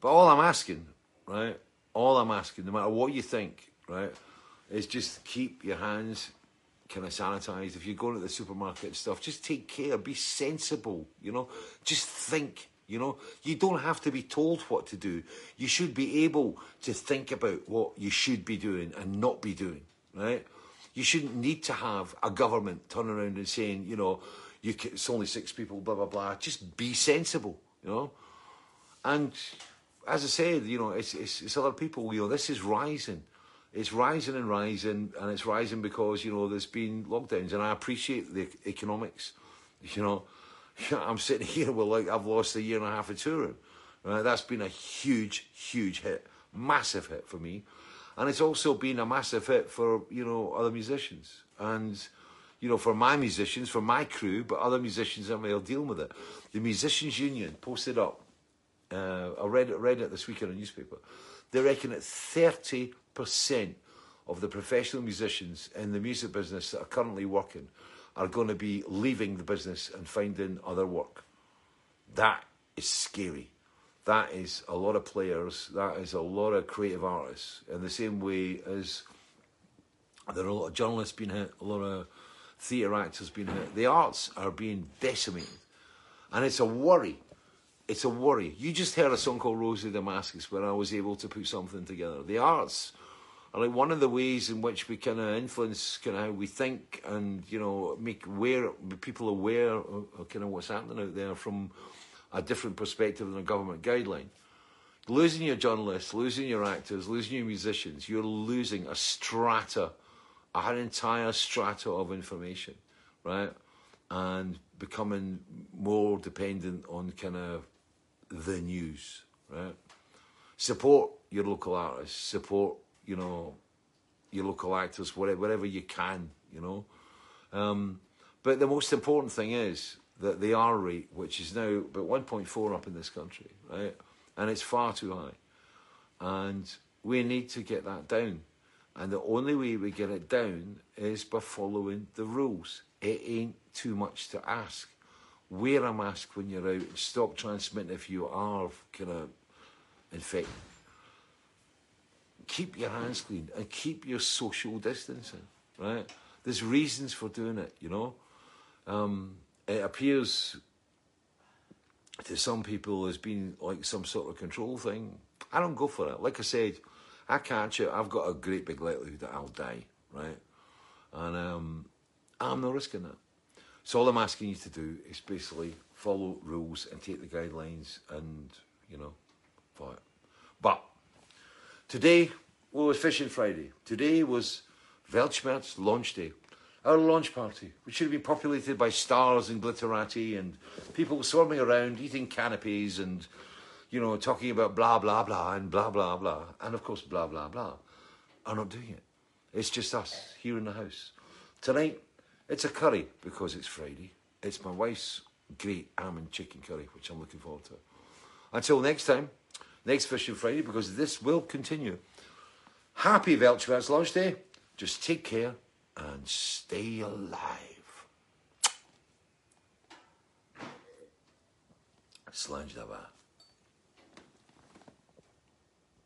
but all I'm asking, right? All I'm asking, no matter what you think, right, is just keep your hands kind of sanitized. If you're going to the supermarket and stuff, just take care. Be sensible. You know, just think. You know, you don't have to be told what to do. You should be able to think about what you should be doing and not be doing. Right? You shouldn't need to have a government turn around and saying, you know, you can, it's only six people, blah blah blah. Just be sensible. You know, and as I said, you know, it's, it's, it's other people. You know, this is rising it's rising and rising, and it's rising because you know there's been lockdowns, and I appreciate the economics. You know, I'm sitting here with like I've lost a year and a half of touring. Right? That's been a huge, huge hit, massive hit for me, and it's also been a massive hit for you know other musicians and you know, for my musicians, for my crew, but other musicians that may deal with it. The Musicians Union posted up, uh, I read it, read it this week in a newspaper, they reckon that 30 percent of the professional musicians in the music business that are currently working are going to be leaving the business and finding other work. That is scary. That is a lot of players. That is a lot of creative artists. In the same way as there are a lot of journalists being hit, a lot of theatre actors being hit. The arts are being decimated. And it's a worry it's a worry. You just heard a song called Rose of Damascus where I was able to put something together. The arts are like one of the ways in which we kind of influence kind of how we think and you know make aware people aware of, of kind of what's happening out there from a different perspective than a government guideline. Losing your journalists, losing your actors, losing your musicians, you're losing a strata, an entire strata of information, right? And becoming more dependent on kind of the news, right? Support your local artists, support, you know, your local actors, whatever, you can, you know. Um, but the most important thing is that the R rate, which is now about 1.4 up in this country, right? And it's far too high. And we need to get that down. And the only way we get it down is by following the rules. It ain't too much to ask wear a mask when you're out, and stop transmitting if you are kind of infected. Keep your hands clean and keep your social distancing, right? There's reasons for doing it, you know. Um, it appears to some people as being like some sort of control thing. I don't go for it. Like I said, I catch it. I've got a great big likelihood that I'll die, right? And um, I'm not risking that. So all I'm asking you to do is basically follow rules and take the guidelines and, you know, follow. But today was Fishing Friday. Today was Weltschmerz launch day. Our launch party, which should have been populated by stars and glitterati and people swarming around, eating canapes and you know, talking about blah, blah, blah, and blah, blah, blah, and of course, blah, blah, blah, are not doing it. It's just us here in the house. Tonight, it's a curry because it's Friday. It's my wife's great almond chicken curry, which I'm looking forward to. Until next time, next Fishing Friday, because this will continue. Happy Weltschmerz launch day. Just take care and stay alive. Slange